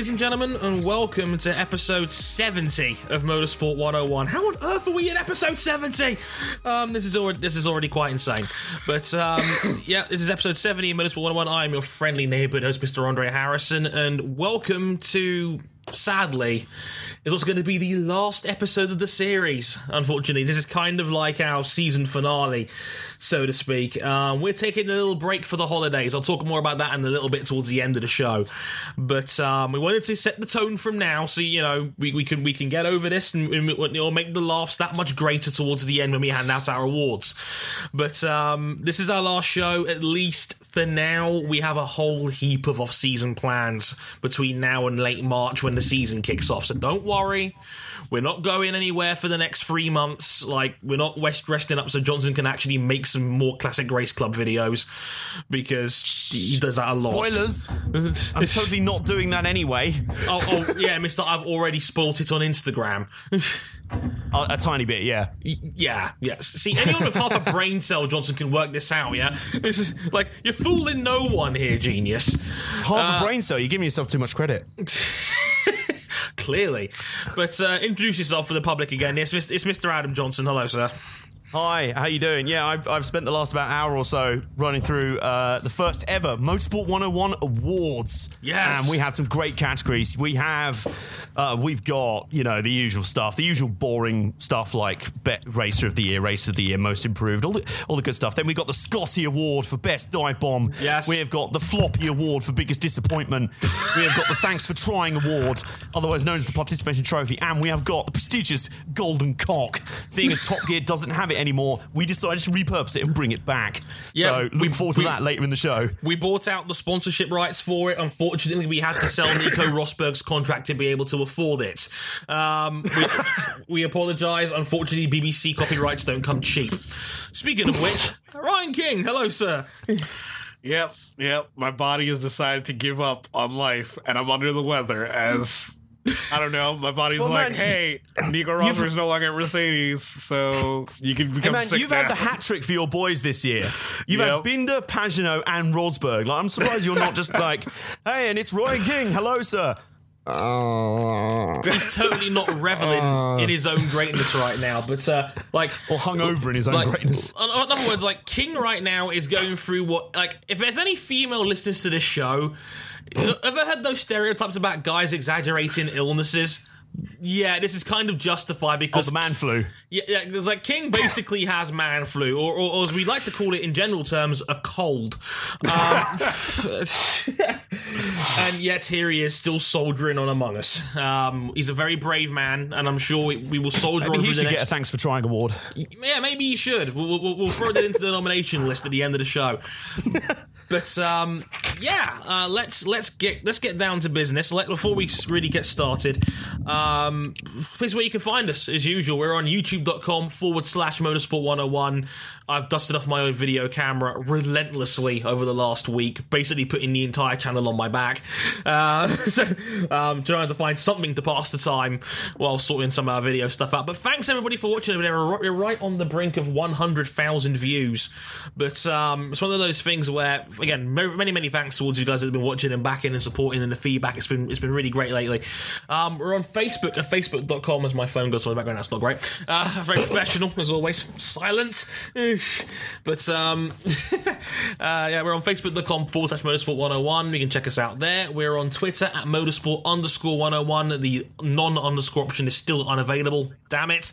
Ladies and gentlemen, and welcome to episode 70 of Motorsport 101. How on earth are we in episode 70? Um, this is already this is already quite insane. But um, yeah, this is episode 70 of Motorsport 101. I am your friendly neighborhood host, Mr. Andre Harrison, and welcome to sadly, it was going to be the last episode of the series. Unfortunately, this is kind of like our season finale, so to speak. Um, we're taking a little break for the holidays. I'll talk more about that in a little bit towards the end of the show. But um, we wanted to set the tone from now, so you know we, we can we can get over this and, and it'll make the laughs that much greater towards the end when we hand out our awards. But um, this is our last show, at least for now. We have a whole heap of off-season plans between now and late March when the season kicks off. So don't worry, we're not going anywhere for the next three months. Like we're not west resting up so Johnson can actually make some more classic race club videos because he does that a lot. Spoilers. I'm totally not doing that anyway. oh, oh yeah, Mister, I've already spoilt it on Instagram. a, a, tiny bit, yeah. Yeah, yes. See, anyone with half a brain cell, Johnson, can work this out. Yeah, this is like you're fooling no one here, genius. Half uh, a brain cell. You're giving yourself too much credit. Clearly, but uh, introduce yourself for the public again. It's Mr. Adam Johnson. Hello, sir. Hi, how you doing? Yeah, I've, I've spent the last about hour or so running through uh, the first ever Motorsport 101 awards. Yes, and we had some great categories. We have, uh, we've got you know the usual stuff, the usual boring stuff like Bet Racer of the Year, Racer of the Year, Most Improved, all the all the good stuff. Then we have got the Scotty Award for Best Dive Bomb. Yes, we have got the Floppy Award for Biggest Disappointment. we have got the Thanks for Trying Award, otherwise known as the Participation Trophy, and we have got the prestigious Golden Cock. Seeing as Top Gear doesn't have it anymore, we decided to repurpose it and bring it back. Yeah, so look we, forward to we, that later in the show. We bought out the sponsorship rights for it. Unfortunately, we had to sell Nico Rosberg's contract to be able to afford it. Um, we, we apologise. Unfortunately, BBC copyrights don't come cheap. Speaking of which, Ryan King, hello, sir. Yep, yep. My body has decided to give up on life, and I'm under the weather as I don't know. My body's well, like, man, hey, Nico Rosberg is no longer at Mercedes, so you can become hey man, You've now. had the hat trick for your boys this year. You've yep. had Binder, Pagenaud, and Rosberg. Like, I'm surprised you're not just like, hey, and it's Roy King. Hello, sir. Uh, He's totally not reveling uh, in his own greatness right now, but uh, like or hung over in his own like, greatness. In other words, like King right now is going through what like if there's any female listeners to this show, ever heard those stereotypes about guys exaggerating illnesses? Yeah, this is kind of justified because oh, the man flu. Yeah, yeah, it's like King basically has man flu, or, or, or, as we like to call it in general terms, a cold. Um, and yet here he is, still soldiering on among us. Um, he's a very brave man, and I'm sure we, we will soldier maybe on. He should get next... a thanks for trying award. Yeah, maybe he should. We'll, we'll, we'll throw that into the nomination list at the end of the show. But um, yeah, uh, let's let's get let's get down to business. Let before we really get started. Um, here's where you can find us as usual. We're on YouTube.com forward slash Motorsport 101. I've dusted off my own video camera relentlessly over the last week, basically putting the entire channel on my back. Uh, so um, trying to find something to pass the time while sorting some of our video stuff out. But thanks everybody for watching. We're right on the brink of 100,000 views. But um, it's one of those things where again, many many thanks towards you guys that have been watching and backing and supporting and the feedback. It's been it's been really great lately. Um, we're on Facebook at facebook.com as my phone goes on the background. That's not great. Uh, very professional as always. Silent, but um, uh, yeah, we're on facebook.com forward slash motorsport 101. You can check us out there. We're on Twitter at motorsport underscore 101. The non underscore option is still unavailable. Damn it.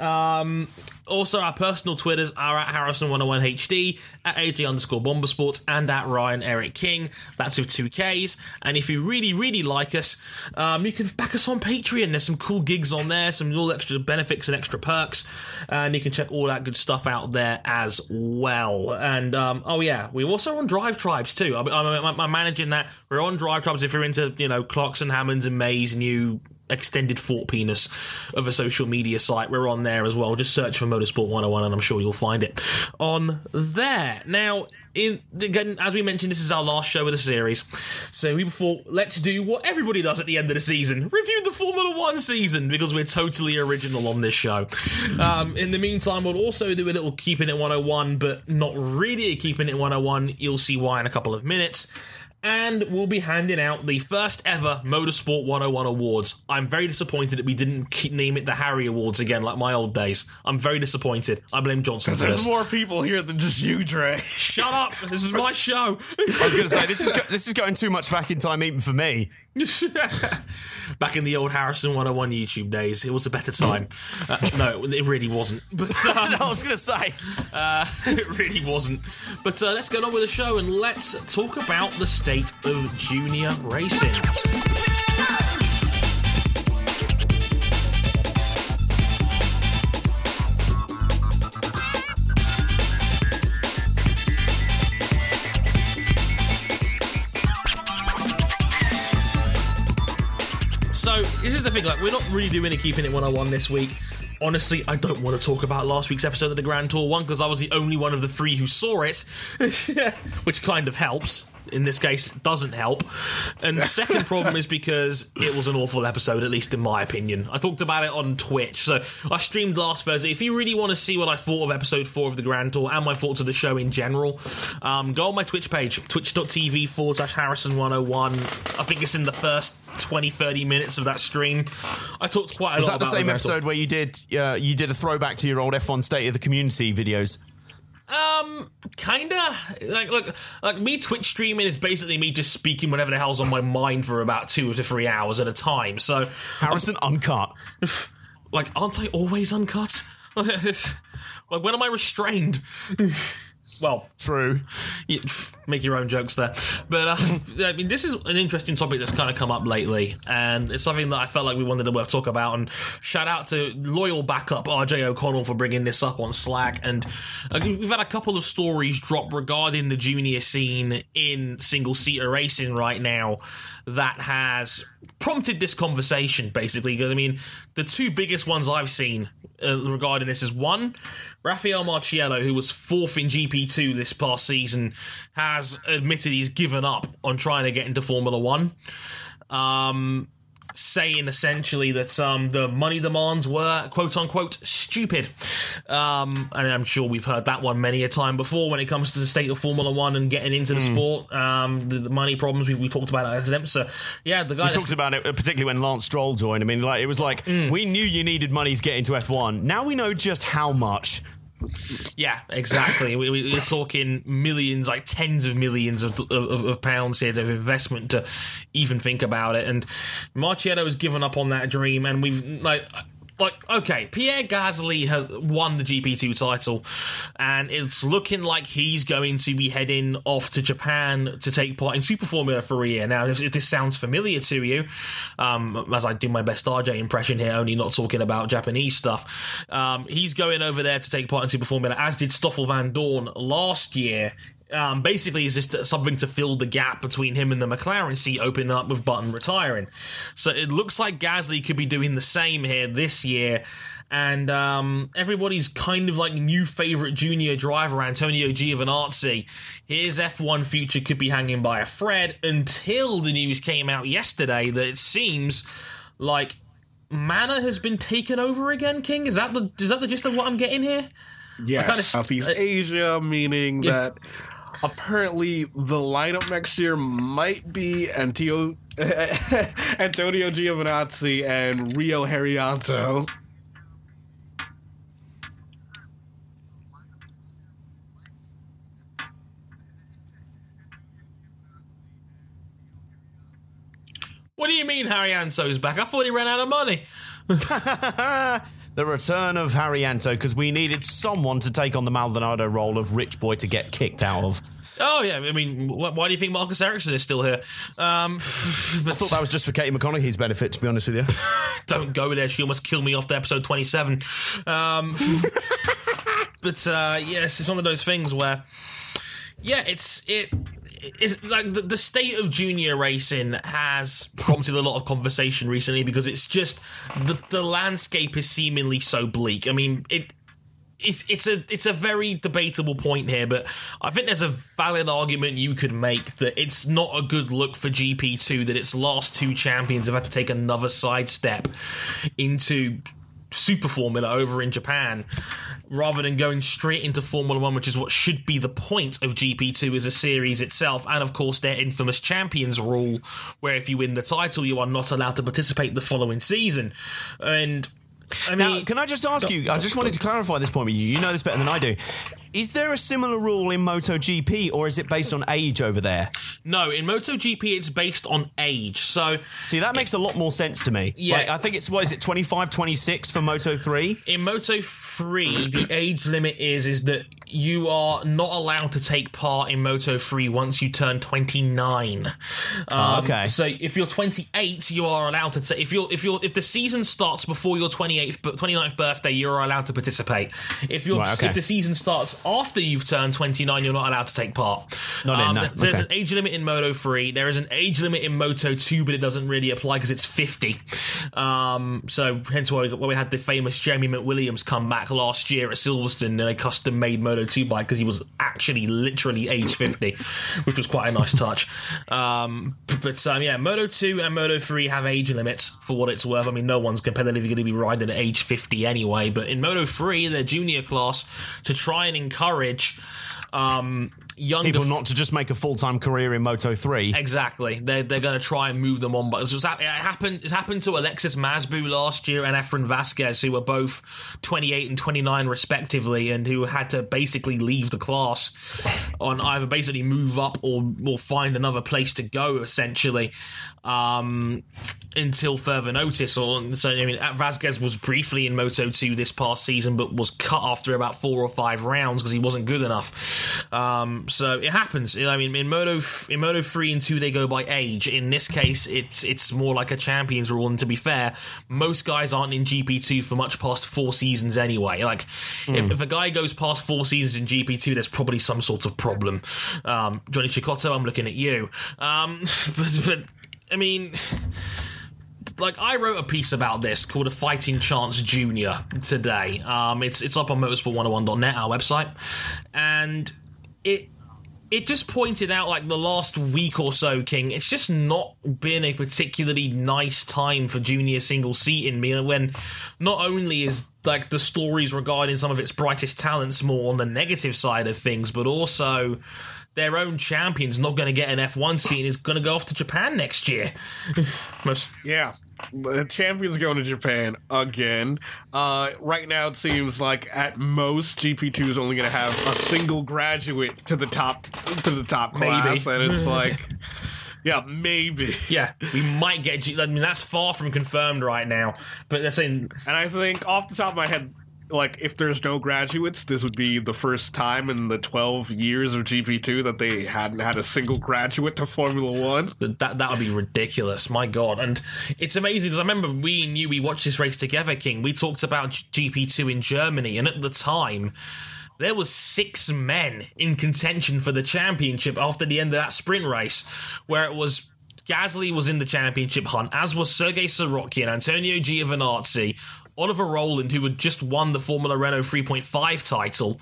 Um, also, our personal Twitters are at Harrison101HD, at AJ underscore Bomber Sports, and at Ryan Eric King. That's with two Ks. And if you really, really like us, um, you can back us on Patreon. There's some cool gigs on there, some little extra benefits and extra perks. And you can check all that good stuff out there as well. And, um, oh yeah, we're also on Drive Tribes too. I'm, I'm, I'm managing that. We're on Drive Tribes if you're into, you know, Clarkson, Hammonds, and May's and new extended fort penis of a social media site. We're on there as well. Just search for Motorsport 101 and I'm sure you'll find it on there. Now, in, again, as we mentioned, this is our last show of the series. So we thought, let's do what everybody does at the end of the season review the Formula One season because we're totally original on this show. Um, in the meantime, we'll also do a little Keeping It 101, but not really a Keeping It 101. You'll see why in a couple of minutes. And we'll be handing out the first ever Motorsport 101 awards. I'm very disappointed that we didn't keep, name it the Harry Awards again like my old days. I'm very disappointed. I blame Johnson for There's this. more people here than just you, Dre. Shut up! This is my show. I was going to say this is go- this is going too much back in time even for me. Back in the old Harrison 101 YouTube days, it was a better time. Uh, no, it really wasn't. But um, I was going to say Uh, it really wasn't. But uh, let's get on with the show and let's talk about the state of junior racing. This is the thing, like we're not really doing a keeping it 101 this week. Honestly, I don't want to talk about last week's episode of the Grand Tour one because I was the only one of the three who saw it, which kind of helps. In this case, doesn't help. And the second problem is because it was an awful episode, at least in my opinion. I talked about it on Twitch, so I streamed last Thursday. If you really want to see what I thought of episode four of the Grand Tour and my thoughts of the show in general, um, go on my Twitch page, twitch.tv forward slash Harrison101. I think it's in the first 20, 30 minutes of that stream. I talked quite a was lot that the same episode where you did uh, you did a throwback to your old F1 State of the Community videos? Um, kinda. Like, look, like me Twitch streaming is basically me just speaking whatever the hell's on my mind for about two to three hours at a time. So, Harrison uncut. like, aren't I always uncut? like, when am I restrained? well, True. you, make your own jokes there. But uh, I mean, this is an interesting topic that's kind of come up lately, and it's something that I felt like we wanted to talk about. And shout out to loyal backup RJ O'Connell for bringing this up on Slack. And uh, we've had a couple of stories drop regarding the junior scene in single seater racing right now that has prompted this conversation. basically because I mean, the two biggest ones I've seen uh, regarding this is one, Raffaele Marciello, who was fourth in GP2 this past season, has admitted he's given up on trying to get into Formula One. Um, saying essentially that um, the money demands were quote unquote stupid. Um, and I'm sure we've heard that one many a time before when it comes to the state of Formula One and getting into the sport. Um, the, the money problems we, we talked about as them. So yeah, the guy We talked about it, uh, particularly when Lance Stroll joined. I mean, like it was like we knew you needed money to get into F1. Now we know just how much. Yeah, exactly. we, we, we're talking millions, like tens of millions of, of, of pounds here of investment to even think about it. And Marciello has given up on that dream, and we've like. Like okay, Pierre Gasly has won the GP2 title, and it's looking like he's going to be heading off to Japan to take part in Super Formula for a year. Now, if, if this sounds familiar to you, um, as I do my best RJ impression here, only not talking about Japanese stuff, um, he's going over there to take part in Super Formula, as did Stoffel Vandoorne last year. Um, basically, is just something to fill the gap between him and the McLaren seat opening up with Button retiring. So it looks like Gasly could be doing the same here this year. And um, everybody's kind of like new favorite junior driver, Antonio Giovinazzi. His F1 future could be hanging by a thread until the news came out yesterday that it seems like Manor has been taken over again. King, is that the is that the gist of what I'm getting here? Yes, kinda- Southeast uh, Asia, meaning Yeah. that apparently the lineup next year might be Antio, Antonio Giovinazzi and Rio Haryanto. What do you mean Haryanto's back? I thought he ran out of money. The return of Haryanto because we needed someone to take on the Maldonado role of rich boy to get kicked out of. Oh yeah, I mean, wh- why do you think Marcus Ericsson is still here? Um, I thought that was just for Katie McConaughey's benefit, to be honest with you. don't go there. She almost killed me after episode twenty-seven. Um, but uh, yes, it's one of those things where, yeah, it's it. It's like the, the state of junior racing has prompted a lot of conversation recently because it's just the the landscape is seemingly so bleak. I mean, it it's it's a it's a very debatable point here, but I think there's a valid argument you could make that it's not a good look for GP2 that its last two champions have had to take another sidestep into super formula over in Japan rather than going straight into Formula One, which is what should be the point of GP2 as a series itself. And of course, their infamous champions rule, where if you win the title, you are not allowed to participate the following season. And I mean, now, can I just ask you? I just wanted to clarify this point with you. You know this better than I do. Is there a similar rule in MotoGP, or is it based on age over there? No, in MotoGP it's based on age. So see, that makes a lot more sense to me. Yeah, like, I think it's what is it 25, 26 for Moto three. In Moto three, the age limit is is that you are not allowed to take part in Moto 3 once you turn 29. Um, okay. So if you're 28, you are allowed to take if you're if you're if the season starts before your 28th 29th birthday, you're allowed to participate. If you're right, okay. if the season starts after you've turned 29, you're not allowed to take part. Not um, in, no. There's okay. an age limit in Moto 3. There is an age limit in Moto 2, but it doesn't really apply because it's 50. Um, so hence why we, why we had the famous Jeremy McWilliams come back last year at Silverstone in a custom made Moto 2 bike because he was actually literally age 50, which was quite a nice touch. Um, but um, yeah, Moto 2 and Moto 3 have age limits for what it's worth. I mean, no one's competitively going to be riding at age 50 anyway, but in Moto 3, their junior class, to try and encourage um, young people not to just make a full time career in Moto three. Exactly, they're they're going to try and move them on. But it happened. It happened to Alexis Masbou last year and Efren Vazquez, who were both twenty eight and twenty nine respectively, and who had to basically leave the class on either basically move up or or find another place to go essentially. Um, until further notice. Or so I mean, Vazquez was briefly in Moto two this past season, but was cut after about four or five rounds because he wasn't good enough. Um, so it happens. I mean, in Moto in Moto three and two they go by age. In this case, it's it's more like a champions rule. And to be fair, most guys aren't in GP two for much past four seasons anyway. Like mm. if, if, a guy goes past four seasons in GP two, there's probably some sort of problem. Um, Johnny Cecotto, I'm looking at you. Um, but, but I mean like I wrote a piece about this called "A Fighting Chance Junior" today. Um, it's it's up on motorsport101.net, our website, and it it just pointed out like the last week or so, King. It's just not been a particularly nice time for junior single seating. Me when not only is like the stories regarding some of its brightest talents more on the negative side of things, but also their own champion's not going to get an F1 seat and is going to go off to Japan next year. yeah the champion's going to Japan again. Uh, right now, it seems like at most GP2 is only going to have a single graduate to the top to the top class, maybe. and it's like. Yeah, maybe. Yeah, we might get. G- I mean, that's far from confirmed right now. But they're saying, and I think off the top of my head, like if there's no graduates, this would be the first time in the 12 years of GP2 that they hadn't had a single graduate to Formula One. That that would be ridiculous. My God, and it's amazing because I remember we knew we watched this race together, King. We talked about GP2 in Germany, and at the time. There was six men in contention for the championship after the end of that sprint race, where it was Gasly was in the championship hunt, as was Sergey Sirotkin, Antonio Giovinazzi, Oliver Rowland, who had just won the Formula Renault 3.5 title,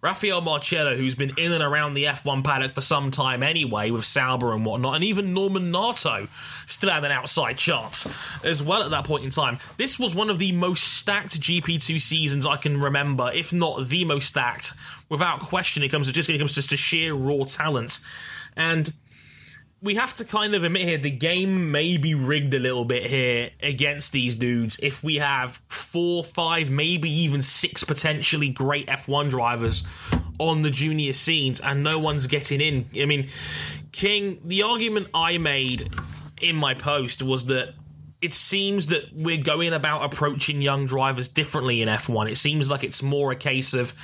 Raffaele Marciello, who's been in and around the F1 paddock for some time anyway, with Sauber and whatnot, and even Norman Nato still had an outside chance as well at that point in time. This was one of the most stacked GP2 seasons I can remember, if not the most stacked, without question. It comes to just it comes just to sheer raw talent. And we have to kind of admit here the game may be rigged a little bit here against these dudes if we have four, five, maybe even six potentially great F1 drivers on the junior scenes and no one's getting in. I mean, King, the argument I made in my post was that it seems that we're going about approaching young drivers differently in F1. It seems like it's more a case of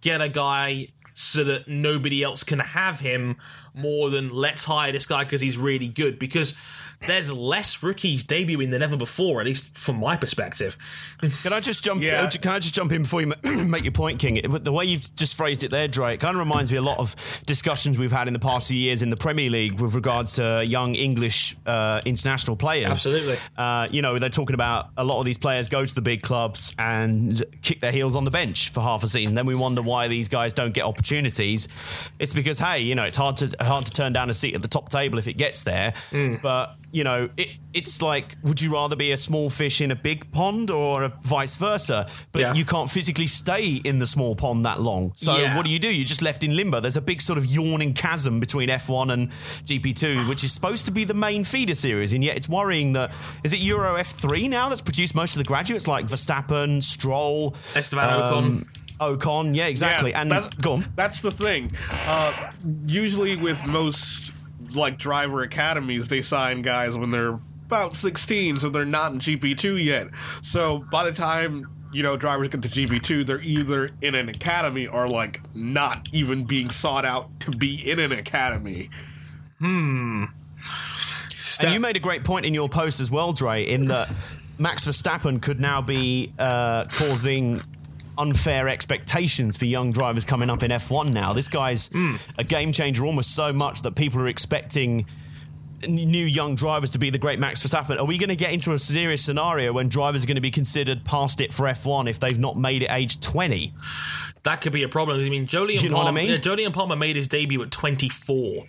get a guy so that nobody else can have him more than let's hire this guy because he's really good. Because there's less rookies debuting than ever before, at least from my perspective. Can I just jump? Yeah. Can I just jump in before you make your point, King? The way you've just phrased it there, Dre, it kind of reminds me a lot of discussions we've had in the past few years in the Premier League with regards to young English uh, international players. Absolutely. Uh, you know, they're talking about a lot of these players go to the big clubs and kick their heels on the bench for half a season. Then we wonder why these guys don't get opportunities. It's because hey, you know, it's hard to hard to turn down a seat at the top table if it gets there. But you know, it, it's like, would you rather be a small fish in a big pond or a vice versa? But Yeah. you can't physically stay in the small pond that long. So Yeah. what do you do? You're just left in limbo. There's a big sort of yawning chasm between F1 and GP2, which is supposed to be the main feeder series, and yet it's worrying that is it Euro F3 now that's produced most of the graduates like Verstappen, Stroll, Esteban um, Ocon. Yeah, exactly. and that's, go on. That's the thing. Uh, usually, with most like driver academies, they sign guys when they're about 16, so they're not in GP2 yet. So by the time you know drivers get to GP2, they're either in an academy or like not even being sought out to be in an academy. Hmm. And you made a great point in your post as well, Dre, in that Max Verstappen could now be uh, causing unfair expectations for young drivers coming up in F1 now. This guy's hmm. a game changer almost so much that people are expecting new young drivers to be the great Max Verstappen. Are we going to get into a serious scenario when drivers are going to be considered past it for F1 if they've not made it age 20? That could be a problem. I mean, Jolyon You know what I Palmer, mean? yeah, Palmer made his debut at 24,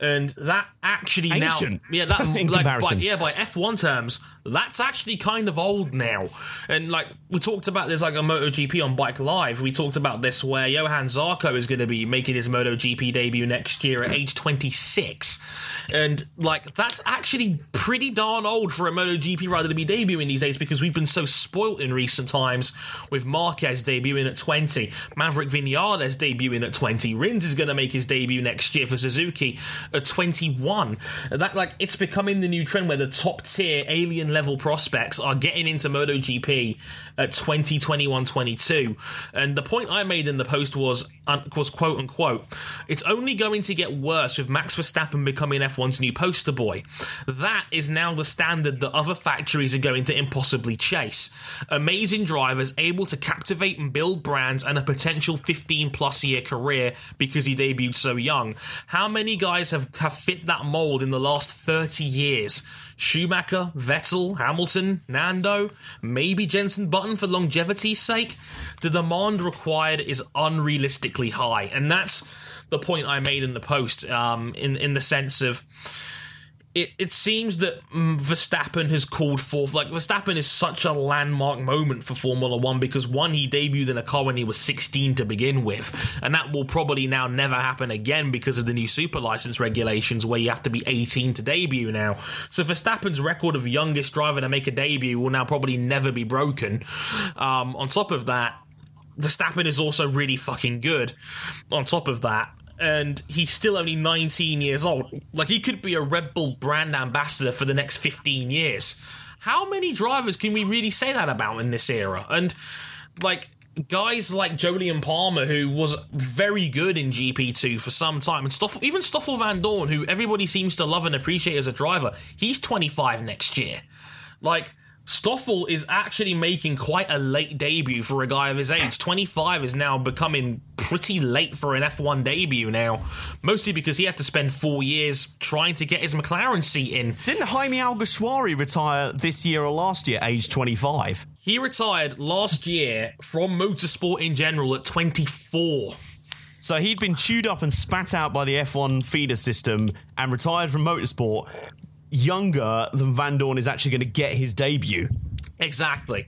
and that actually Ancient. now, yeah, that In like, comparison. By, yeah, by F1 terms, that's actually kind of old now. And like we talked about, there's like a MotoGP on Bike Live. We talked about this where Johann Zarco is going to be making his MotoGP debut next year at age 26, and like that's actually pretty darn old for a MotoGP rider to be debuting these days because we've been so spoilt in recent times with Marquez debuting at 20, Maverick Vinales debuting at 20, Rins is going to make his debut next year for Suzuki at 21. That like it's becoming the new trend where the top tier alien level prospects are getting into MotoGP at 20, 21, 22. And the point I made in the post was was quote unquote, it's only going to get worse with Max Verstappen becoming F1's new poster boy. That is now the standard that other factories are going to impossibly chase. Amazing drivers able to captivate and build brands and a potential 15 plus year career because he debuted so young. How many guys have, have fit that mold in the last 30 years? Schumacher, Vettel, Hamilton, Nando, maybe Jensen Button for longevity's sake. The demand required is unrealistically high, and that's the point I made in the post. Um, in in the sense of it, it seems that mm, Verstappen has called forth like Verstappen is such a landmark moment for Formula One because one he debuted in a car when he was 16 to begin with, and that will probably now never happen again because of the new super license regulations where you have to be 18 to debut now. So Verstappen's record of youngest driver to make a debut will now probably never be broken. Um, on top of that, Verstappen is also really fucking good. On top of that, and he's still only 19 years old. Like he could be a Red Bull brand ambassador for the next 15 years. How many drivers can we really say that about in this era? And like guys like Jolyon Palmer, who was very good in GP2 for some time, and Stoffel, even Stoffel Vandoorne, who everybody seems to love and appreciate as a driver, he's 25 next year. Like Stoffel is actually making quite a late debut for a guy of his age. 25 is now becoming pretty late for an F1 debut now, mostly because he had to spend four years trying to get his McLaren seat in. Didn't Jaime Alguersuari retire this year or last year, age 25? He retired last year from motorsport in general at 24. So he'd been chewed up and spat out by the F1 feeder system and retired from motorsport younger than Vandoorne is actually going to get his debut. Exactly.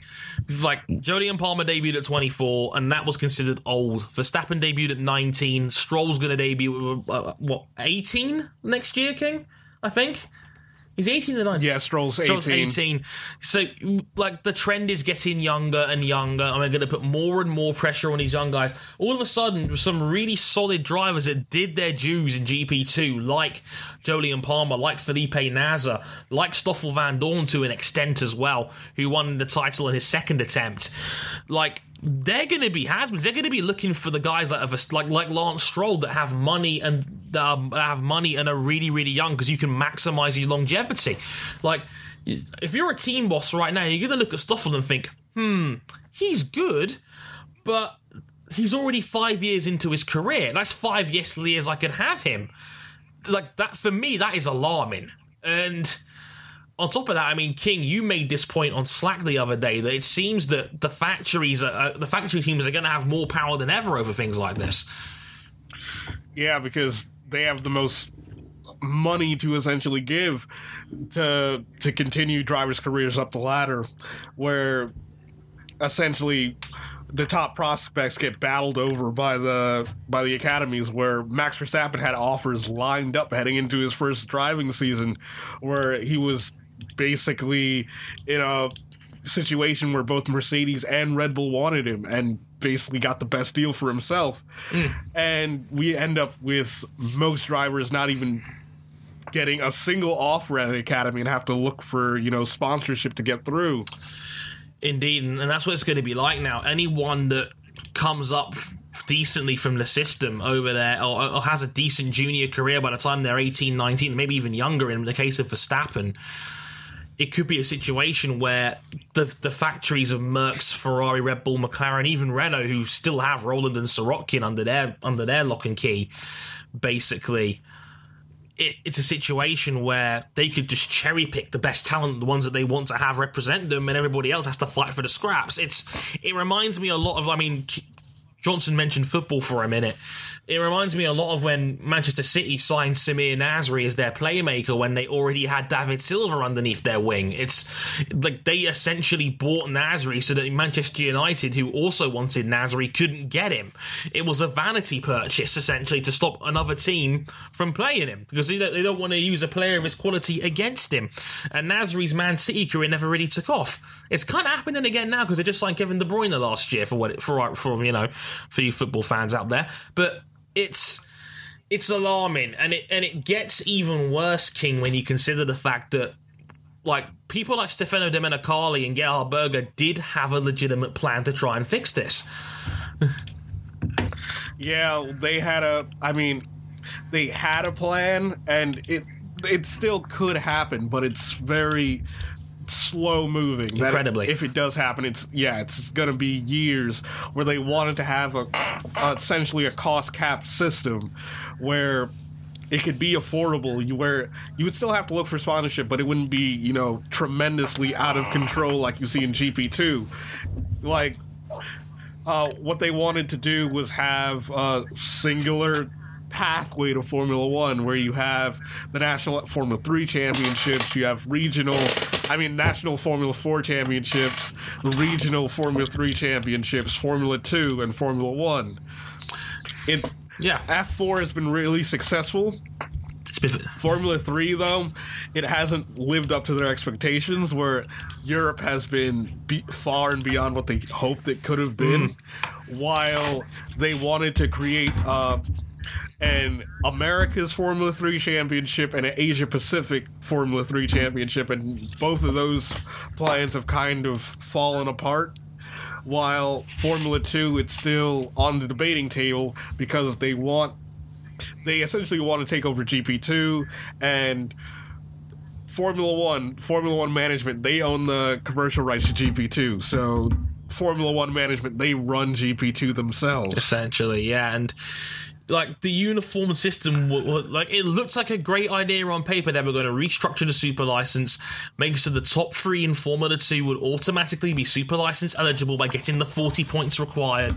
Like Jolyon Palmer debuted at 24, and that was considered old. Verstappen debuted at 19. Stroll's going to debut at uh, what 18 next year, King? I think. He's 18 or 19. Yeah, Stroll's Stroll's 18. 18. So, like, the trend is getting younger and younger, and we're going to put more and more pressure on these young guys. All of a sudden, some really solid drivers that did their dues in GP2, like Jolyon Palmer, like Felipe Nasr, like Stoffel Vandoorne to an extent as well, who won the title in his second attempt. Like, they're going to be has-beens. They're going to be looking for the guys a, like like Lance Stroll that have money and um, have money and are really really young because you can maximize your longevity. Like if you're a team boss right now, you're going to look at Stoffel and think, hmm, he's good, but he's already five years into his career. That's five yes years I could have him. Like that for me, that is alarming. And on top of that, I mean, King, you made this point on Slack the other day that it seems that the factories, are, uh, the factory teams, are going to have more power than ever over things like this. Yeah, because they have the most money to essentially give to to continue drivers' careers up the ladder, where essentially the top prospects get battled over by the by the academies where Max Verstappen had offers lined up heading into his first driving season where he was basically in a situation where both Mercedes and Red Bull wanted him and basically got the best deal for himself. Mm. And we end up with most drivers not even getting a single offer at an academy and have to look for, you know, sponsorship to get through. Indeed, and that's what it's going to be like now. Anyone that comes up decently from the system over there or, or, has a decent junior career by the time they're 18, 19, maybe even younger in the case of Verstappen, it could be a situation where the the factories of Mercs, Ferrari, Red Bull, McLaren, even Renault, who still have Rowland and Sirotkin under their under their lock and key, basically it, it's a situation where they could just cherry pick the best talent, the ones that they want to have represent them, and everybody else has to fight for the scraps. It's it reminds me a lot of I mean Johnson mentioned football for a minute. It reminds me a lot of when Manchester City signed Samir Nasri as their playmaker when they already had David Silva underneath their wing. It's like they essentially bought Nasri so that Manchester United, who also wanted Nasri, couldn't get him. It was a vanity purchase essentially to stop another team from playing him because they don't, they don't want to use a player of his quality against him. And Nasri's Man City career never really took off. It's kind of happening again now because they just signed Kevin De Bruyne last year for what it, for for you know for you football fans out there. But it's it's alarming, and it and it gets even worse, King, when you consider the fact that like people like Stefano Domenicali and Gerhard Berger did have a legitimate plan to try and fix this. yeah, they had a. I mean, they had a plan, and it it still could happen, but it's very slow moving. Incredibly. if it does happen, it's yeah, it's going to be years where they wanted to have a, a essentially a cost cap system where it could be affordable you where you would still have to look for sponsorship but it wouldn't be you know tremendously out of control like you see in gp2 like uh, what they wanted to do was have a singular pathway to Formula One where you have the National Formula Three Championships, you have regional, I mean, National Formula Four Championships, regional Formula Three Championships, Formula Two, and Formula One. It, yeah. F4 has been really successful. Formula 3, though, it hasn't lived up to their expectations, where Europe has been be- far and beyond what they hoped it could have been, mm. while they wanted to create uh, and America's Formula 3 championship and an Asia Pacific Formula 3 championship. And both of those plans have kind of fallen apart. While Formula 2, it's still on the debating table because they want, they essentially want to take over GP2 and Formula One, Formula One management, they own the commercial rights to GP2. So Formula One management, they run GP2 themselves. Essentially, yeah. And like the uniform system like it looked like a great idea on paper. They were going to restructure the super license make so the top three in formula 2 would automatically be super license eligible by getting the 40 points required.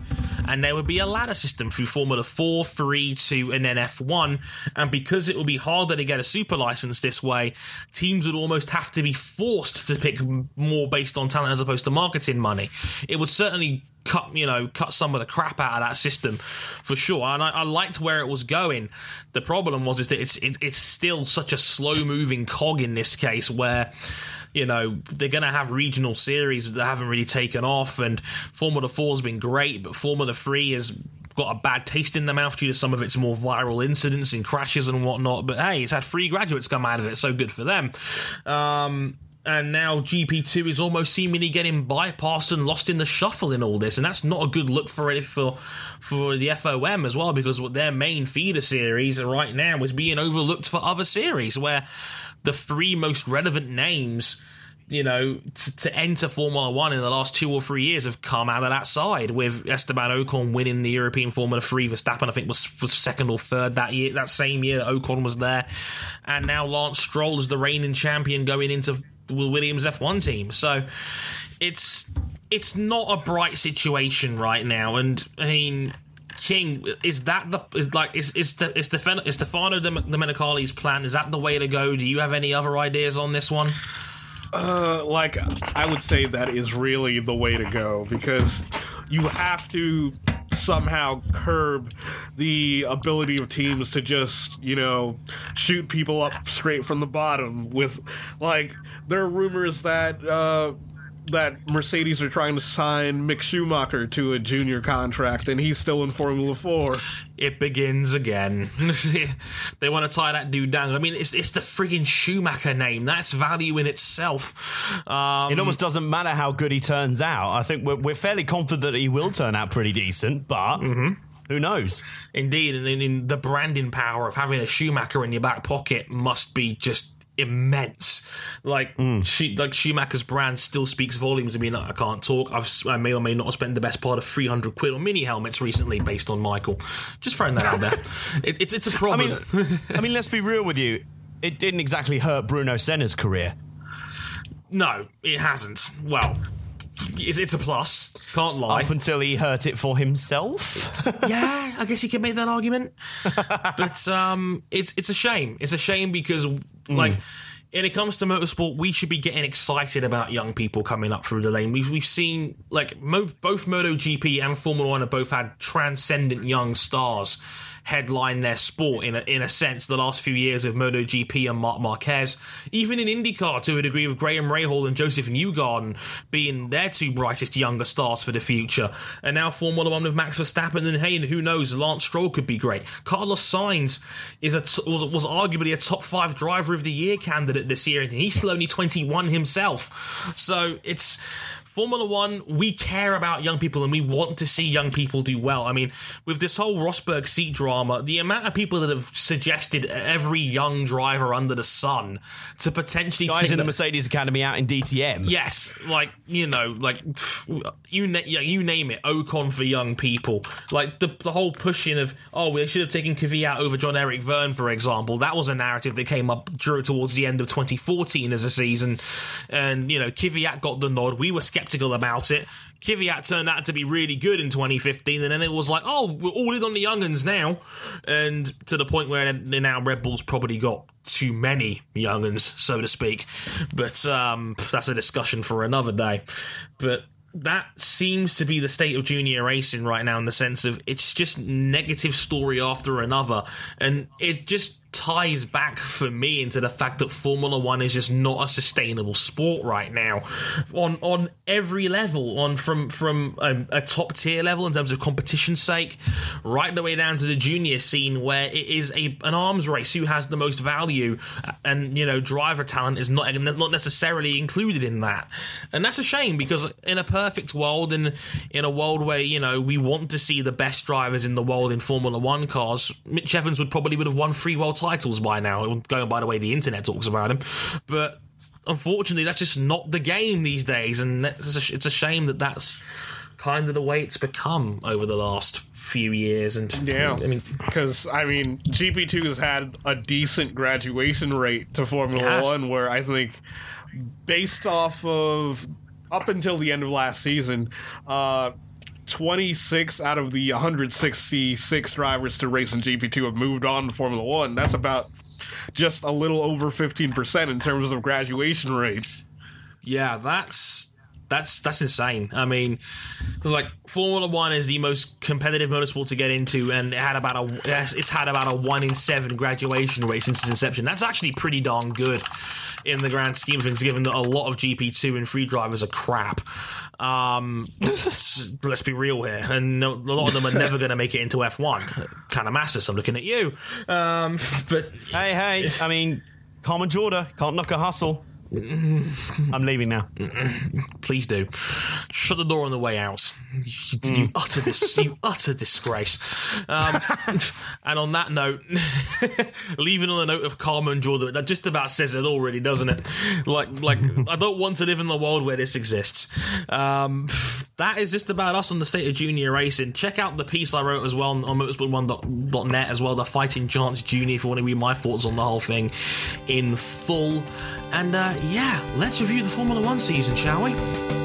And there would be a ladder system through formula 4 3 2 and then f1 and because it would be harder to get a super license this way teams would almost have to be forced to pick more based on talent as opposed to marketing money. It would certainly cut you know cut some of the crap out of that system for sure. And I, I liked where it was going. The problem was is that it's it, it's still such a slow moving cog in this case where you know they're going to have regional series that haven't really taken off and formula 4 has been great but formula 3 has got a bad taste in the mouth due to some of its more viral incidents and crashes and whatnot but hey it's had three graduates come out of it so good for them um, and now GP2 is almost seemingly getting bypassed and lost in the shuffle in all this, and that's not a good look for it for for the FOM as well, because their main feeder series right now is being overlooked for other series where the three most relevant names. You know, to, to enter Formula One in the last two or three years have come out of that side. With Esteban Ocon winning the European Formula Three, Verstappen I think was was second or third that year. That same year, Ocon was there, and now Lance Stroll is the reigning champion going into Williams F1 team. So it's it's not a bright situation right now, and I mean King, is that the is like is is the is Stefano, is Stefano Domenicali's plan? Is that the way to go? Do you have any other ideas on this one? Uh, like I would say that is really the way to go because you have to somehow curb the ability of teams to just you know shoot people up straight from the bottom with like there are rumors that uh that Mercedes are trying to sign Mick Schumacher to a junior contract, and he's still in Formula Four. It begins again. they want to tie that dude down. I mean, it's it's the friggin' Schumacher name. That's value in itself. Um, it almost doesn't matter how good he turns out. I think we're, we're fairly confident that he will turn out pretty decent, but. Mm-hmm. Who knows? Indeed, and in, in the branding power of having a Schumacher in your back pocket must be just immense. Like Hmm. she, like Schumacher's brand still speaks volumes. I mean, I can't talk. I've, I may or may not have spent the best part of three hundred quid on mini helmets recently, based on Michael. Just throwing that out there. It, it's it's a I problem. mean, I mean, let's be real with you. It didn't exactly hurt Bruno Senna's career. no, it hasn't. Well. It's, it's a plus. Can't lie. Up until he hurt it for himself. yeah, I guess you can make that argument. but um, it's it's a shame. It's a shame because Mm. like. When it comes to motorsport, we should be getting excited about young people coming up through the lane. We've, we've seen like mo- both MotoGP and Formula One have both had transcendent young stars headline their sport in a, in a sense the last few years of MotoGP and Marc Marquez, even in IndyCar to a degree with Graham Rahal and Josef Newgarden being their two brightest younger stars for the future. And now Formula One with Max Verstappen and and who knows, Lance Stroll could be great. Carlos Sainz is a t- was, was arguably a top five driver of the year candidate this year, and he's still only 21 himself. So it's Formula One, we care about young people and we want to see young people do well. I mean, with this whole Rosberg seat drama, the amount of people that have suggested every young driver under the sun to potentially Guys in the Mercedes Academy out in DTM. Yes, like you know, like you na- you name it, Ocon for young people. Like the the whole pushing of oh, we should have taken Kvyat over Jean-Eric Vergne, for example. That was a narrative that came up drew towards the end of 2014 as a season, and you know, Kvyat got the nod. We were skeptical about it. Kvyat turned out to be really good in 2015, and then it was like, oh, we're all in on the younguns now, and to the point where now Red Bull's probably got too many younguns, so to speak. But um, that's a discussion for another day. But that seems to be the state of junior racing right now in the sense of it's just negative story after another, and it just ties back for me into the fact that Formula One is just not a sustainable sport right now, on on every level, on from from a, a top tier level in terms of competition's sake, right the way down to the junior scene where it is a an arms race. Who has the most value, and you know driver talent is not not necessarily included in that, and that's a shame because in a perfect world, in in a world where you know we want to see the best drivers in the world in Formula One cars, Mitch Evans would probably would have won three world titles by now, going by the way the internet talks about him. But unfortunately, that's just not the game these days, and it's a, shame that that's kind of the way it's become over the last few years. And Yeah, I mean, because I mean, GP two has had a decent graduation rate to Formula. One, where I think, based off of up until the end of last season, uh, 26 out of the 166 drivers to race in GP2 have moved on to Formula One. That's about just a little over 15% in terms of graduation rate. Yeah, that's that's that's insane. I mean, like Formula One is the most competitive motorsport to get into, and it had about a it's had about a one in seven graduation rate since its inception. That's actually pretty darn good in the grand scheme of things, given that a lot of GP two and three drivers are crap. Um, let's be real here, and a lot of them are never going to make it into F one. Kind of masses. I'm looking at you, um, but Hey, hey. I mean, Carmen Jorda can't knock a hustle. I'm leaving now. Please do. Shut the door on the way out. You, you utter this. You utter disgrace. Um, and on that note, leaving on a note of Carmen Jorda, that just about says it all, really, doesn't it? Like, like I don't want to live in the world where this exists. Um, that is just about us on the state of junior racing. Check out the piece I wrote as well on, on motorsport1.net as well, the Fighting Chance Junior, if you want to read my thoughts on the whole thing in full. And uh, yeah, let's review the Formula One season, shall we?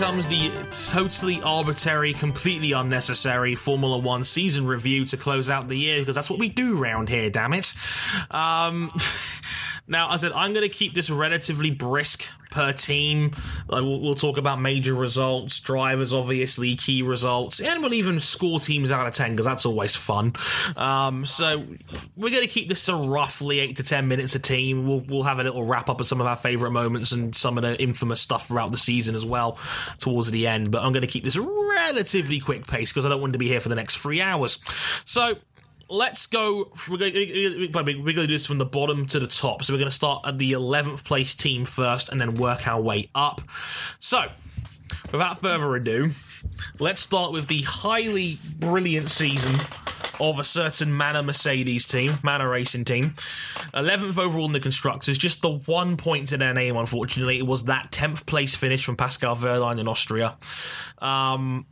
Comes the totally arbitrary, completely unnecessary Formula One season review to close out the year because that's what we do round here, damn it. Um, now, I said I'm going to keep this relatively brisk per team. Like, we'll, we'll talk about major results, drivers, obviously, key results, and we'll even score teams out of 10 because that's always fun. Um, so, we're going to keep this to roughly 8 to 10 minutes a team. We'll, we'll have a little wrap up of some of our favourite moments and some of the infamous stuff throughout the season as well towards the end. But I'm going to keep this relatively quick pace because I don't want to be here for the next three hours. So, let's go. We're going, we're going to do this from the bottom to the top. So we're going to start at the 11th place team first and then work our way up. So, without further ado, let's start with the highly brilliant season of a certain Manor Mercedes team, Manor Racing team. 11th overall in the Constructors, just the one point to their name, unfortunately. It was that 10th place finish from Pascal Wehrlein in Austria. Um,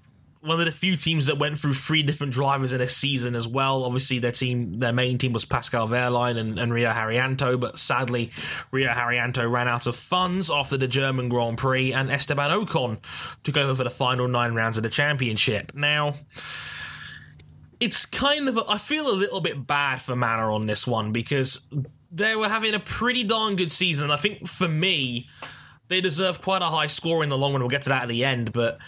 one of the few teams that went through three different drivers in a season as well. Obviously, their team, their main team was Pascal Wehrlein and, and Rio Haryanto, but sadly, Rio Haryanto ran out of funds after the German Grand Prix, and Esteban Ocon took over for the final nine rounds of the championship. Now, it's kind of, I feel a little bit bad for Manor on this one because they were having a pretty darn good season. I think for me, they deserve quite a high score in the long run. We'll get to that at the end, but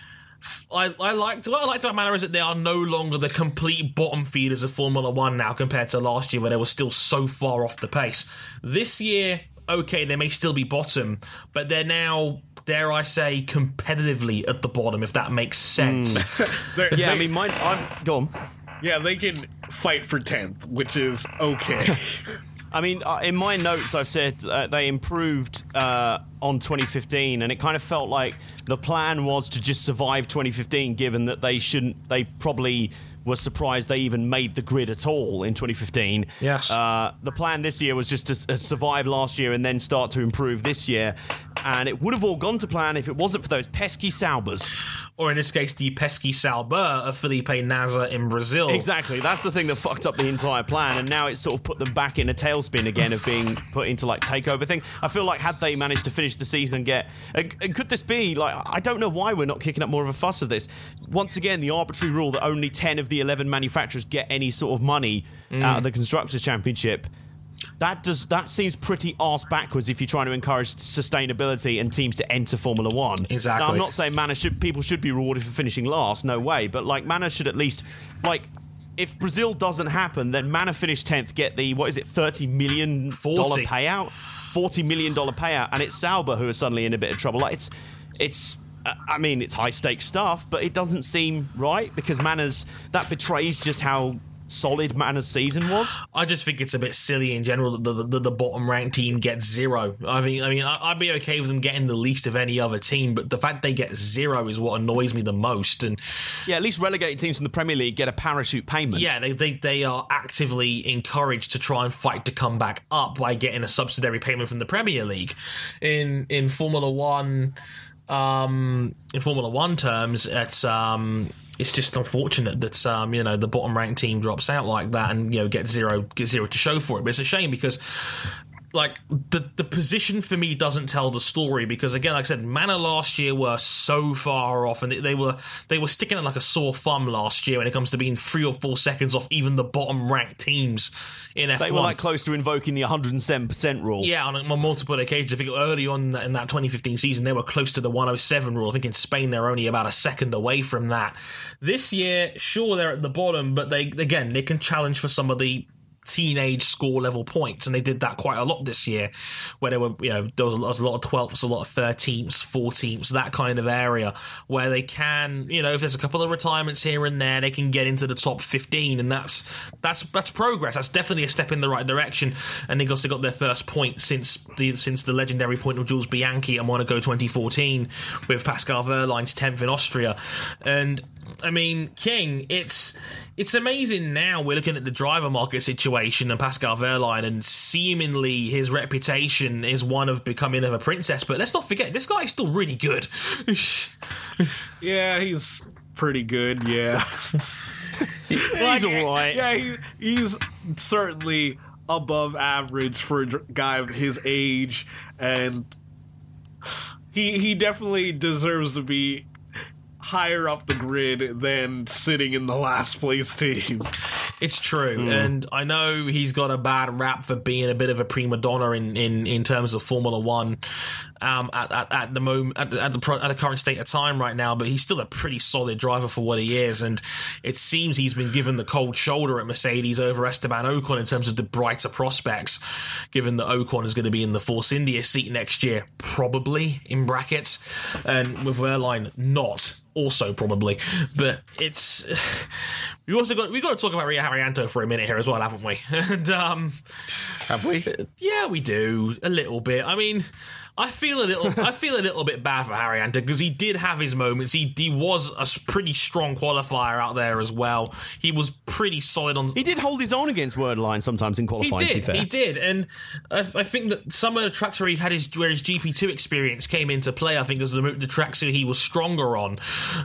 I, I liked what I liked about Manor is that they are no longer the complete bottom feeders of Formula One now compared to last year where they were still so far off the pace. This year, okay, they may still be bottom, but they're now dare I say competitively at the bottom if that makes sense. Mm. They're- Yeah, I mean, mine. I'm, go on. yeah, they can fight for tenth, which is okay. I mean, uh, in my notes, I've said uh, they improved uh, on 2015, and it kind of felt like the plan was to just survive 2015, given that they shouldn't, they probably were surprised they even made the grid at all in 2015. Yes. Uh, the plan this year was just to uh, survive last year and then start to improve this year. And it would have all gone to plan if it wasn't for those pesky Saubers. or in this case, the pesky Sauber of Felipe Nasr in Brazil. Exactly. That's the thing that fucked up the entire plan, and now it's sort of put them back in a tailspin again of being put into like takeover thing. I feel like had they managed to finish the season and get, and and could this be like? I don't know why we're not kicking up more of a fuss of this. Once again, the arbitrary rule that only ten of the eleven manufacturers get any sort of money out of the mm. constructors championship. That does that seems pretty arse backwards if you're trying to encourage sustainability and teams to enter Formula One. Exactly. Now, I'm not saying Manor should people should be rewarded for finishing last, no way. But like Manor should at least like if Brazil doesn't happen, then Manor finish tenth, get the what is it, thirty million dollar payout, forty million dollar payout, and it's Sauber who are suddenly in a bit of trouble. Like it's it's. I mean, it's high stakes stuff, but it doesn't seem right because Manor's that betrays just how solid Manor's season was. I just think it's a bit silly in general that the, the, the bottom ranked team gets zero. I mean, I mean, I- I'd be okay with them getting the least of any other team, but the fact they get zero is what annoys me the most. And Yeah, at least relegated teams from the Premier League get a parachute payment. yeah, they, they they are actively encouraged to try and fight to come back up by getting a subsidiary payment from the Premier League. In in Formula One, um, in Formula One terms, it's um. It's just unfortunate that um, you know the bottom ranked team drops out like that and you know get zero get zero to show for it. But it's a shame because like the the position for me doesn't tell the story because again, like I said, Manor last year were so far off, and they, they were they were sticking it like a sore thumb last year when it comes to being three or four seconds off even the bottom ranked teams in F1. They were like close to invoking the 107% rule. yeah, on, on multiple occasions. I think early on in that- in that 2015 season, they were close to the 107 rule. I think in Spain, they're only about a second away from that. This year, sure, they're at the bottom, but they again they can challenge for some of the teenage score level points, and they did that quite a lot this year, where there were you know there was a lot, of twelfths, a lot of thirteenths, fourteenths, that kind of area where they can you know if there's a couple of retirements here and there, they can get into the top fifteen, and that's that's that's progress. That's definitely a step in the right direction, and they also got their first point since the since the legendary point of Jules Bianchi at Monaco 2014 with Pascal Wehrlein's tenth in Austria, and. I mean, King, it's it's amazing now we're looking at the driver market situation and Pascal Wehrlein and seemingly his reputation is one of becoming of a princess, but let's not forget this guy's still really good. yeah, he's pretty good. Yeah, He's alright. Yeah, he, he's certainly above average for a guy of his age, and he he definitely deserves to be higher up the grid than sitting in the last place team. It's true, hmm. and I know he's got a bad rap for being a bit of a prima donna in, in, in terms of Formula One um, at, at, at the moment at the, at the pro, at the current state of time right now. But he's still a pretty solid driver for what he is, and it seems he's been given the cold shoulder at Mercedes over Esteban Ocon in terms of the brighter prospects. Given that Ocon is going to be in the Force India seat next year, probably in brackets, and with Wehrlein not also probably. But it's we also got we got to talk about Rio Haryanto for a minute here as well, haven't we? and um, Have we? yeah, we do a little bit. I mean, I feel a little I feel a little bit bad for Haryanto because he did have his moments. He he was a pretty strong qualifier out there as well. He was pretty solid on He did hold his own against Wehrlein sometimes in he qualifying. be did, he did, and I, I think that some of the tracks where he had his where his GP two experience came into play. I think was the, the tracks that he was stronger on.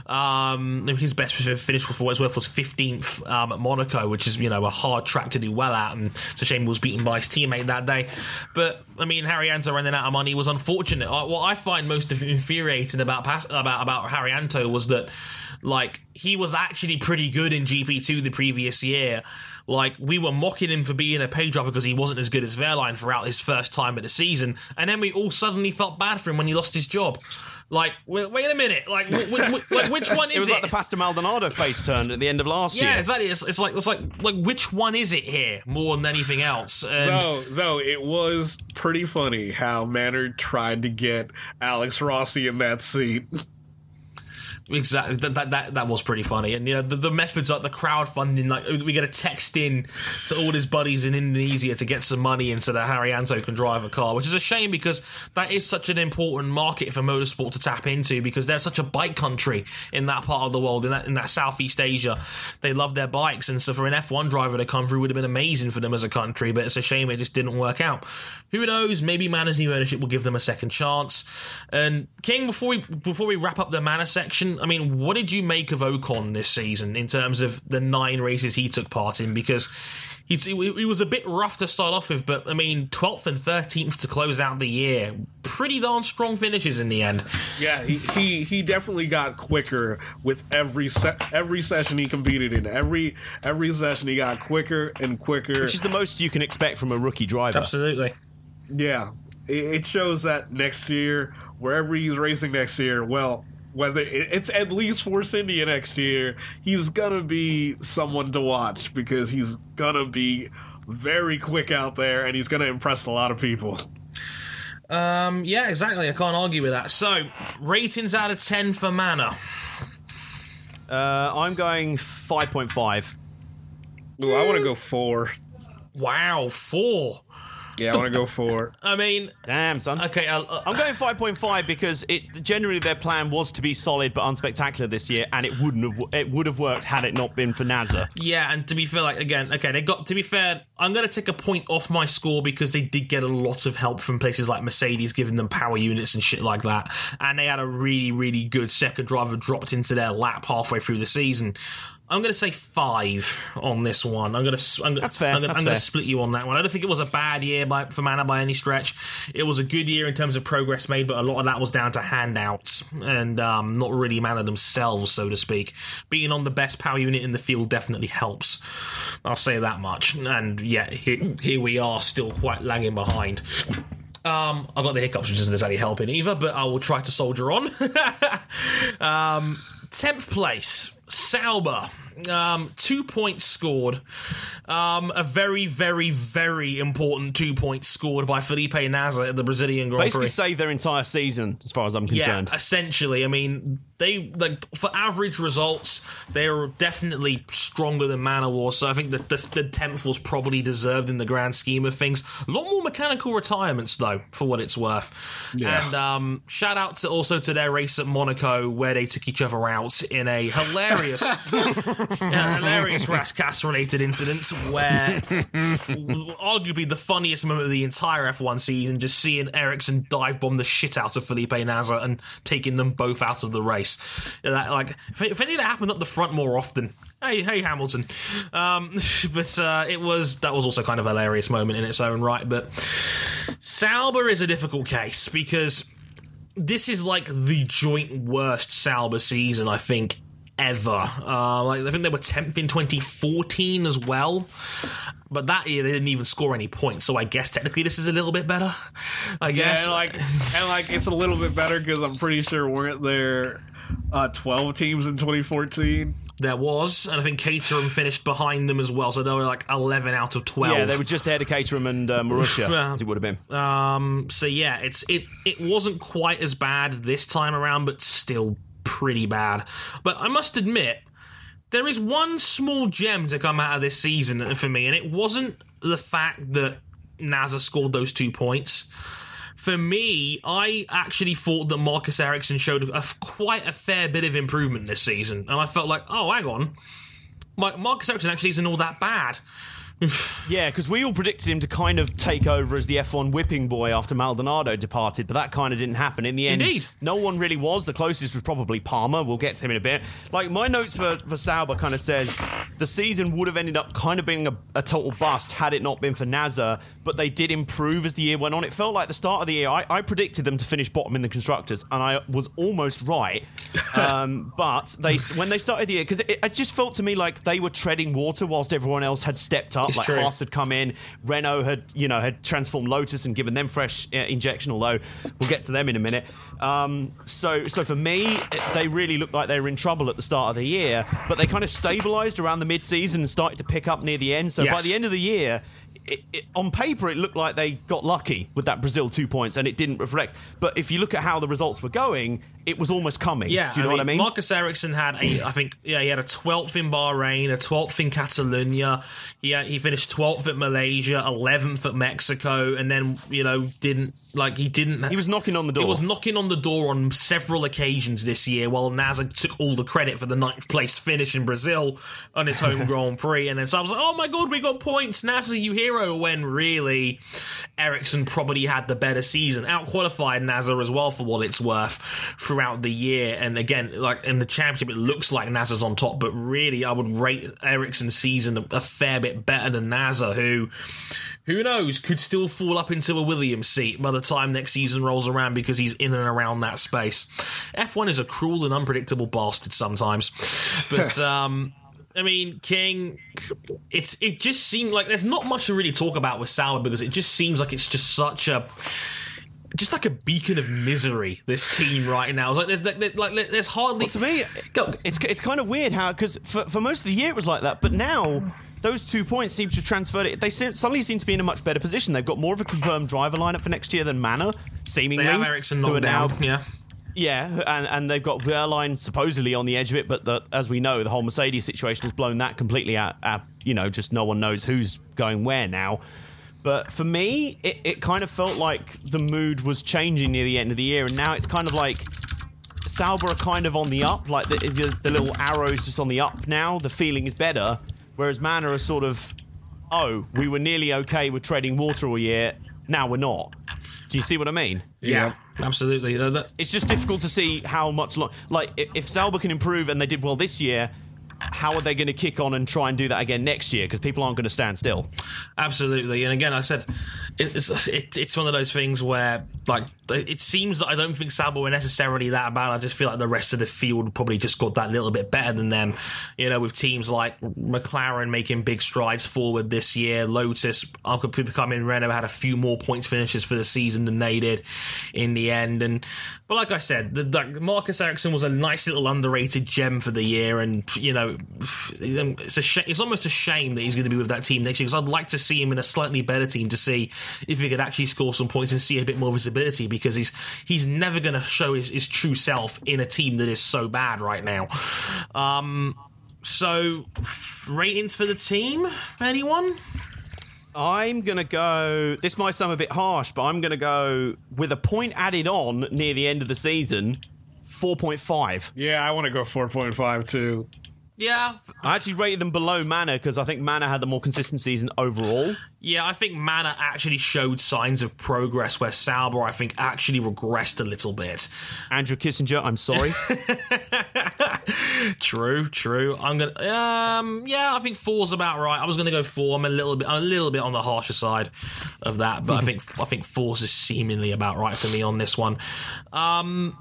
Um, his best finish for what it's worth was fifteenth um, at Monaco, which is you know a hard track to do well at, and it's a shame he was beaten by his teammate that day. But I mean, Haryanto running out of money was unfortunate. What I find most infuriating about about about Haryanto was that like he was actually pretty good in GP2 the previous year. Like we were mocking him for being a pay driver because he wasn't as good as Wehrlein throughout his first time at the season, and then we all suddenly felt bad for him when he lost his job. Like, wait, wait a minute, like, wh- wh- wh- like which one is It was it? like the Pastor Maldonado face turn at the end of last yeah, year. Yeah, exactly. It's, it's like it's like like which one is it here more than anything else? And Though, though it was pretty funny how Manor tried to get Alex Rossi in that seat. Exactly. That, that that that was pretty funny, and you know the, the methods like the crowdfunding, like we get a text in to all his buddies in Indonesia to get some money into the Haryanto can drive a car, which is a shame because that is such an important market for motorsport to tap into because they're such a bike country in that part of the world, in that in that Southeast Asia. They love their bikes, and so for an F1 driver to come through would have been amazing for them as a country, but it's a shame it just didn't work out. Who knows? Maybe Manor's new ownership will give them a second chance. And King, before we before we wrap up the Manor section, I mean, what did you make of Ocon this season in terms of the nine races he took part in? Because he's, he, he was a bit rough to start off with, but I mean, twelfth and thirteenth to close out the year, pretty darn strong finishes in the end. Yeah, he, he he definitely got quicker with every se- every session he competed in. Every every session he got quicker and quicker. Which is the most you can expect from a rookie driver. Absolutely. Yeah, it, it shows that next year, wherever he's racing next year, well, whether it's at least Force India next year, he's gonna be someone to watch because he's gonna be very quick out there and he's gonna impress a lot of people. Um, yeah, exactly. I can't argue with that. So, ratings out of ten for Manor. Uh, I'm going 5.5. Ooh, I want to go four. Wow, four. Yeah, I want to go four. I mean, Damn, son. okay, uh, uh, I'm going 5.5 because it generally their plan was to be solid but unspectacular this year, and it wouldn't have it would have worked had it not been for Nasr. Yeah, and to be fair, like again, okay, they got to be fair. I'm going to take a point off my score because they did get a lot of help from places like Mercedes, giving them power units and shit like that, and they had a really, really good second driver dropped into their lap halfway through the season. I'm going to say five on this one. I'm going to. I'm, That's fair, I'm, that's I'm going to split you on that one. I don't think it was a bad year by, for Manor by any stretch. It was a good year in terms of progress made, but a lot of that was down to handouts and um, not really Manor themselves, so to speak. Being on the best power unit in the field definitely helps. I'll say that much. And yeah, here, here we are, still quite lagging behind. Um, I got the hiccups, which isn't exactly helping either, but I will try to soldier on. um, 10th place, Sauber. Um, two points scored. Um, a very, very, very important two points scored by Felipe Nasr at the Brazilian Grand Basically, Prix. saved their entire season, as far as I'm concerned. Yeah, essentially. I mean, they like for average results, they're definitely stronger than Manor was. So I think that the, the tenth was probably deserved in the grand scheme of things. A lot more mechanical retirements though, for what it's worth. Yeah. And um, shout out to also to their race at Monaco where they took each other out in a hilarious, a hilarious Rascasse related incident where arguably the funniest moment of the entire F1 season, just seeing Ericsson dive bomb the shit out of Felipe Nasr and taking them both out of the race. That, like, if, if anything that happened up the front more often, hey, hey, Hamilton. Um, but uh, it was that was also kind of a hilarious moment in its own right. But Sauber is a difficult case because this is like the joint worst Sauber season I think ever. Uh, like I think they were tenth in 2014 as well, but that year they didn't even score any points. So I guess technically this is a little bit better. I guess. Yeah, and like and like it's a little bit better because I'm pretty sure weren't there uh, 12 teams in 2014. There was, and I think Caterham finished behind them as well, so they were like 11 out of 12. Yeah, they were just ahead of Caterham and uh, Marussia, Yeah. as it would have been. Um, so yeah, it's it it wasn't quite as bad this time around, but still pretty bad. But I must admit, there is one small gem to come out of this season for me, and it wasn't the fact that Nasr scored those two points. For me, I actually thought that Marcus Ericsson showed a, quite a fair bit of improvement this season, and I felt like, oh, hang on, Marcus Ericsson actually isn't all that bad. Yeah, because we all predicted him to kind of take over as the F1 whipping boy after Maldonado departed, but that kind of didn't happen. In the end, Indeed. no one really was. The closest was probably Palmer. We'll get to him in a bit. Like, my notes for, for Sauber kind of says the season would have ended up kind of being a, a total bust had it not been for Nasr, but they did improve as the year went on. It felt like the start of the year, I, I predicted them to finish bottom in the Constructors, and I was almost right. Um, but they when they started the year, because it, it just felt to me like they were treading water whilst everyone else had stepped up. It's like true. Haas had come in, Renault had you know had transformed Lotus and given them fresh uh, injection. Although we'll get to them in a minute. Um, so so for me, they really looked like they were in trouble at the start of the year, but they kind of stabilised around the mid-season and started to pick up near the end. So by the end of the year. It, it, on paper, it looked like they got lucky with that Brazil two points, and it didn't reflect. But if you look at how the results were going, it was almost coming. Yeah, do you know what I mean? Marcus Ericsson had a, I think, yeah, he had a twelfth in Bahrain, a twelfth in Catalonia. He he finished twelfth at Malaysia, eleventh at Mexico, and then you know didn't like he didn't. he was knocking on the door. He was knocking on the door on several occasions this year, while Nasr took all the credit for the ninth placed finish in Brazil on his home Grand Prix. And then so I was like, oh my god, we got points, Nasr, you hero. When really, Ericsson probably had the better season, out qualified Nasr as well for what it's worth throughout the year. And again, like in the championship, it looks like Nasr's on top, but really, I would rate Ericsson's season a, a fair bit better than Nasr, who who knows, could still fall up into a Williams seat by the time next season rolls around because he's in and around that space. F1 is a cruel and unpredictable bastard sometimes. But, um, I mean, King, it's it just seemed like there's not much to really talk about with Sauber because it just seems like it's just such a just like a beacon of misery. This team right now, like there's like, like there's hardly to me, Go. it's it's kind of weird how because for, for most of the year it was like that, but now those two points seem to transfer it. They suddenly seem to be in a much better position. They've got more of a confirmed driver lineup for next year than Manor, seemingly. they have Ericsson knocked now- down. Yeah. Yeah, and, and they've got Wehrlein supposedly on the edge of it, but the, as we know, the whole Mercedes situation has blown that completely out, out. You know, just no one knows who's going where now. But for me, it, it kind of felt like the mood was changing near the end of the year, and now it's kind of like Sauber are kind of on the up, like the, the, the little arrows just on the up now. The feeling is better, whereas Manor are sort of, oh, we were nearly okay with treading water all year, now we're not. Do you see what I mean? Yeah. Absolutely. Uh, that- it's just difficult to see how much long. Like, if, if Sauber can improve and they did well this year, how are they going to kick on and try and do that again next year? Because people aren't going to stand still. Absolutely, and again, I said it- it's it, it's one of those things where like it seems that I don't think Sauber were necessarily that bad. I just feel like the rest of the field probably just got that little bit better than them. You know, with teams like McLaren making big strides forward this year, Lotus become in Renault had a few more points finishes for the season than they did in the end. And but like I said, the, the Marcus Ericsson was a nice little underrated gem for the year, and you know, it's a sh- it's almost a shame that he's going to be with that team next year because I'd like to see him in a slightly better team to see if he could actually score some points and see a bit more visibility because he's he's never going to show his, his true self in a team that is so bad right now. Um, so ratings for the team, anyone? I'm going to go. This might sound a bit harsh, but I'm going to go with a point added on near the end of the season 4.5. Yeah, I want to go 4.5 too. Yeah, I actually rated them below Manor because I think Manor had the more consistent season overall. Yeah, I think Manor actually showed signs of progress where Sauber, I think, actually regressed a little bit. Andrew Kissinger, I'm sorry. True, true. I'm gonna, um, yeah, I think four's about right. I was gonna go four. I'm a little bit, I'm a little bit on the harsher side of that, but I think, I think four's is seemingly about right for me on this one. Um,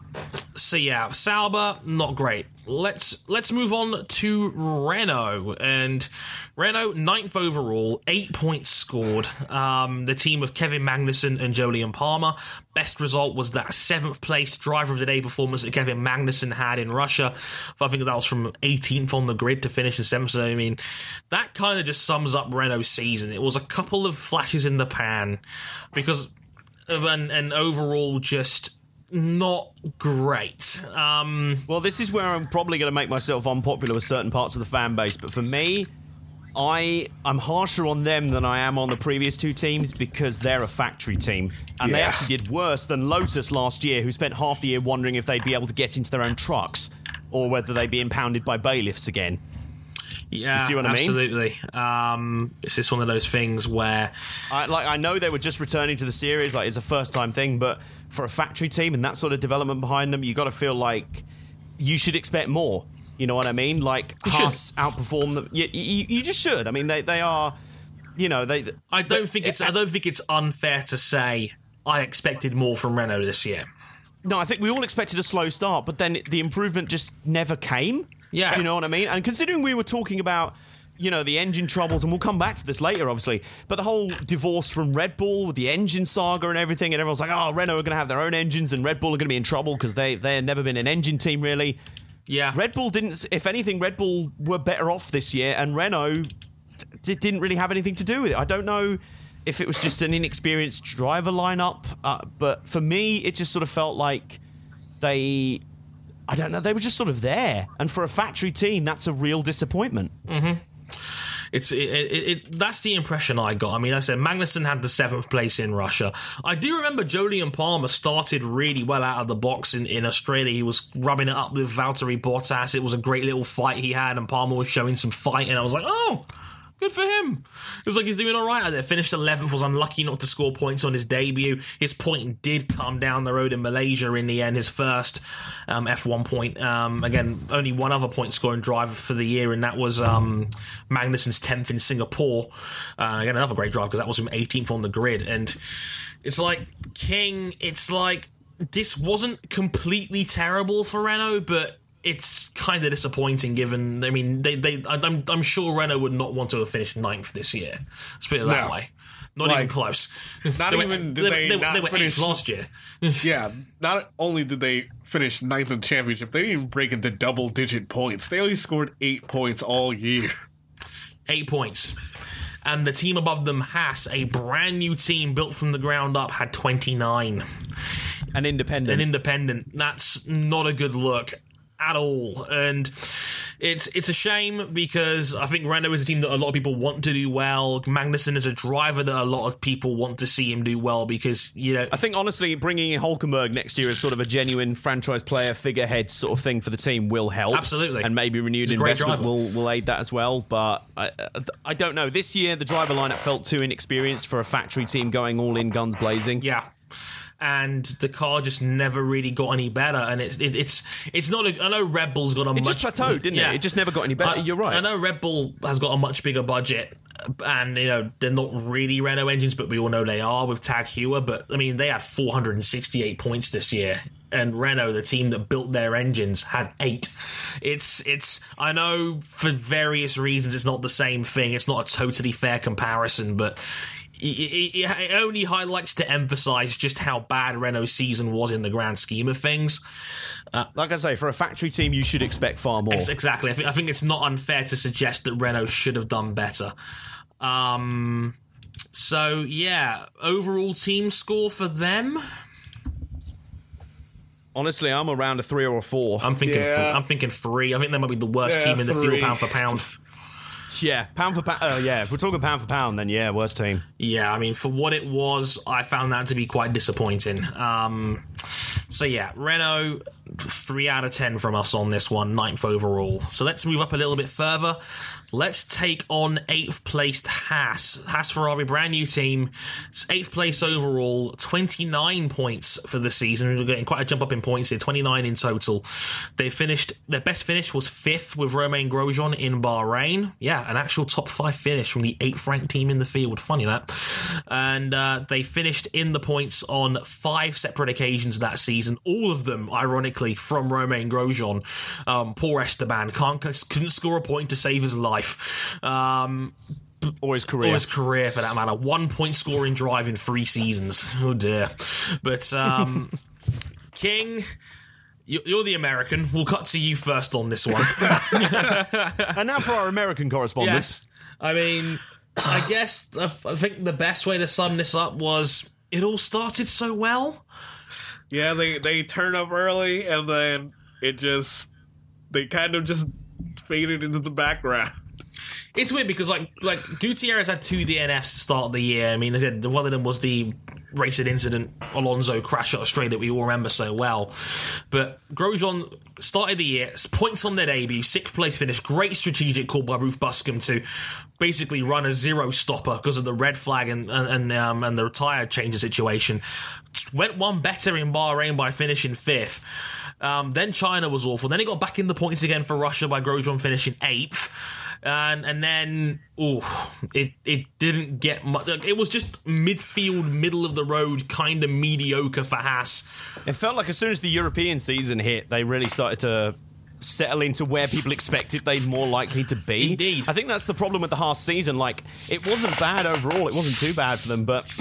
so yeah, Sauber, not great. Let's let's move on to Renault and Renault ninth overall, eight points scored. Um, the team of Kevin Magnussen and Jolyon Palmer. Best result was that seventh place driver of the day performance that Kevin Magnussen had in Russia. I think that was from 18th on the grid to finish in seventh. So I mean, that kind of just sums up Renault's season. It was a couple of flashes in the pan because and, and overall just not great. Um, well, this is where I'm probably going to make myself unpopular with certain parts of the fan base, but for me, I I'm harsher on them than I am on the previous two teams because they're a factory team and they actually did worse than Lotus last year, who spent half the year wondering if they'd be able to get into their own trucks or whether they'd be impounded by bailiffs again. yeah, see what I mean? absolutely. Um, it's just one of those things where I, like I know they were just returning to the series, like it's a first time thing, but for a factory team and that sort of development behind them, you got to feel like you should expect more. You know what I mean? Like You should. Haas outperform them. You, you, you just should. I mean, they they are. You know, they. I don't think it's I don't think it's unfair to say I expected more from Renault this year. No, I think we all expected a slow start, but then the improvement just never came. Yeah. Do you know what I mean? And considering we were talking about, you know, the engine troubles, and we'll come back to this later, obviously, but the whole divorce from Red Bull with the engine saga and everything, and everyone's like, oh, Renault are going to have their own engines, and Red Bull are going to be in trouble because they they had never been an engine team really. Yeah, Red Bull didn't. If anything, Red Bull were better off this year, and Renault d- didn't really have anything to do with it. I don't know if it was just an inexperienced driver lineup, uh, but for me, it just sort of felt like they. I don't know. They were just sort of there, and for a factory team, that's a real disappointment. It's it, it, it, that's the impression I got. I mean, like I said Magnussen had the seventh place in Russia. I do remember Jolyon Palmer started really well out of the box in, in Australia. He was rubbing it up with Valtteri Bottas. It was a great little fight he had, and Palmer was showing some fight. And I was like, oh. Good for him. It was like he's doing all right out there. Finished 11th, was unlucky not to score points on his debut. His point did come down the road in Malaysia in the end, his first um, F1 point. Um, again, only one other point scoring driver for the year, and that was um, Magnussen's 10th in Singapore. Uh, again, another great drive because that was from 18th on the grid. And it's like, King, it's like, this wasn't completely terrible for Renault, but it's kind of disappointing given. I mean, they, they I'm, I'm sure Renault would not want to have finished ninth this year. Let's put it that No. way. Not even close. not They were- even did they they, not they were finish- last year. Yeah, not only did they finish ninth in the championship, they didn't even break into double digit points. They only scored eight points all year. Eight points. And the team above them, Haas, a brand new team built from the ground up, had 29. And independent. an independent. That's not a good look at all. And it's it's a shame because I think Renault is a team that a lot of people want to do well. Magnussen is a driver that a lot of people want to see him do well because you know I think honestly, bringing in Hulkenberg next year as sort of a genuine franchise player, figurehead sort of thing for the team will help. Absolutely. and maybe renewed He's a great investment will will aid that as well. But I, I don't know. This year, the driver lineup felt too inexperienced for a factory team going all in, guns blazing. yeah. And the car just never really got any better, and it's it, it's it's not. A, I know Red Bull's got a It much just plateaued, didn't yeah. it? It just never got any better. I- You're right. I know Red Bull has got a much bigger budget, and you know they're not really Renault engines, but we all know they are with Tag Heuer. But I mean, they had 468 points this year, and Renault, the team that built their engines, had eight. It's it's. I know for various reasons, it's not the same thing. It's not a totally fair comparison, but. It, it, it only highlights to emphasize just how bad Renault's season was in the grand scheme of things. Like I say, for a factory team, you should expect far more. Ex- Exactly. I think, I think it's not unfair to suggest that Renault should have done better. Um, so yeah, overall team score for them. Honestly, I'm around a three or a four. I'm thinking. Yeah. th- I'm thinking three. I think they might be the worst Yeah, team in the three. field pound for pound. yeah, pound for pound. Oh yeah, if we're talking pound for pound, then yeah, worst team. Yeah, I mean, for what it was, I found that to be quite disappointing. Um, So yeah, Renault, three out of ten from us on this one, ninth overall. So let's move up a little bit further. Let's take on eighth placed Haas. Haas Ferrari, brand new team. It's eighth place overall, 29 points for the season. We're getting quite a jump up in points here, 29 in total. They finished, their best finish was fifth with Romain Grosjean in Bahrain. Yeah, an actual top five finish from the eighth ranked team in the field. Funny that. And uh, they finished in the points on five separate occasions that season. All of them, ironically, from Romain Grosjean. Um, poor Esteban can't couldn't score a point to save his life. Um, or his career. or his career for that matter. One point scoring drive in three seasons. Oh dear. But um, King, you- you're the American. We'll cut to you first on this one. and now for our American correspondent. yes. I mean, I guess I think the best way to sum this up was it all started so well. Yeah, they they turn up early and then it just they kind of just faded into the background. It's weird because like like Gutierrez had two DNFs to start the year. I mean, one of them was the racing incident, Alonso crash at Australia that we all remember so well. But Grosjean started the year points on their debut, sixth place finish, great strategic call by Ruth Buscombe to basically run a zero stopper because of the red flag and and and, um, and the tire change situation. Went one better in Bahrain by finishing fifth. Um, then China was awful. Then he got back in the points again for Russia by Grosjean finishing eighth, and and then oh, it it didn't get much. like, It was just midfield, middle of the road, kind of mediocre for Haas. It felt like as soon as the European season hit, they really started to settle into where people expected they'd more likely to be. Indeed. I think that's the problem with the Haas season. Like, it wasn't bad overall. It wasn't too bad for them, but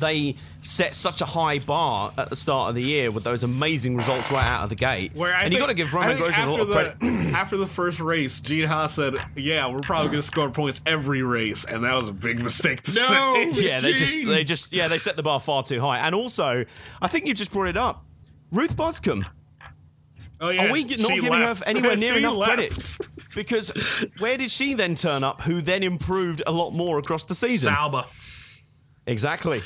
they set such a high bar at the start of the year with those amazing results right out of the gate. Where I and you think- got to give I Romain think Grosjean a lot after of credit. the after the first race, Gene Haas said, "Yeah, we're probably going to score points every race," and that was a big mistake to say. yeah, they just they just yeah they set the bar far too high. And also, I think you just brought it up. Ruth Buscombe. Oh yeah, Are we not she giving left. her anywhere near enough left. credit? Because where did she then turn up? Who then improved a lot more across the season? Sauber. Exactly.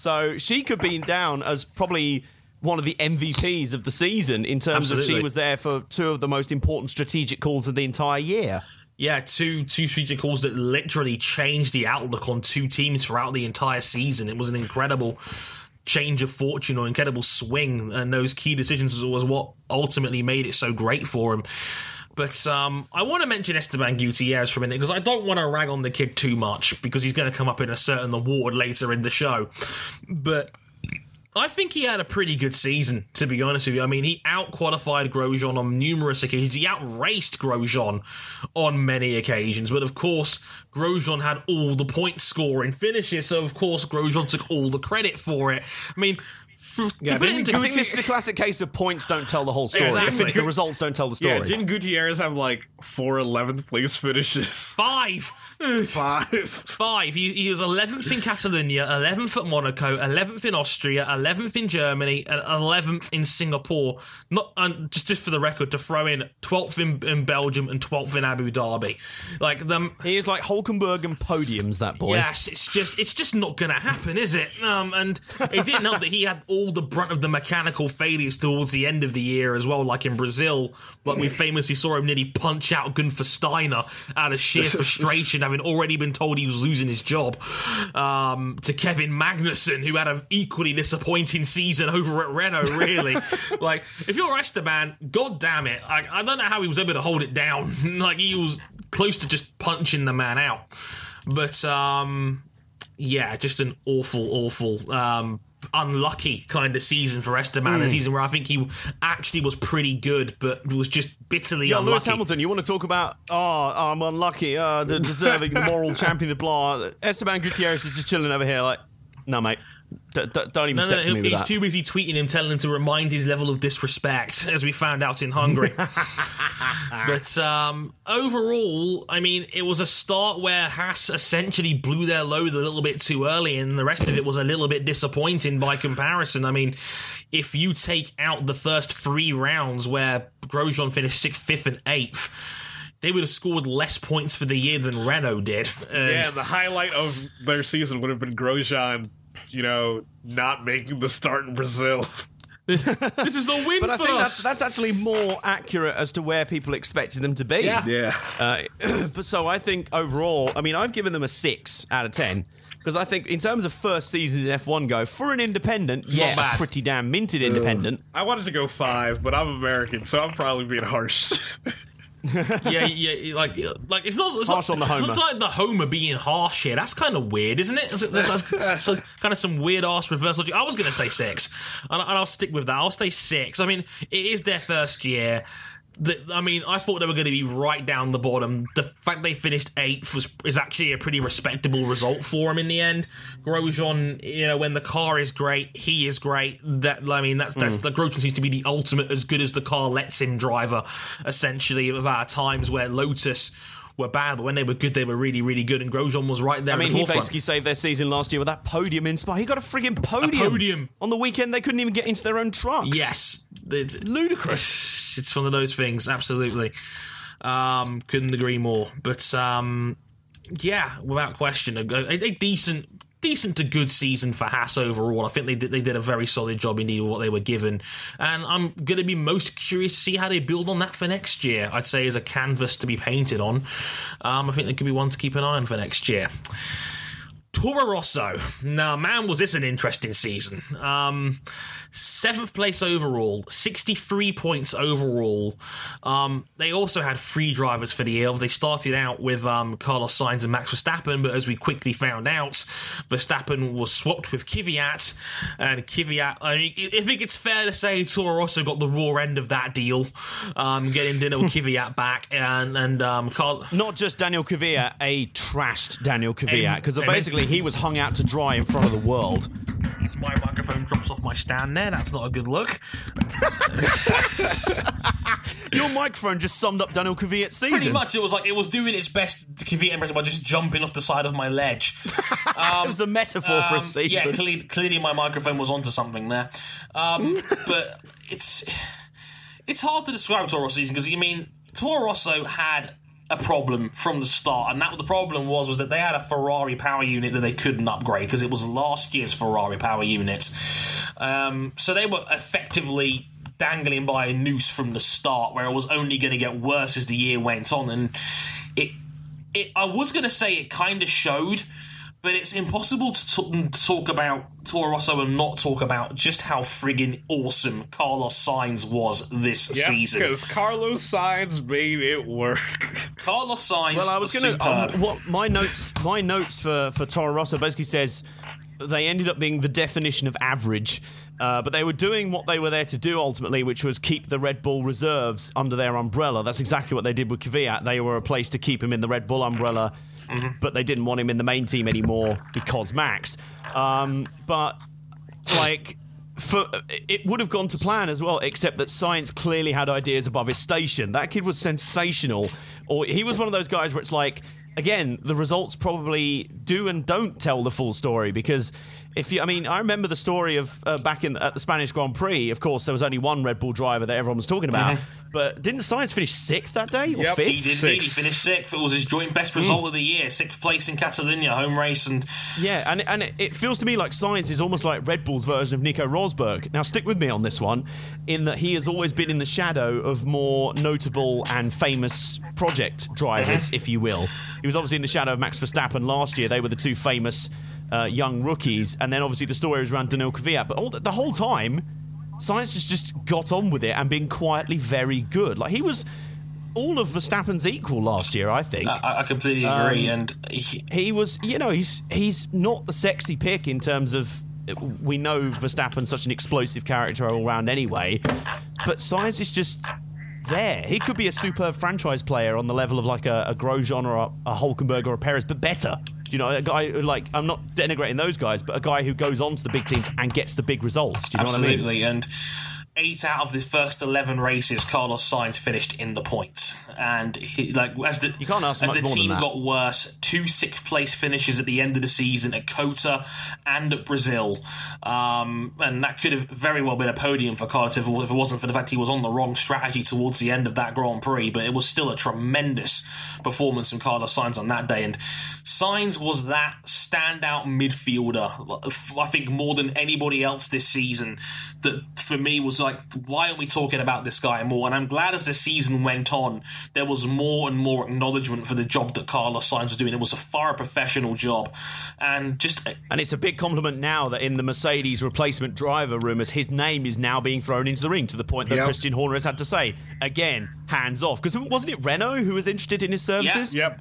So she could be down as probably one of the MVPs of the season in terms of she was there for two of the most important strategic calls of the entire year. Yeah, two two strategic calls that literally changed the outlook on two teams throughout the entire season. It was an incredible change of fortune or incredible swing, and those key decisions was what ultimately made it so great for him. But um, I want to mention Esteban Gutierrez for a minute because I don't want to rag on the kid too much because he's going to come up in a certain award later in the show. But I think he had a pretty good season, to be honest with you. I mean, he out qualified Grosjean on numerous occasions. He outraced Grosjean on many occasions. But of course, Grosjean had all the point scoring finishes. So, of course, Grosjean took all the credit for it. I mean, Yeah, to put didn't into I think this is a classic case of points don't tell the whole story. I Exactly. think the results don't tell the story. Yeah, didn't Gutierrez have like four 11th place finishes? five. Five. Five. He, he was 11th in Catalonia, 11th at Monaco, 11th in Austria, 11th in Germany, and 11th in Singapore. Not um, just just for the record to throw in 12th in, in Belgium and 12th in Abu Dhabi. Like them. He is like Hulkenberg and podiums, that boy. Yes, it's just it's just not going to happen, is it? Um, and it didn't help that he had all the brunt of the mechanical failures towards the end of the year as well, like in Brazil, like we famously saw him nearly punch out Gunther Steiner out of sheer frustration, having already been told he was losing his job. Um, to Kevin Magnussen, who had an equally disappointing season over at Renault. Really, like if you're Esteban, god damn it, I, I don't know how he was able to hold it down. like he was close to just punching the man out. But um, yeah, just an awful, awful, um, unlucky kind of season for Esteban. A season where I think he actually was pretty good, but was just bitterly Yeah, Lewis. Hamilton, you want to talk about, oh, I'm unlucky, uh, the deserving, the moral champion, the blah. Esteban Gutierrez is just chilling over here, like, no, mate, d- d- don't even No, step no, to me with he's that. too busy tweeting him, telling him to remind his level of disrespect, as we found out in Hungary. but um, overall, I mean, it was a start where Haas essentially blew their load a little bit too early, and the rest of it was a little bit disappointing by comparison. I mean, if you take out the first three rounds where Grosjean finished sixth, fifth, and eighth. They would have scored less points for the year than Renault did. And Yeah, the highlight of their season would have been Grosjean, you know, not making the start in Brazil. this is the win But I think us. that's that's actually more accurate as to where people expected them to be. Yeah. Yeah. Uh, but so I think overall, I mean, I've given them a six out of ten because I think in terms of first seasons in F1 go for an independent, yeah, bad. pretty damn minted independent. I wanted to go five, but I'm American, so I'm probably being harsh. yeah, yeah, like, like it's not it's Harsh not, on the Homer. not like the Homer being harsh here. That's kind of weird, isn't it? It's, it's, it's, it's like kind of some weird ass reverse logic. I was going to say six, and, and I'll stick with that. I'll say six. I mean, it is their first year. The, I mean, I thought they were going to be right down the bottom. The fact they finished eighth was is actually a pretty respectable result for them in the end. Grosjean, you know, when the car is great, he is great. That I mean, that's that's hmm. the Grosjean seems to be the ultimate as good as the car lets him driver. Essentially, of our times where Lotus were bad, but when they were good, they were really, really good. And Grosjean was right there. I mean, the he forefront. basically saved their season last year with that podium in Spa. He got a frigging podium. podium. On the weekend, they couldn't even get into their own trucks. Yes, It- Ludicrous. It's one of those things. Absolutely, um, couldn't agree more. But um, yeah, without question, a, a, a decent. Decent to good season for Haas overall. I think they did, they did a very solid job indeed with what they were given, and I'm going to be most curious to see how they build on that for next year. I'd say as a canvas to be painted on. Um, I think there could be one to keep an eye on for next year. Toro Rosso. Now, man, was this an interesting season. Um, seventh place overall, 63 points overall. Um, they also had three drivers for the year. They started out with um, Carlos Sainz and Max Verstappen, but as we quickly found out, Verstappen was swapped with Kvyat, and Kvyat, I, mean, I think it's fair to say Toro Rosso got the raw end of that deal, um, getting dinner with Kvyat back, and, and um, Carl. Not just Daniel Kvyat, a trashed Daniel Kvyat, because Em- basically he was hung out to dry in front of the world. As my microphone drops off my stand there, that's not a good look. Your microphone just summed up Daniel Kvyat's season. Pretty much, it was like it was doing its best to Kvyat impression by just jumping off the side of my ledge. It was a metaphor for a Um, season. yeah, clearly, clearly my microphone was onto something there. Um, but it's it's hard to describe Toro season because you mean Toro Rosso had a problem from the start, and that the problem was was that they had a Ferrari power unit that they couldn't upgrade because it was last year's Ferrari power units. Um, so they were effectively dangling by a noose from the start, where it was only going to get worse as the year went on, and it it, I was going to say it kind of showed, but it's impossible to, t- to talk about Toro Rosso and not talk about just how friggin' awesome Carlos Sainz was this Yeah, season. because Carlos Sainz made it work. Carlos Sainz Well, I was was going to. Um, what my notes, my notes for for Toro Rosso basically says they ended up being the definition of average. Uh, but they were doing what they were there to do ultimately, which was keep the Red Bull reserves under their umbrella. That's exactly what they did with Kvyat. They were a place to keep him in the Red Bull umbrella, but they didn't want him in the main team anymore because Max. Um, but like for it would have gone to plan as well, except that Sainz clearly had ideas above his station. That kid was sensational, or he was one of those guys where it's like, again, the results probably do and don't tell the full story because. If you, I mean, I remember the story of uh, back in at the Spanish Grand Prix. Of course, there was only one Red Bull driver that everyone was talking about. Mm-hmm. But didn't Sainz finish sixth that day or Yep. fifth? He did Six. indeed. He finished sixth. It was his joint best mm. result of the year. Sixth place in Catalonia home race, and Yeah, and and it, it feels to me like Sainz is almost like Red Bull's version of Nico Rosberg. Now, stick with me on this one, in that he has always been in the shadow of more notable and famous project drivers, mm-hmm. if you will. He was obviously in the shadow of Max Verstappen last year. They were the two famous uh, young rookies, and then obviously the story was around Daniil Kvyat. But all the, the whole time, Sainz has just got on with it and been quietly very good. Like he was. All of Verstappen's equal last year, I think I, I completely agree. Um, and he, he was, you know, he's he's not the sexy pick in terms of. We know Verstappen's such an explosive character all around anyway, but Sainz is just there. He could be a superb franchise player on the level of like a, a Grosjean or a, a Hulkenberg or a Perez, but better. You know, a guy who, like I'm not denigrating those guys, but a guy who goes on to the big teams and gets the big results. Do you know what I mean? Absolutely, and eight out of the first eleven races, Carlos Sainz finished in the points, and he, like as the You can't ask as the team got worse, two sixth place finishes at the end of the season at Cota and at Brazil, um, and that could have very well been a podium for Carlos if it if it wasn't for the fact he was on the wrong strategy towards the end of that Grand Prix. But it was still a tremendous performance from Carlos Sainz on that day, and Sainz was that standout midfielder. I think more than anybody else this season. That for me was like, why aren't we talking about this guy more? And I'm glad as the season went on, there was more and more acknowledgement for the job that Carlos Sainz was doing. It was a far professional job, and just uh, And it's a big compliment now that in the Mercedes replacement driver rumours, his name is now being thrown into the ring to the point that Yep. Christian Horner has had to say, again, hands off. Because wasn't it Renault who was interested in his services? Yep.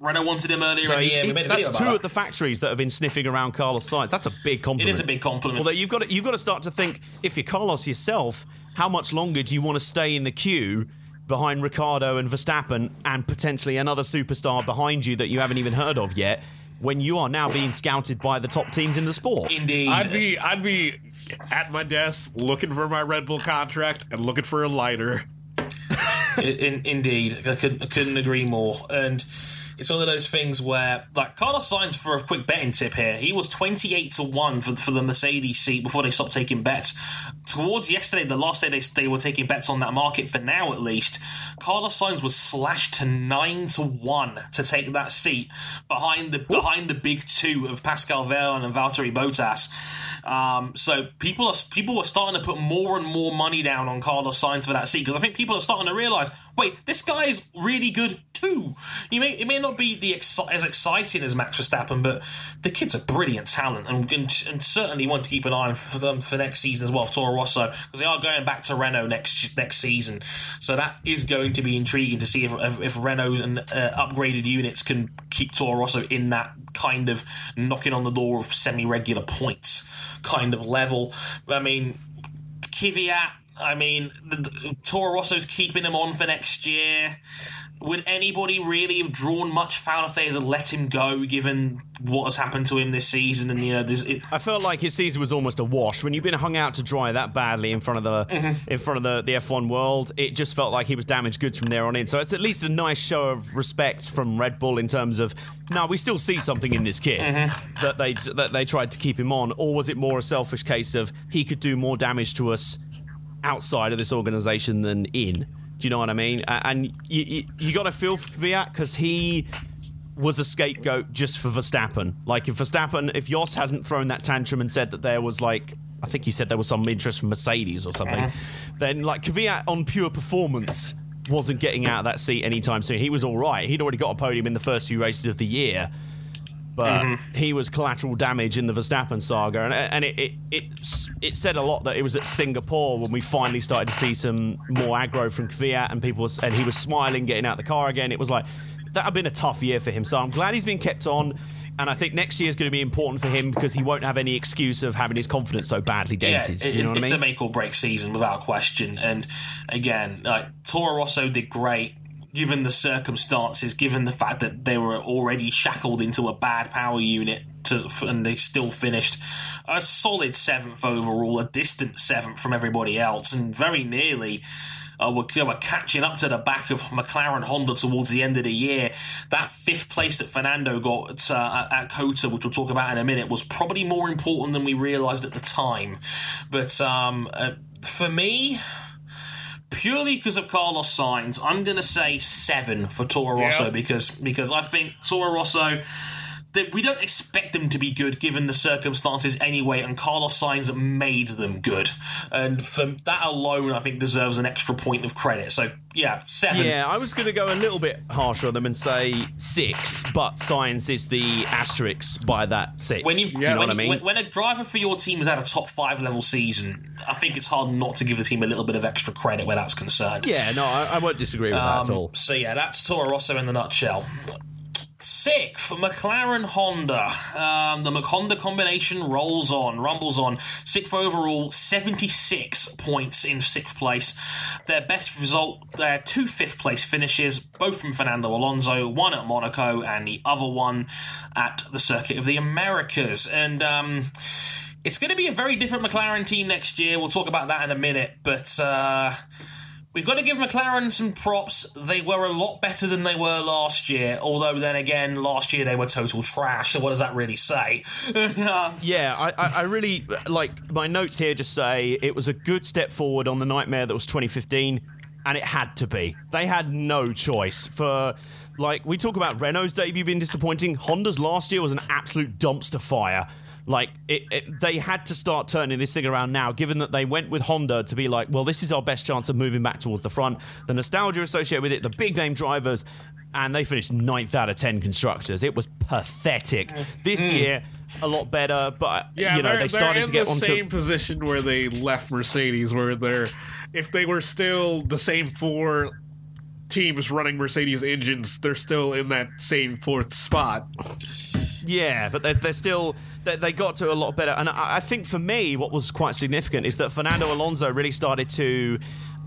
Renault wanted him earlier So in the he's- year. We he's- made a that's video two about at the factories that have been sniffing around Carlos Sainz. That's a big compliment. It is a big compliment. Although you've got to, you've got to start to think if you're Carlos yourself, how much longer do you want to stay in the queue behind Ricciardo and Verstappen and potentially another superstar behind you that you haven't even heard of yet? When you are now being scouted by the top teams in the sport, Indeed. I'd be I'd be at my desk looking for my Red Bull contract and looking for a lighter. in, indeed, I couldn't, I couldn't agree more. And it's one of those things where, like Carlos Sainz, for a quick betting tip here, he was twenty-eight to one for, for the Mercedes seat before they stopped taking bets. Towards yesterday, the last day they, they were taking bets on that market, for now at least, Carlos Sainz was slashed to nine to one to take that seat behind the behind the big two of Pascal Wehrlein and Valtteri Bottas. Um, so people are people are starting to put more and more money down on Carlos Sainz for that seat because I think people are starting to realise, wait, this guy is really good too. He may it may not be the as exciting as Max Verstappen, but the kid's a brilliant talent and, and, and certainly want to keep an eye on for them for next season as well, Toro Rosso, because they are going back to Renault next next season. So that is going to be intriguing to see if if, if Renault and uh, upgraded units can keep Toro Rosso in that kind of knocking on the door of semi regular points kind of level. I mean, Kvyat. I mean, the, the, Toro Rosso's keeping him on for next year. Would anybody really have drawn much foul if they had let him go, given what has happened to him this season? And you know, there's, it, I felt like his season was almost a wash. When you've been hung out to dry that badly in front of the Mm-hmm. in front of the, the F1 world, it just felt like he was damaged goods from there on in. So it's at least a nice show of respect from Red Bull in terms of no, we still see something in this kid Mm-hmm. that they that they tried to keep him on, or was it more a selfish case of he could do more damage to us outside of this organisation than in? Do you know what I mean? And you, you, you got to feel for Kvyat because he was a scapegoat just for Verstappen. Like if Verstappen, if Jos hasn't thrown that tantrum and said that there was like, I think he said there was some interest from Mercedes or something, then like Kvyat on pure performance wasn't getting out of that seat anytime soon. He was all right. He'd already got a podium in the first few races of the year. But mm-hmm. he was collateral damage in the Verstappen saga, and, and it, it it it said a lot that it was at Singapore when we finally started to see some more aggro from Kvyat, and people was, and he was smiling, getting out the car again. It was like that had been a tough year for him. So I'm glad he's been kept on, and I think next year is going to be important for him because he won't have any excuse of having his confidence so badly yeah, dented. it- you know what I it's mean? a make or break season without question. And again, like Toro Rosso did great. Given the circumstances, given the fact that they were already shackled into a bad power unit, to, and they still finished a solid seventh overall, a distant seventh from everybody else, and very nearly uh, were, were catching up to the back of McLaren Honda towards the end of the year. That fifth place that Fernando got uh, at Cota, which we'll talk about in a minute, was probably more important than we realised at the time. But um, uh, for me, purely because of Carlos Sainz, I'm going to say seven for Toro Rosso Yeah. because because I think Toro Rosso. That we don't expect them to be good given the circumstances anyway, and Carlos Sainz made them good, and for that alone, I think deserves an extra point of credit. So yeah, seven. Yeah, I was going to go a little bit harsher on them and say six, but Sainz is the asterisk by that six. When you, Do you know when, what I mean? when, when a driver for your team has had a top five level season, I think it's hard not to give the team a little bit of extra credit where that's concerned. yeah, no, I, I won't disagree with that at um, all. So yeah, that's Toro Rosso in the nutshell. Sixth, McLaren Honda. Um, the Honda combination rolls on, rumbles on. Sixth overall, 76 points in sixth place. Their best result, their two fifth place finishes, both from Fernando Alonso, one at Monaco and the other one at the Circuit of the Americas. And um, it's going to be a very different McLaren team next year. We'll talk about that in a minute, but uh, we've got to give McLaren some props. They were a lot better than they were last year, although then again, last year they were total trash. So what does that really say? Yeah, I, I, really like my notes here. Just say it was a good step forward on the nightmare that was 2015, and it had to be. They had no choice for. Like we talk about Renault's debut being disappointing, Honda's last year was an absolute dumpster fire. Like it, it, they had to start turning this thing around now, given that they went with Honda to be like, well, this is our best chance of moving back towards the front. The nostalgia associated with it, the big name drivers, and they finished ninth out of ten constructors. It was pathetic. Mm. This mm. year, a lot better, but Yeah, you know they started to get the onto. same position where they left Mercedes, where they're if they were still the same four teams running Mercedes engines, they're still in that same fourth spot. Yeah, but they're, they're still they, they got to a lot better. And I, I think for me, what was quite significant is that Fernando Alonso really started to.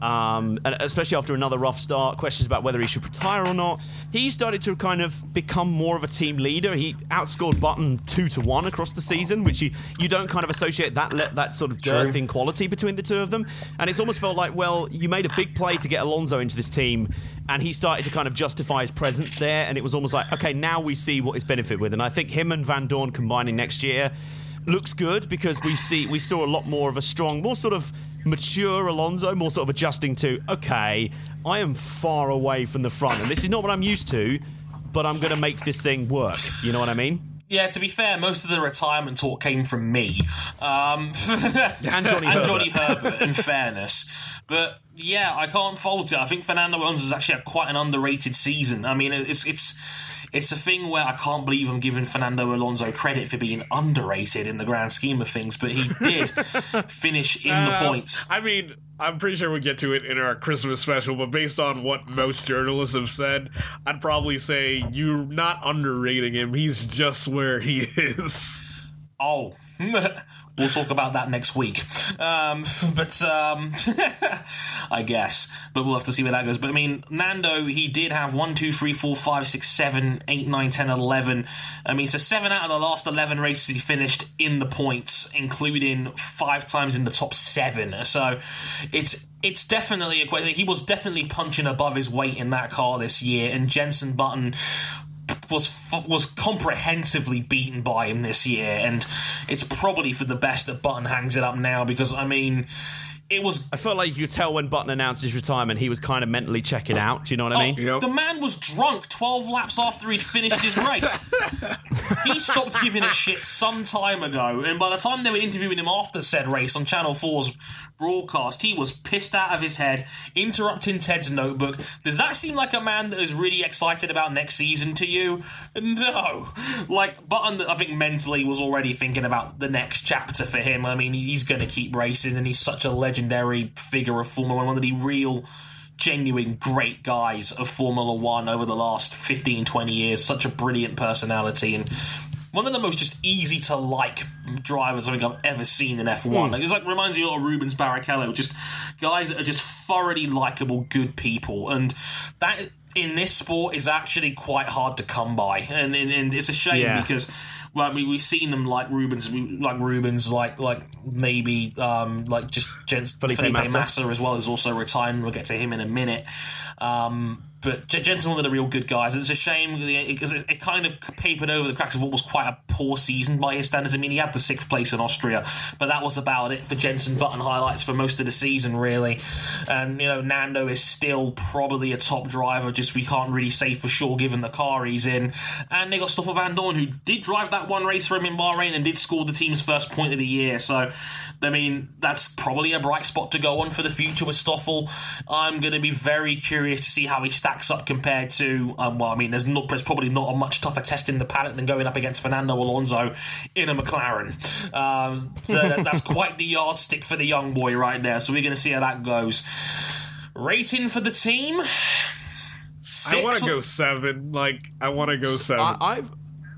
Um, especially after another rough start, questions about whether he should retire or not. He started to kind of become more of a team leader. He outscored Button two to one across the season, which you, you don't kind of associate that le- that sort of dearth in quality between the two of them. And it's almost felt like, well, you made a big play to get Alonso into this team, and he started to kind of justify his presence there. And it was almost like, okay, now we see what his benefit with. And I think him and Vandoorne combining next year looks good because we see we saw a lot more of a strong, more sort of mature Alonso, more sort of adjusting to, okay, I am far away from the front, and this is not what I'm used to, but I'm going to make this thing work. You know what I mean? Yeah, to be fair, most of the retirement talk came from me. Um, And Johnny and Herbert. Johnny Herbert, in fairness. But yeah, I can't fault it. I think Fernando Alonso has actually had quite an underrated season. I mean, it's it's it's a thing where I can't believe I'm giving Fernando Alonso credit for being underrated in the grand scheme of things, but he did finish in the Uh, points. I mean, I'm pretty sure we'll get to it in our Christmas special, but based on what most journalists have said, I'd probably say you're not underrating him. He's just where he is. Oh. we'll talk about that next week. Um, but um, I guess. But we'll have to see where that goes. But I mean, Nando, he did have 1, 2, 3, 4, 5, 6, 7, 8, 9, 10, 11. I mean, so 7 out of the last 11 races he finished in the points, including 5 times in the top 7. So it's it's definitely a question. He was definitely punching above his weight in that car this year, and Jenson Button was was comprehensively beaten by him this year, and it's probably for the best that Button hangs it up now because I mean, it was I felt like you could tell when Button announced his retirement, he was kind of mentally checking out. Do you know what I oh, mean? Oh, the man was drunk 12 laps after he'd finished his race. he stopped giving a shit some time ago, and by the time they were interviewing him after said race on Channel 4's broadcast, he was pissed out of his head, interrupting Ted's notebook. Does that seem like a man that is really excited about next season to you? No. Like, Button, I think mentally was already thinking about the next chapter for him. I mean, he's going to keep racing, and he's such a legendary figure of Formula One, one of the real genuine great guys of Formula One over the last 15, 20 years. Such a brilliant personality and one of the most just easy to like drivers I think I've ever seen in F1. Like, it's like reminds me a lot of Rubens Barrichello, just guys that are just thoroughly likable, good people, and that in this sport is actually quite hard to come by, and and, and it's a shame Yeah. because. Like we we've seen them like Rubens, like Rubens, like like maybe um like just Jens, Felipe Felipe, Massa. Massa. as well is also retiring. We'll get to him in a minute. Um, but J- Jenson's one of the real good guys. It's a shame because it, it kind of papered over the cracks of what was quite a poor season by his standards. I mean, he had the sixth place in Austria, but that was about it for Jenson Button highlights for most of the season, really. And you know, Nando is still probably a top driver. Just we can't really say for sure given the car he's in. And they got Stoffel Vandoorne, who did drive that one race for him in Bahrain and did score the team's first point of the year. So, I mean, that's probably a bright spot to go on for the future with Stoffel. I'm going to be very curious to see how he stacks up compared to, um, well, I mean, there's, not, there's probably not a much tougher test in the paddock than going up against Fernando Alonso in a McLaren. Um, so that's quite the yardstick for the young boy right there. So we're going to see how that goes. Rating for the team? Six? I want to go seven. Like, I want to go seven. I, I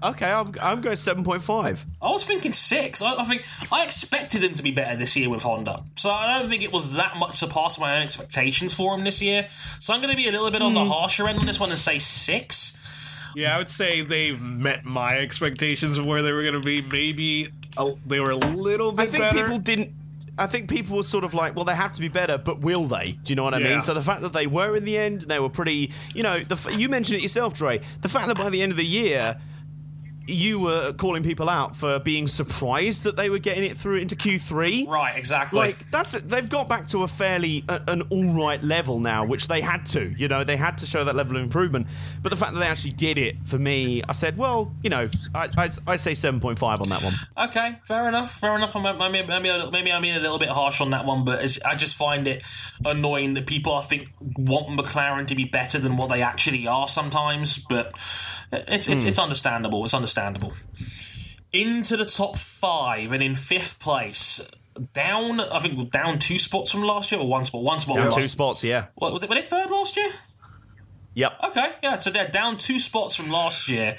okay, I'm, I'm going seven point five. I was thinking six. I, I think I expected them to be better this year with Honda, so I don't think it was that much surpassed my own expectations for them this year. So I'm going to be a little bit on the hmm. harsher end on this one and say six. Yeah, I would say they've met my expectations of where they were going to be. Maybe a, they were a little bit I think better. people didn't. I think people were sort of like, well, they have to be better, but will they? Do you know what I Yeah. mean? So the fact that they were in the end, they were pretty. You know, the, you mentioned it yourself, Dre. The fact that by the end of the year, you were calling people out for being surprised that they were getting it through into Q3. Right, exactly. Like that's they've got back to a fairly a, an all right level now, which they had to. You know, they had to show that level of improvement. But the fact that they actually did it for me, I said, well, you know, I, I, I say seven point five on that one. Okay, fair enough. Fair enough. I'm- Maybe, maybe, maybe I'm being a little bit harsh on that one, but I just find it annoying that people, I think, want McLaren to be better than what they actually are sometimes. But it's it's, it's understandable. It's understandable. Into the top five, and in fifth place, down. I think down two spots from last year, or one spot. One spot. from Two last, spots, yeah. What, were they- were they third last year? Yep. Okay, yeah, so they're down two spots from last year.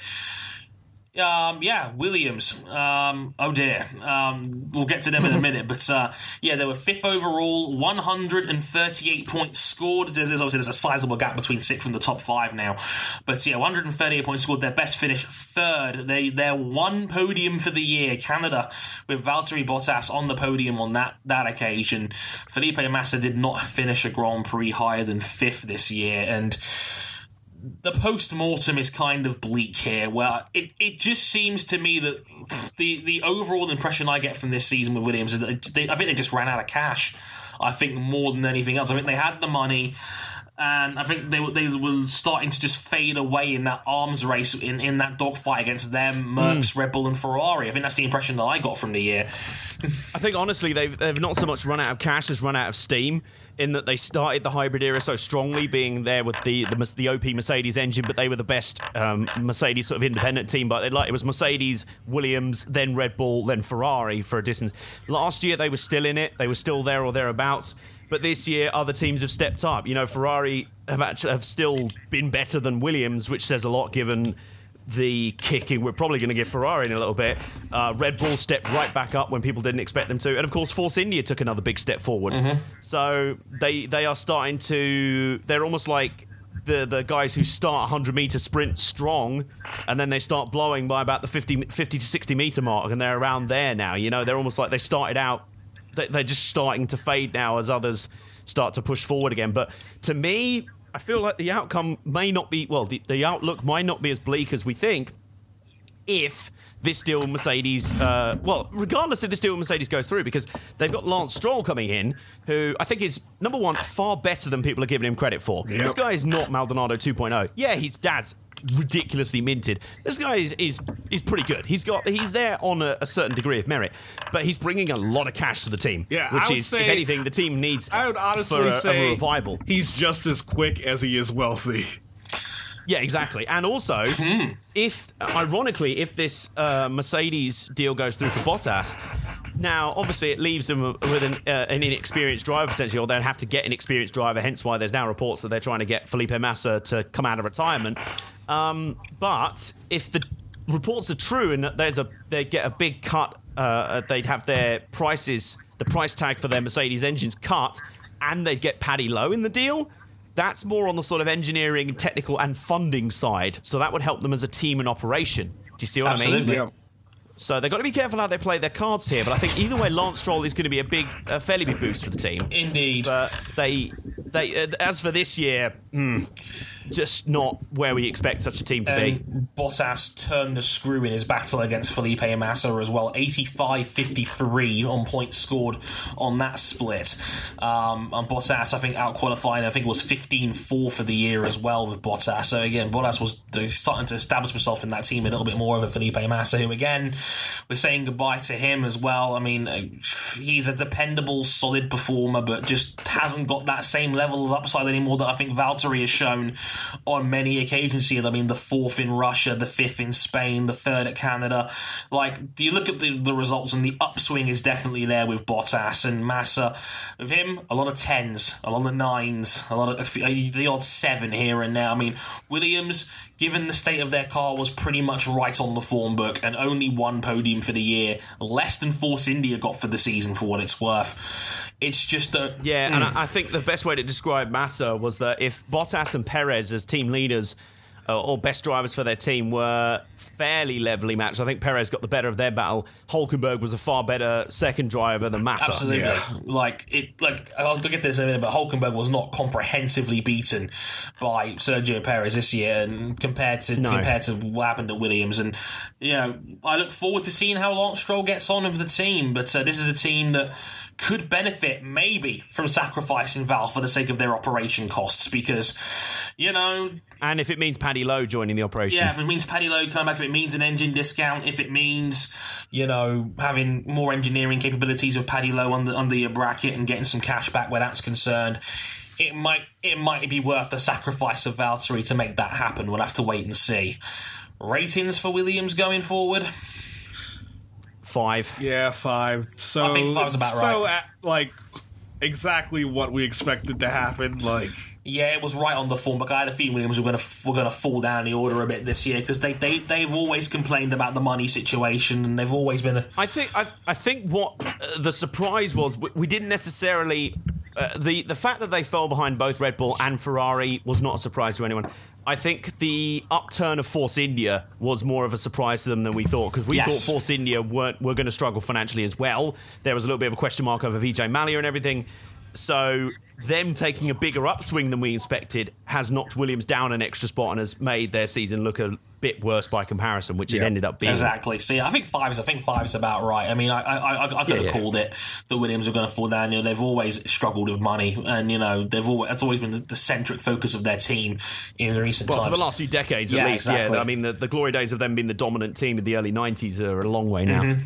Um, yeah, Williams. Um, oh dear. Um, we'll get to them in a minute, but uh, yeah, they were fifth overall, 138 points scored. There's, there's obviously there's a sizable gap between sixth and the top five now, but yeah, 138 points scored. Their best finish, third. They they're one podium for the year. Canada with Valtteri Bottas on the podium on that that occasion. Felipe Massa did not finish a Grand Prix higher than fifth this year, and the post mortem is kind of bleak here. Where it, it just seems to me that the the overall impression I get from this season with Williams is that they, I think they just ran out of cash. I think more than anything else, I think they had the money. And I think they were they were starting to just fade away in that arms race in, in that dogfight against them, Mercs, hmm. Red Bull, and Ferrari. I think that's the impression that I got from the year. I think honestly they've they've not so much run out of cash as run out of steam. In that they started the hybrid era so strongly, being there with the the, the OP Mercedes engine, but they were the best um, Mercedes sort of independent team. But like it was Mercedes, Williams, then Red Bull, then Ferrari for a distance. Last year they were still in it; they were still there or thereabouts. But this year, other teams have stepped up. You know, Ferrari have actually have still been better than Williams, which says a lot given the kicking we're probably going to give Ferrari in a little bit. Uh, Red Bull stepped right back up when people didn't expect them to, and of course, Force India took another big step forward. So they they are starting to. They're almost like. The, the guys who start 100 meter sprint strong and then they start blowing by about the 50, 50 to 60 meter mark and they're around there now you know they're almost like they started out they- they're just starting to fade now as others start to push forward again. But to me, I feel like the outcome may not be well, the, the outlook might not be as bleak as we think if this deal with Mercedes, uh, well, regardless if this deal with Mercedes goes through, because they've got Lance Stroll coming in, who I think is number one far better than people are giving him credit for. This guy is not Maldonado 2.0. Yeah, his dad's ridiculously minted. This guy is is, is pretty good. He's got he's there on a, a certain degree of merit, but he's bringing a lot of cash to the team. Yeah, which is say- if anything the team needs. I would honestly for a, say a revival. he's just as quick as he is wealthy. Yeah, exactly. And also, if ironically, if this uh, Mercedes deal goes through for Bottas, now obviously it leaves them with an, uh, an inexperienced driver potentially, or they'll have to get an experienced driver. Hence why there's now reports that they're trying to get Felipe Massa to come out of retirement. Um, but if the reports are true and that there's a they get a big cut, uh, they'd have their prices, the price tag for their Mercedes engines cut, and they'd get Paddy Lowe in the deal. That's more on the sort of engineering, technical, and funding side. So that would help them as a team and operation. Do you see what I Absolutely. mean? So they've got to be careful how they play their cards here. But I think either way, Lance Stroll is going to be a big, a fairly big boost for the team. Indeed. But they, they, uh, as for this year, hmm, just not where we expect such a team to be. Bottas turned the screw in his battle against Felipe Massa as well. 85-53 on points scored on that split. Um, and Bottas, I think, out qualifying, I think it was 15-4 for the year as well with Bottas. So again, Bottas was starting to establish himself in that team a little bit more over Felipe Massa, who again, we're saying goodbye to him as well. I mean, uh, he's a dependable, solid performer, but just hasn't got that same level of upside anymore that I think Valtteri has shown on many occasions here. I mean, the fourth in Russia, the fifth in Spain, the third at Canada. Like, do you look at the, the results and the upswing is definitely there with Bottas and Massa. With him, a lot of tens, a lot of nines, a lot of the odd seven here and now. I mean, Williams, given the state of their car, was pretty much right on the form book and only one podium for the year, less than Force India got for the season for what it's worth. It's just a Yeah, and mm. I, think the best way to describe Massa was that if Bottas and Perez as team leaders or best drivers for their team were fairly levelly matched. I think Perez got the better of their battle. Hulkenberg was a far better second driver than Massa. Absolutely. Yeah. Like it like I'll get this in a minute, but Hulkenberg was not comprehensively beaten by Sergio Perez this year and compared to No. compared to what happened at Williams. And you know, I look forward to seeing how Lance Stroll gets on with the team, but uh, this is a team that could benefit maybe from sacrificing Val for the sake of their operation costs because you know And if it means Paddy Lowe joining the operation, yeah, if it means Paddy Lowe coming back, if it means an engine discount, if it means, you know, having more engineering capabilities of Paddy Lowe under under your bracket and getting some cash back where that's concerned, it might it might be worth the sacrifice of Valtteri to make that happen. We'll have to wait and see. Ratings for Williams going forward. five. Yeah, five. So I think five's about So right. at, like exactly what we expected to happen. Like Yeah, it was right on the form, but I had a feeling Williams were going to were going to fall down the order a bit this year because they they they've always complained about the money situation and they've always been a, I think I, I think what uh, the surprise was we, we didn't necessarily uh, the the fact that they fell behind both Red Bull and Ferrari was not a surprise to anyone. I think the upturn of Force India was more of a surprise to them than we thought because we Yes. thought Force India weren't were going to struggle financially as well. There was a little bit of a question mark over Vijay Mallya and everything. So them taking a bigger upswing than we expected has knocked Williams down an extra spot and has made their season look a bit worse by comparison, which it ended up being. Exactly. See, I think five is I think five is about right. I mean, I I, I, I could have Yeah, yeah. called it that Williams are going to fall down. You know, they've always struggled with money, and you know, they've always that's always been the, the centric focus of their team in recent Well, times. for the last few decades Yeah, at least, exactly. yeah. I mean, the, the glory days of them being the dominant team of the early 90s are a long way now. Mm-hmm.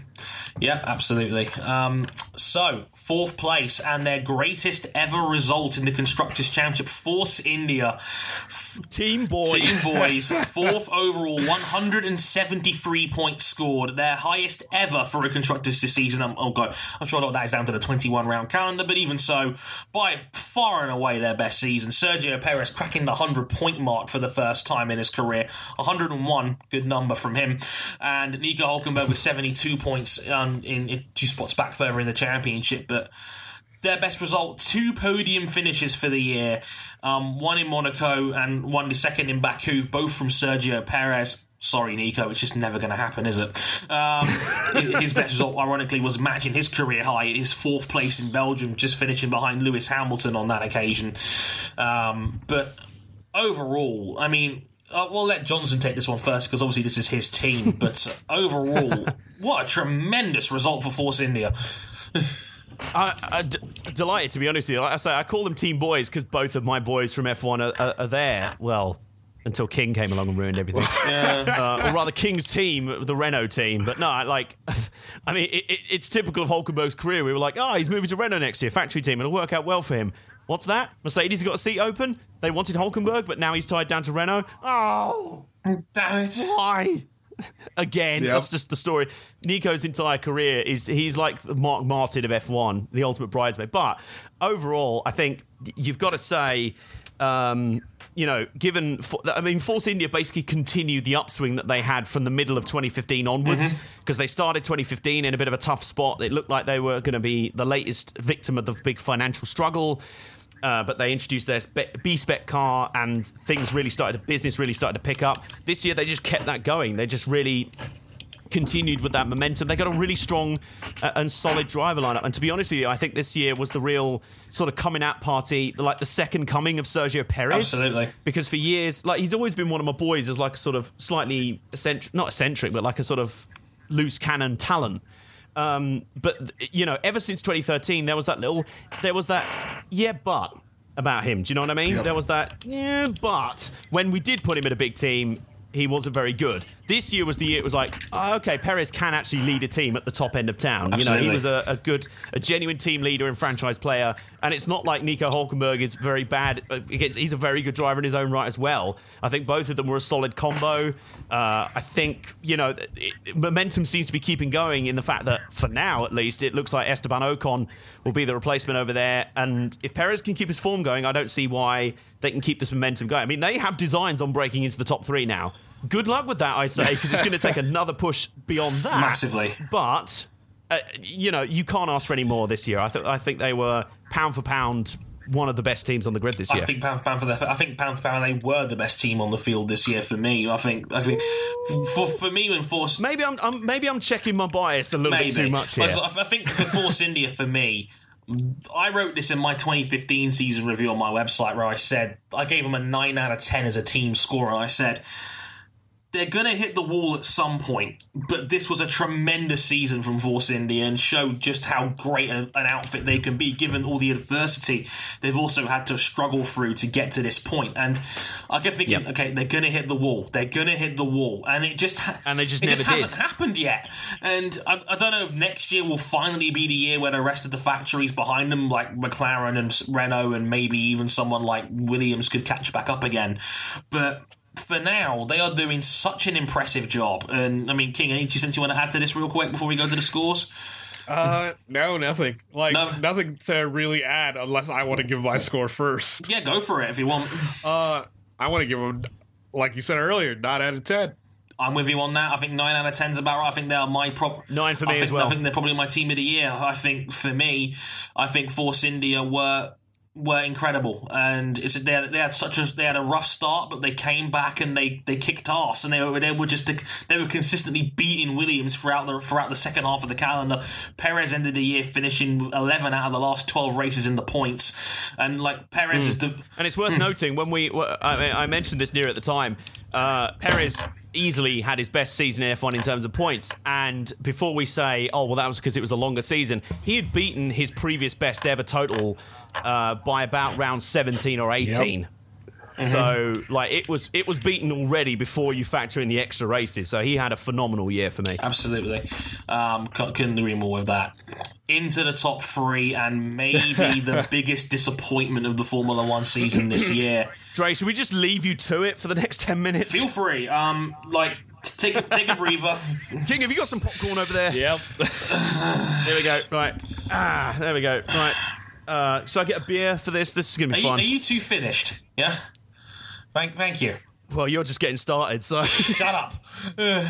Yeah, absolutely. Um, so, fourth place and their greatest ever result in the Constructors' Championship, Force India. Team boys. Team boys, fourth overall, 173 points scored, their highest ever for a constructors this season. I'm, oh god, I'm sure a lot of that is down to the 21 round calendar, but even so, by far and away their best season. Sergio Perez cracking the 100 point mark for the first time in his career, 101, good number from him, and Nico Hulkenberg with 72 points um, in, in two spots back further in the championship, but their best result two podium finishes for the year um, one in monaco and one the second in baku both from sergio perez sorry nico it's just never going to happen is it um, his best result ironically was matching his career high his fourth place in belgium just finishing behind lewis hamilton on that occasion um, but overall i mean uh, we'll let Johnson take this one first because obviously this is his team. But overall, what a tremendous result for Force India. I, I d- delighted to be honest with you. Like I say, I call them team boys because both of my boys from F1 are, are, are there. Well, until King came along and ruined everything. uh, or rather, King's team, the Renault team. But no, I- like, I mean, it, it, it's typical of Hulkenberg's career. We were like, oh, he's moving to Renault next year, factory team. It'll work out well for him. What's that? Mercedes got a seat open. They wanted Hulkenberg, but now he's tied down to Renault. Oh, Damn it. why? Again, Yep. that's just the story. Nico's entire career is he's like the Mark Martin of F1, the ultimate bridesmaid. But overall, I think you've got to say, um, you know, given I mean, Force India basically continued the upswing that they had from the middle of 2015 onwards because they started 2015 in a bit of a tough spot. It looked like they were going to be the latest victim of the big financial struggle. Uh, but they introduced their spe- B spec car, and things really started. Business really started to pick up. This year, they just kept that going. They just really continued with that momentum. They got a really strong uh, and solid driver lineup. And to be honest with you, I think this year was the real sort of coming out party, like the second coming of Sergio Perez. Absolutely. Because for years, like he's always been one of my boys as like a sort of slightly eccentric, not eccentric, but like a sort of loose cannon talent. Um, but you know, ever since 2013, there was that little, there was that yeah, but about him. Do you know what I mean? Yep. There was that yeah, but when we did put him in a big team, he wasn't very good. This year was the year it was like, oh, okay, Perez can actually lead a team at the top end of town. You know, he was a, a good, a genuine team leader and franchise player. And it's not like Nico Hulkenberg is very bad. uh, he's a very good driver in his own right as well. I think both of them were a solid combo. Uh, I think, you know, it- momentum seems to be keeping going in the fact that, for now at least, it looks like Esteban Ocon will be the replacement over there. And if Perez can keep his form going, I don't see why they can keep this momentum going. I mean, they have designs on breaking into the top three now. Good luck with that, I say, because it's going to take another push beyond that. Massively. But uh, you know, you can't ask for any more this year. I think I think they were pound for pound one of the best teams on the grid this year. I think pound for pound for the, I think pound for pound they were the best team on the field this year for me. I think I think for for me and Force maybe I'm, I'm maybe I'm checking my bias a little maybe bit too much here. Like, I think for Force India for me. I wrote this in my 2015 season review on my website where I said I gave them a 9 out of 10 as a team score and I said they're going to hit the wall at some point, but this was a tremendous season from Force India and showed just how great a, an outfit they can be given all the adversity they've also had to struggle through to get to this point. And I kept thinking, Yep. okay, they're going to hit the wall. They're going to hit the wall. And it just ha- And they just it never just did. hasn't happened yet. And I, I don't know if next year will finally be the year where the rest of the factories behind them, like McLaren and Renault, and maybe even someone like Williams, could catch back up again. But for now, they are doing such an impressive job. And I mean, King, any two cents you want to add to this real quick before we go to the scores? Uh, no, nothing. Like No. nothing to really add unless I want to give my score first. Yeah, go for it if you want. Uh, I want to give them, like you said earlier, nine out of ten. I'm with you on that. I think nine out of ten's about right. I think they are my prop. Nine for I me think, as well. I think they're probably my team of the year. I think for me, I think Force India were were incredible, and it's they had, they had such a they had a rough start, but they came back and they, they kicked ass, and they were they were just they were consistently beating Williams throughout the throughout the second half of the calendar. Perez ended the year finishing eleven out of the last twelve races in the points, and like Perez is the And it's worth noting when we, I, I mentioned this near at the time, uh, Perez easily had his best season in F1 in terms of points. And before we say, oh, well, that was because it was a longer season, he had beaten his previous best ever total uh, by about round 17 or 18. So like it was it was beaten already before you factor in the extra races. So he had a phenomenal year for me. Absolutely. Um, couldn't agree more with that. Into the top three, and maybe the biggest disappointment of the Formula One season this year. Dre, should we just leave you to it for the next 10 minutes? Feel free. Um, like, take a, take a breather. King, have you got some popcorn over there? Yep. There we go. Right. Ah, there we go. Right. Uh, should I get a beer for this? This is going to Are be you, fun. are you two finished? Yeah? Thank, thank you. well, you're just getting started, so. Shut up. Uh,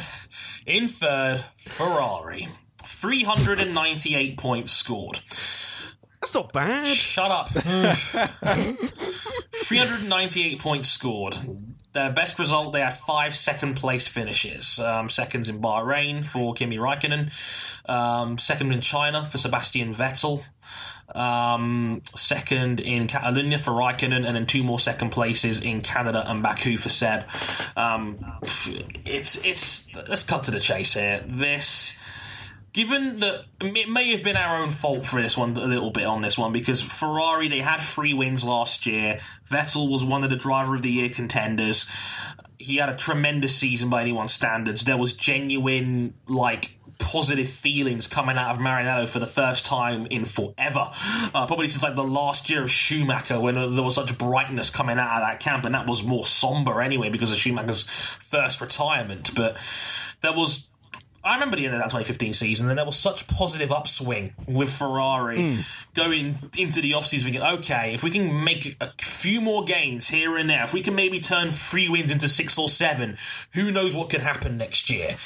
in third, Ferrari. 398 points scored. That's not bad. Shut up. 398 points scored. Their best result, they had five second place finishes. Um, seconds in Bahrain for Kimi Raikkonen. Um, second in China for Sebastian Vettel. Um, second in Catalonia for Raikkonen, and then two more second places in Canada and Baku for Seb. Um, it's it's let's cut to the chase here. This given that it may have been our own fault for this one a little bit on this one because Ferrari they had three wins last year. Vettel was one of the driver of the year contenders. He had a tremendous season by anyone's standards. There was genuine like positive feelings coming out of Maranello for the first time in forever. Uh, probably since like the last year of Schumacher when there was such brightness coming out of that camp, and that was more somber anyway because of Schumacher's first retirement. But there was I remember the end of that 2015 season, and there was such positive upswing with Ferrari going into the offseason thinking, okay, if we can make a few more gains here and there, if we can maybe turn three wins into six or seven, who knows what could happen next year?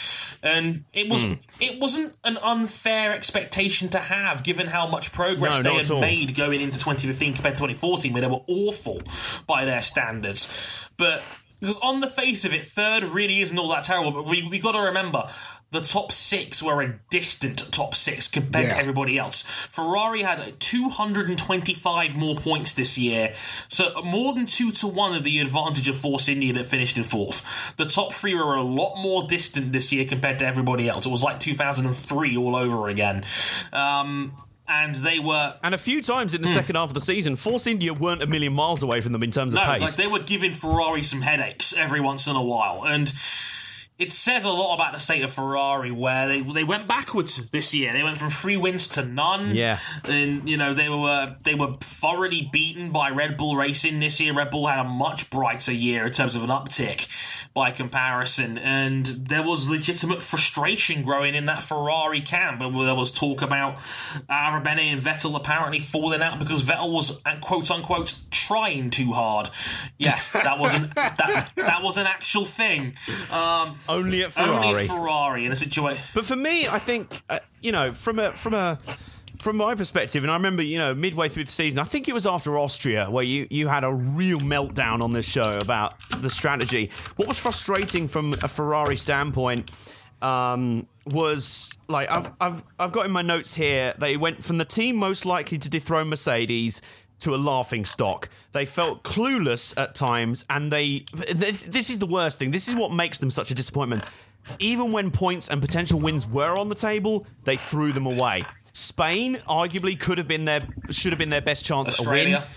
And it was it wasn't an unfair expectation to have, given how much progress No, they had made going into 2015 compared to 2014, where they were awful by their standards. But because on the face of it, third really isn't all that terrible. But we we got to remember the top six were a distant top six compared to everybody else. Ferrari had 225 more points this year, so more than two to one of the advantage of Force India that finished in fourth. The top three were a lot more distant this year compared to everybody else. It was like 2003 all over again. Um, and they were And a few times in the second half of the season, Force India weren't a million miles away from them in terms of No, pace. like they were giving Ferrari some headaches every once in a while, and it says a lot about the state of Ferrari where they they went backwards this year. They went from three wins to none. Yeah. and you know they were they were thoroughly beaten by Red Bull Racing this year. Red Bull had a much brighter year in terms of an uptick by comparison, and there was legitimate frustration growing in that Ferrari camp. There was talk about Arrivabene and Vettel apparently falling out because Vettel was quote unquote trying too hard. Yes, that was an that that was an actual thing. Um, only at Ferrari. only at Ferrari in a situation. But for me, I think uh, you know from a from a from my perspective, and I remember, you know, midway through the season, I think it was after Austria where you, you had a real meltdown on this show about the strategy. What was frustrating from a Ferrari standpoint um, was like I've, I've I've got in my notes here. They went from the team most likely to dethrone Mercedes to a laughing stock. They felt clueless at times, and they. This, this is the worst thing. This is what makes them such a disappointment. Even when points and potential wins were on the table, they threw them away. Spain arguably could have been their should have been their best chance Australia. to win.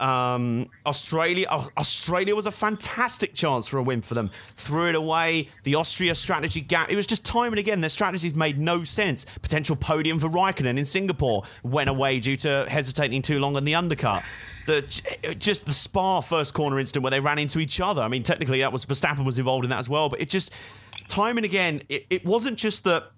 Um, Australia, oh, Australia was a fantastic chance for a win for them. Threw it away. The Austria strategy gap. It was just time and again their strategies made no sense. Potential podium for Raikkonen in Singapore went away due to hesitating too long on the undercut. The just the Spa first corner incident where they ran into each other. I mean, technically that was Verstappen was involved in that as well, but it just time and again it, it wasn't just that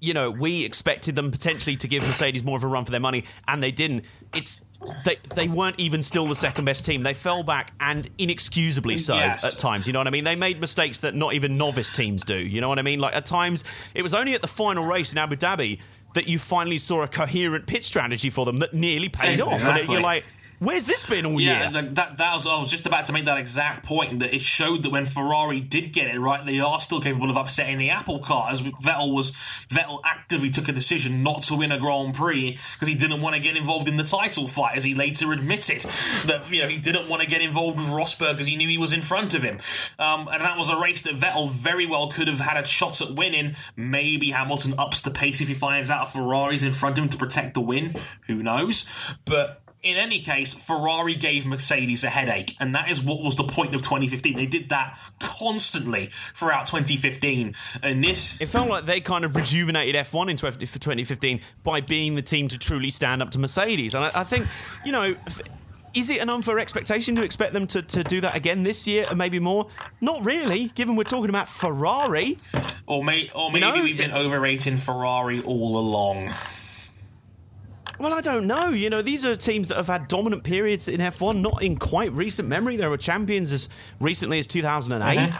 you know, we expected them potentially to give Mercedes more of a run for their money, and they didn't. It's they they weren't even still the second best team. They fell back and inexcusably so Yes. at times. You know what I mean? They made mistakes that not even novice teams do. You know what I mean? Like at times, it was only at the final race in Abu Dhabi that you finally saw a coherent pit strategy for them that nearly paid off. And Exactly. you're like, where's this been all Yeah, year? th- that, that was. I was just about to make that exact point. That it showed that when Ferrari did get it right, they are still capable of upsetting the apple cart. As Vettel was, Vettel actively took a decision not to win a Grand Prix because he didn't want to get involved in the title fight. As he later admitted that you know he didn't want to get involved with Rosberg because he knew he was in front of him, um, and that was a race that Vettel very well could have had a shot at winning. Maybe Hamilton ups the pace if he finds out Ferrari's in front of him to protect the win. Who knows? But in any case, Ferrari gave Mercedes a headache, and that is what was the point of 2015. They did that constantly throughout 2015, and this. It felt like they kind of rejuvenated F1 in 20, for 2015 by being the team to truly stand up to Mercedes. And I, I think, you know, is it an unfair expectation to expect them to, to do that again this year and maybe more? Not really, given we're talking about Ferrari. Or, may, or maybe know, we've been overrating Ferrari all along. Well, I don't know. You know, these are teams that have had dominant periods in F1, not in quite recent memory. They were champions as recently as 2008.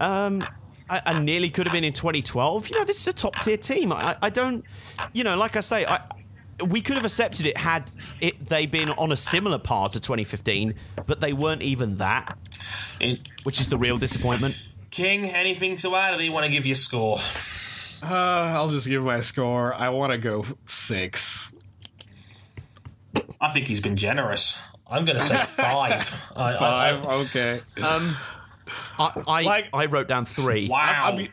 Um, I, I nearly could have been in 2012. You know, this is a top tier team. I, I don't, you know, like I say, I, we could have accepted it had it they been on a similar par to 2015, but they weren't even that, In- which is the real disappointment. King, anything to add, or do you want to give your score? Uh, I'll just give my score. I want to go six. I think he's been generous. I'm going to say five. I- I- Five. Okay. Um, I, I, Like- I wrote down three. wow. I, I mean,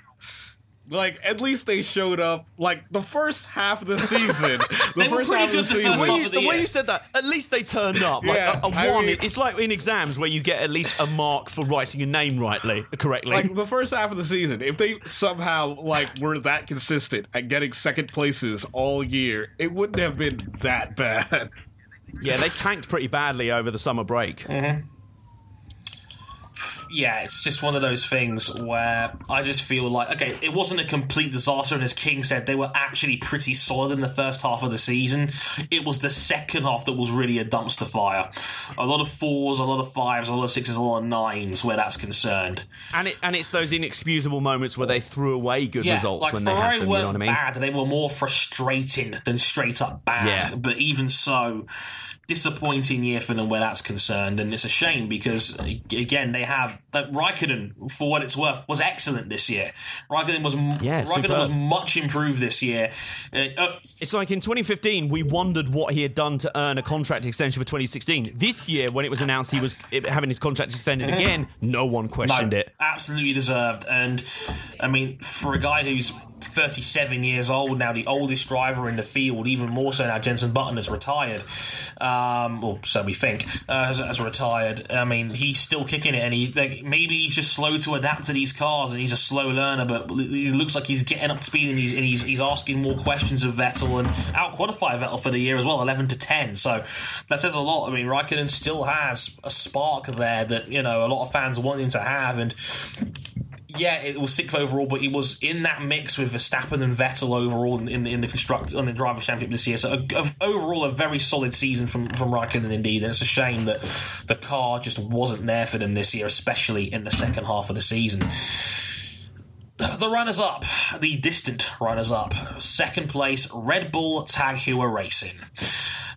like at least they showed up. Like the first half of the season. the first half of the the season. the way, you, the the way you said that, at least they turned up. Like Yeah, a, a I one, mean- it's like in exams where you get at least a mark for writing your name rightly, correctly. like the first half of the season, if they somehow like were that consistent at getting second places all year, it wouldn't have been that bad. Yeah, they tanked pretty badly over the summer break. Mm-hmm. Yeah, it's just one of those things where I just feel like okay, it wasn't a complete disaster, and as King said, they were actually pretty solid in the first half of the season. It was the second half that was really a dumpster fire. A lot of fours, a lot of fives, a lot of sixes, a lot of nines where that's concerned. And it and it's those inexcusable moments where they threw away good Yeah, results like when they had them. You weren't know what I mean? bad; they were more frustrating than straight up bad. Yeah. But even so, disappointing year for them where that's concerned, and it's a shame because again they have that Raikkonen, for what it's worth, was excellent this year. Raikkonen was Yeah, Raikkonen superb. was much improved this year. Uh, uh, It's like in 2015, we wondered what he had done to earn a contract extension for 2016. This year, when it was announced he was having his contract extended again, no one questioned it. absolutely deserved. And I mean, for a guy who's 37 years old now, the oldest driver in the field, even more so now, Jenson Button has retired. Um, so we think, uh, has, has retired. I mean, he's still kicking it, and he like, maybe he's just slow to adapt to these cars, and he's a slow learner. But he looks like he's getting up to speed, and he's and he's, he's asking more questions of Vettel and out qualify Vettel for the year as well, 11 to 10. So that says a lot. I mean, Raikkonen still has a spark there that you know a lot of fans want him to have, and yeah, it was sixth overall, but he was in that mix with Verstappen and Vettel overall in, in, in the construct on the drivers' championship this year. So a, a- overall, a very solid season from from Raikkonen indeed, and it's a shame that the car just wasn't there for them this year, especially in the second half of the season. the runners up, the distant runners up. Second place, Red Bull Tag Heuer Racing.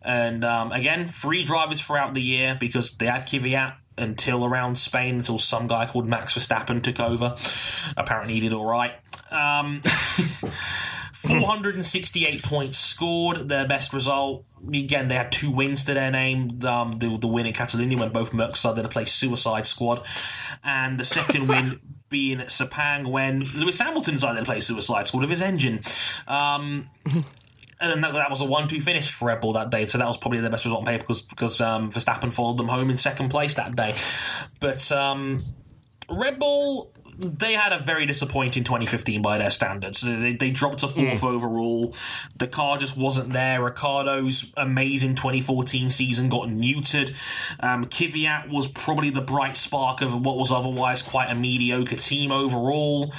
And um, again, three drivers throughout the year because they had Kvyat until around Spain, until some guy called Max Verstappen took over. Apparently, he did all right. Um, 468 points scored, their best result. Again, they had two wins to their name. Um, the, the win in Catalonia when both Mercs decided to play Suicide Squad. And the second win being at Sepang when Lewis Hamilton decided to play Suicide Squad with his engine. Um, and that, that, was a one-two finish for Red Bull that day. So that was probably the best result on paper because because um, Verstappen followed them home in second place that day. But um, Red Bull they had a very disappointing 2015 by their standards. They, they dropped to fourth mm. overall. The car just wasn't there. Ricciardo's amazing 2014 season got neutered. Um, Kvyat was probably the bright spark of what was otherwise quite a mediocre team overall.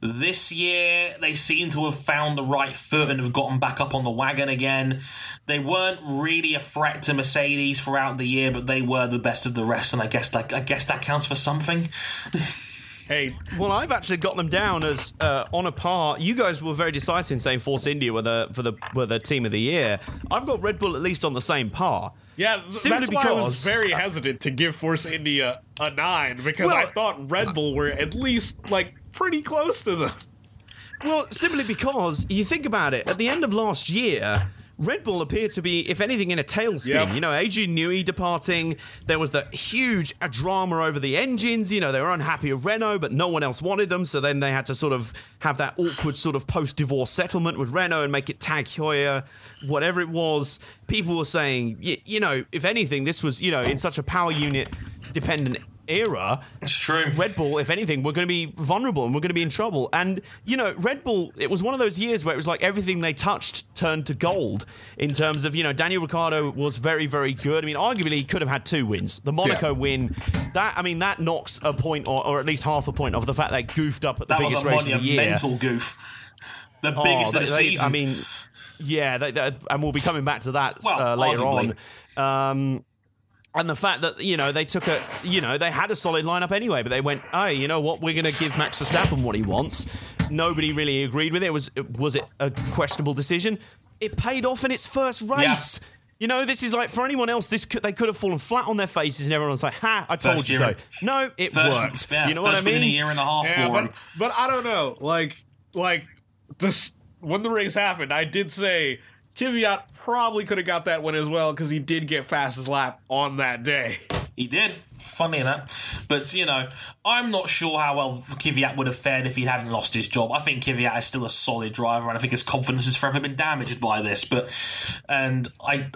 This year, they seem to have found the right foot and have gotten back up on the wagon again. They weren't really a threat to Mercedes throughout the year, but they were the best of the rest, and I guess that I guess that counts for something. Hey, well, I've actually got them down as uh, on a par. You guys were very decisive in saying Force India were the for the were the team of the year. I've got Red Bull at least on the same par. Yeah, Simply that's because, why I was very hesitant to give Force India a nine because well, I thought Red Bull were at least like pretty close to them. Well, simply because you think about it, at the end of last year, Red Bull appeared to be, if anything, in a tailspin. Yep. You know, Adrian Newey departing. There was the huge drama over the engines. You know, they were unhappy with Renault, but no one else wanted them. So then they had to sort of have that awkward sort of post-divorce settlement with Renault and make it Tag Heuer, whatever it was. People were saying, you, you know, if anything, this was, you know, in such a power unit dependent era, it's true. Red Bull, if anything, we're going to be vulnerable and we're going to be in trouble. And you know, Red Bull, it was one of those years where it was like everything they touched turned to gold. In terms of you know, Daniel Ricciardo was very, very good. I mean, arguably he could have had two wins. The Monaco yeah. win, that I mean, that knocks a point or, or, at least half a point of the fact they goofed up at the that biggest race of the year. Mental goof. The oh, biggest they, of the they, season. I mean. Yeah, they, and we'll be coming back to that well, uh, later arguably. on. Um, and the fact that you know they took a you know they had a solid lineup anyway, but they went, hey, you know what, we're going to give Max Verstappen what he wants. Nobody really agreed with it. Was was it a questionable decision? It paid off in its first race. Yeah. You know, this is like for anyone else, this could, they could have fallen flat on their faces, and everyone's like, "Ha! I told you so." No, it first, worked. Yeah, you know what I mean? a year and a half. Yeah, but but I don't know. Like like this when the race happened, I did say Kvyat probably could have got that one as well because he did get fastest lap on that day. He did funny enough. But, you know, I'm not sure how well Kvyat would have fared if he hadn't lost his job. I think Kvyat is still a solid driver, and I think his confidence has forever been damaged by this. But, and I,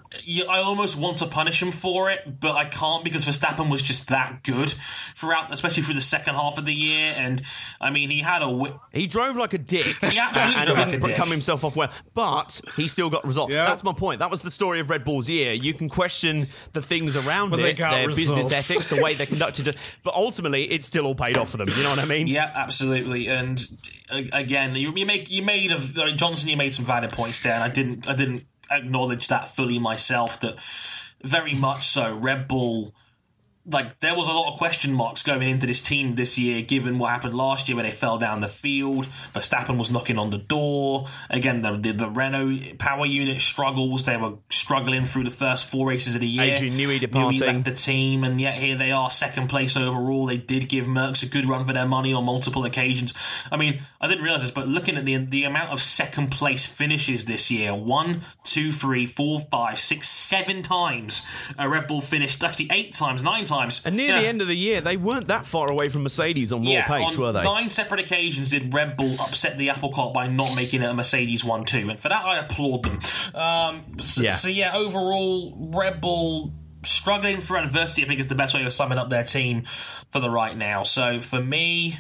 I almost want to punish him for it, but I can't because Verstappen was just that good throughout, especially through the second half of the year. And, I mean, he had a. Wh- he drove like a dick. He absolutely and drove didn't like a come dick. himself off well, but he still got results. Yep. That's my point. That was the story of Red Bull's year. You can question the things around but it, their results. business ethics, the way they conducted it, but ultimately, it still all paid off for them. You know what I mean? Yeah, absolutely. And uh, again, you, you make you made Johnson. You made some valid points there, and I didn't I didn't acknowledge that fully myself. That very much so. Red Bull like there was a lot of question marks going into this team this year, given what happened last year where they fell down the field. Verstappen was knocking on the door again. The, the, the Renault power unit struggles. They were struggling through the first four races of the year. Adrian Newey departing. Newey left the team, and yet here they are, second place overall. They did give Mercs a good run for their money on multiple occasions. I mean, I didn't realize this, but looking at the the amount of second place finishes this year one, two, three, four, five, six, seven times a Red Bull finished. Actually, eight times, nine times times. And near yeah. the end of the year, they weren't that far away from Mercedes on raw yeah, pace, on were they? Nine separate occasions did Red Bull upset the apple cart by not making it a Mercedes 1 2. And for that, I applaud them. Um, so, yeah. so, yeah, overall, Red Bull struggling for adversity, I think, is the best way of summing up their team for the right now. So for me,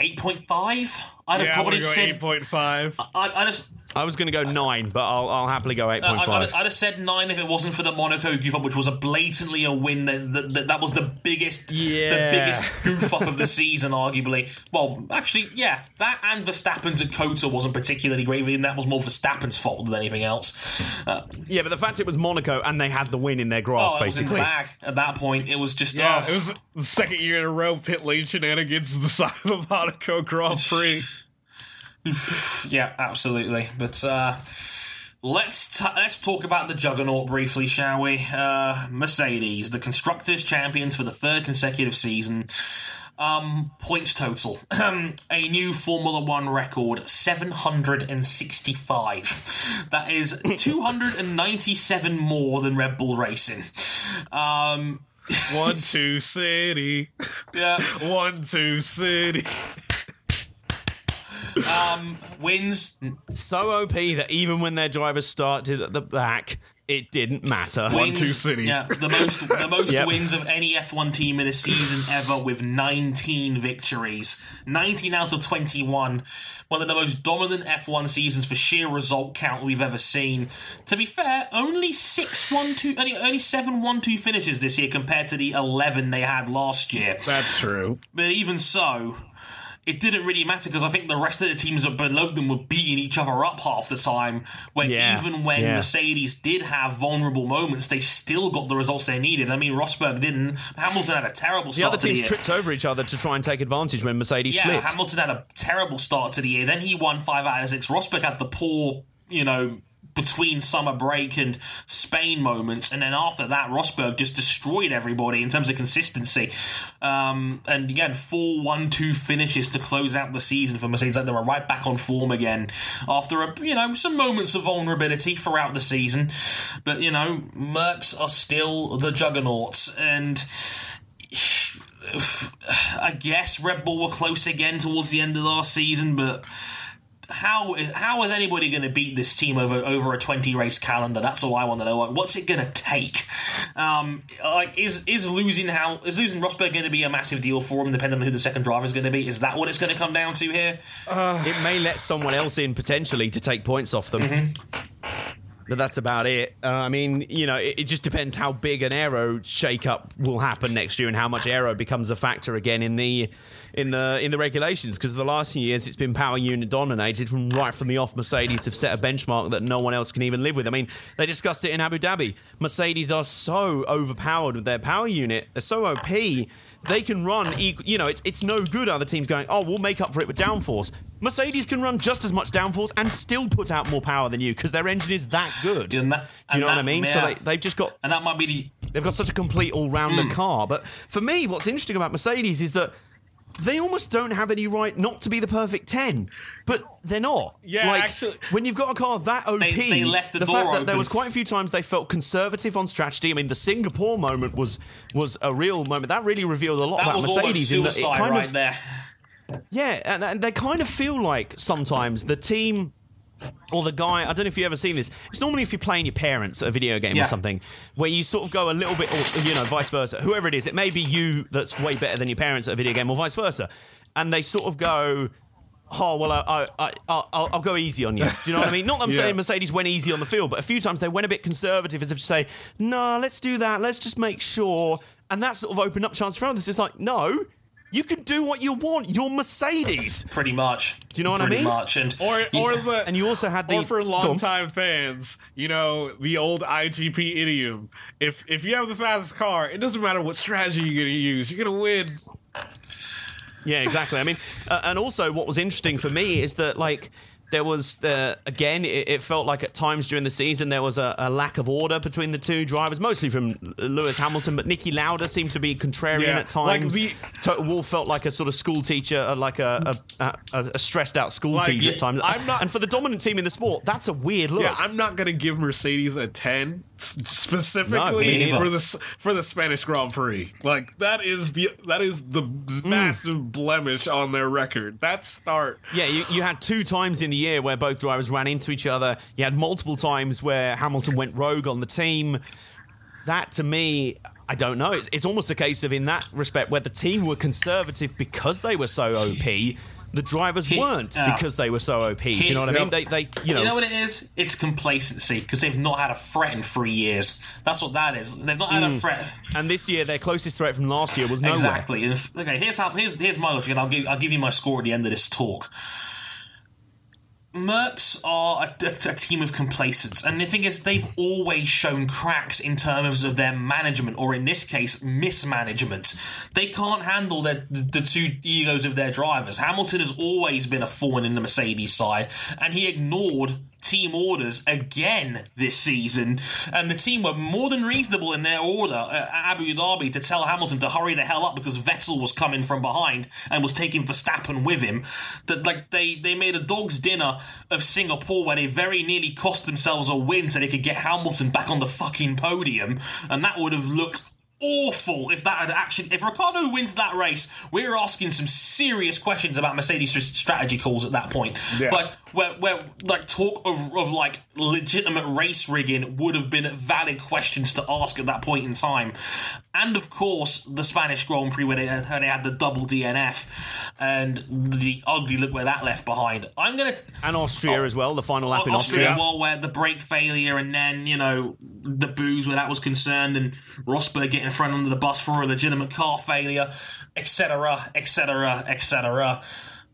8.5. I'd have Yeah, I'm probably gonna go said. eight point five. I'd, I'd have, I was going to go nine, but I'll, I'll happily go eight Uh, I'd, I'd, five. I'd have said nine if it wasn't for the Monaco goof up, which was a blatantly a win. That, that, that, that was the biggest, Yeah. the biggest goof up of the season, arguably. Well, actually, yeah, that and Verstappen's at COTA wasn't particularly great, and that was more Verstappen's fault than anything else. Uh, Yeah, but the fact it was Monaco and they had the win in their grasp, oh, it the basically. bag at that point. It was just Yeah, oh. it was the second year in a row pit lane shenanigans the side of the Monaco Grand Prix. Yeah, absolutely. But uh, let's t- let's talk about the juggernaut briefly, shall we? Uh, Mercedes, the constructors' champions for the third consecutive season. Um, points total. a new Formula One record, 765. That is 297 more than Red Bull Racing. Um, One two city, yeah, one two city. Um, wins, So OP that even when their drivers started at the back, it didn't matter. wins, two city. Yeah, the most the most Yep. wins of any F1 team in a season ever with 19 victories. 19 out of 21. One of the most dominant F1 seasons for sheer result count we've ever seen. To be fair, only 6 1 2 only, only 7 1 2 finishes this year compared to the 11 they had last year. That's true. But even so, it didn't really matter because I think the rest of the teams that below them were beating each other up half the time. When Yeah, even when yeah. Mercedes did have vulnerable moments, they still got the results they needed. I mean, Rosberg didn't. Hamilton had a terrible the start other to the teams year. tripped over each other to try and take advantage when Mercedes yeah, slipped. Hamilton had a terrible start to the year. Then he won five out of six. Rosberg had the poor, you know. Between summer break and Spain moments, and then after that, Rosberg just destroyed everybody in terms of consistency. Um, and again, four one-two finishes to close out the season for Mercedes. Like they were right back on form again after a, you know some moments of vulnerability throughout the season. But you know, Mercs are still the juggernauts, and I guess Red Bull were close again towards the end of last season, but how how is anybody going to beat this team over over a twenty race calendar? That's all I want to know. Like, what's it going to take? Um, like, is is losing how is losing Rosberg going to be a massive deal for him, depending on who the second driver is going to be? Is that what it's going to come down to here? it may let someone else in potentially to take points off them. Mm-hmm. But that's about it. Uh, I mean, you know, it, it just depends how big an aero shake-up will happen next year and how much aero becomes a factor again in the in the in the regulations. Because the last few years, it's been power unit dominated from right from the off. Mercedes have set a benchmark that no one else can even live with. I mean, they discussed it in Abu Dhabi. Mercedes are so overpowered with their power unit. They're so OP. They can run, you know, it's, it's no good other teams going, oh, we'll make up for it with downforce. Mercedes can run just as much downforce and still put out more power than you because their engine is that good. And that- Do you know what I mean? So they, they've just got And that might be the they've got such a complete all-rounder Hmm. car. But for me, what's interesting about Mercedes is that they almost don't have any right not to be the perfect ten, but they're not. Yeah, like, actually- when you've got a car that OP, They- they left the door fact that there was quite a few times they felt conservative on strategy. I mean, the Singapore moment was was a real moment that really revealed a lot that about Mercedes. in almost that it kind right of, there. yeah, and, and they kind of feel like sometimes the team or the guy. I don't know if you've ever seen this. It's normally if you're playing your parents at a video game Yeah. or something, where you sort of go a little bit, or you know, vice versa. Whoever it is, it may be you that's way better than your parents at a video game, or vice versa, and they sort of go. Oh well, I, I, I, I'll, I'll go easy on you. Do you know what I mean? Not that I'm Yeah. saying Mercedes went easy on the field, but a few times they went a bit conservative, as if to say, "No, let's do that. Let's just make sure." And that sort of opened up chance for others. It's like, no, you can do what you want. You're Mercedes. Pretty much. Do you know what I mean? Pretty much. And Or or the And you also had the or for Go on. longtime fans, you know, the old IGP idiom. If if you have the fastest car, it doesn't matter what strategy you're gonna use, you're gonna win. Yeah, exactly. I mean, uh, and also what was interesting for me is that like there was the again it, it felt like at times during the season there was a, a lack of order between the two drivers, mostly from Lewis Hamilton, but Niki Lauda seemed to be contrarian Yeah, at like times. the- Wolf felt like a sort of school teacher, uh, like a a, a, a stressed out school Like, teacher at times. I'm not- and for the dominant team in the sport, that's a weird look. Yeah, I'm not gonna give Mercedes a ten specifically me neither. for the for the Spanish Grand Prix. Like that is the that is the Mm. massive blemish on their record. That start. Yeah, you, you had two times in the year where both drivers ran into each other. You had multiple times where Hamilton went rogue on the team. That to me, I don't know. It's, it's almost a case of, in that respect, where the team were conservative because they were so OP. the drivers weren't uh, because they were so OP. Do you know what I mean? They, they, you know, You know what it is? It's complacency because they've not had a threat in three years. That's what that is. They've not had a threat. and this year their closest threat from last year was nowhere. Exactly. If- okay, here's how here's here's my logic, and I'll give I'll give you my score at the end of this talk. Mercs are a, a- team of complacents, and the thing is, they've always shown cracks in terms of their management, or in this case, mismanagement. They can't handle the, the, the two egos of their drivers. Hamilton has always been a thorn in the Mercedes side, and he ignored team orders again this season, and the team were more than reasonable in their order at Abu Dhabi to tell Hamilton to hurry the hell up because Vettel was coming from behind and was taking Verstappen with him. That like they they made a dog's dinner of Singapore where they very nearly cost themselves a win so they could get Hamilton back on the fucking podium, and that would have looked awful if that had actually if Ricciardo wins that race we're asking some serious questions about Mercedes strategy calls at that point Yeah. like where, where like talk of, of like legitimate race rigging would have been valid questions to ask at that point in time and of course the Spanish Grand Prix where they, where they had the double DNF and the ugly look where that left behind I'm gonna And Austria oh. as well, the final lap in Austria Austria. as well, where the brake failure and then you know the boos where that was concerned, and Rosberg getting thrown under the bus for a legitimate car failure, etc., etc., etc.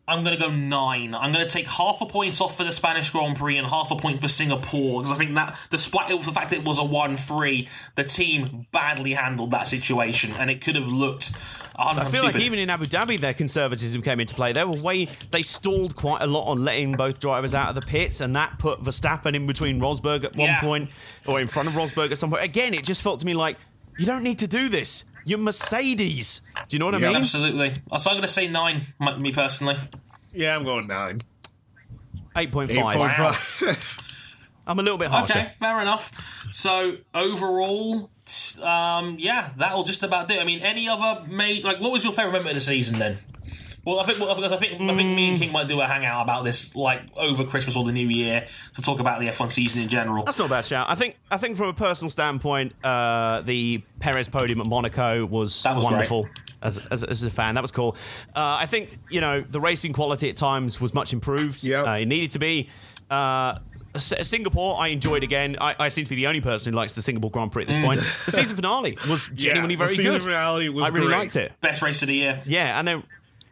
I'm going to go nine. I'm going to take half a point off for the Spanish Grand Prix and half a point for Singapore because I think that, despite the fact that it was a one-three, the team badly handled that situation and it could have looked. I feel like even in Abu Dhabi, their conservatism came into play. They were way they stalled quite a lot on letting both drivers out of the pits, and that put Verstappen in between Rosberg at one Yeah. point, or in front of Rosberg at some point. Again, it just felt to me like you don't need to do this. You're Mercedes. Do you know what I mean? Absolutely. So I'm going to say nine, me personally. Yeah, I'm going nine. Eight point Eight five. point five. I'm a little bit harsher. Okay, fair enough. So overall, um, yeah, that'll just about do. it. I mean, any other made like what was your favorite moment of the season then? Well, I think well, I think I think me and King might do a hangout about this like over Christmas or the New Year to talk about the F1 season in general. That's not a bad shout. I think I think from a personal standpoint, uh, the Perez podium at Monaco was, That was wonderful. As, as, as a fan, that was cool. Uh, I think you know the racing quality at times was much improved. Yep. Uh, it needed to be. Uh, S- Singapore, I enjoyed again. I, I seem to be the only person who likes the Singapore Grand Prix at this point. The season finale was genuinely the very season good. finale was I really great. liked it. Best race of the year. Yeah, and there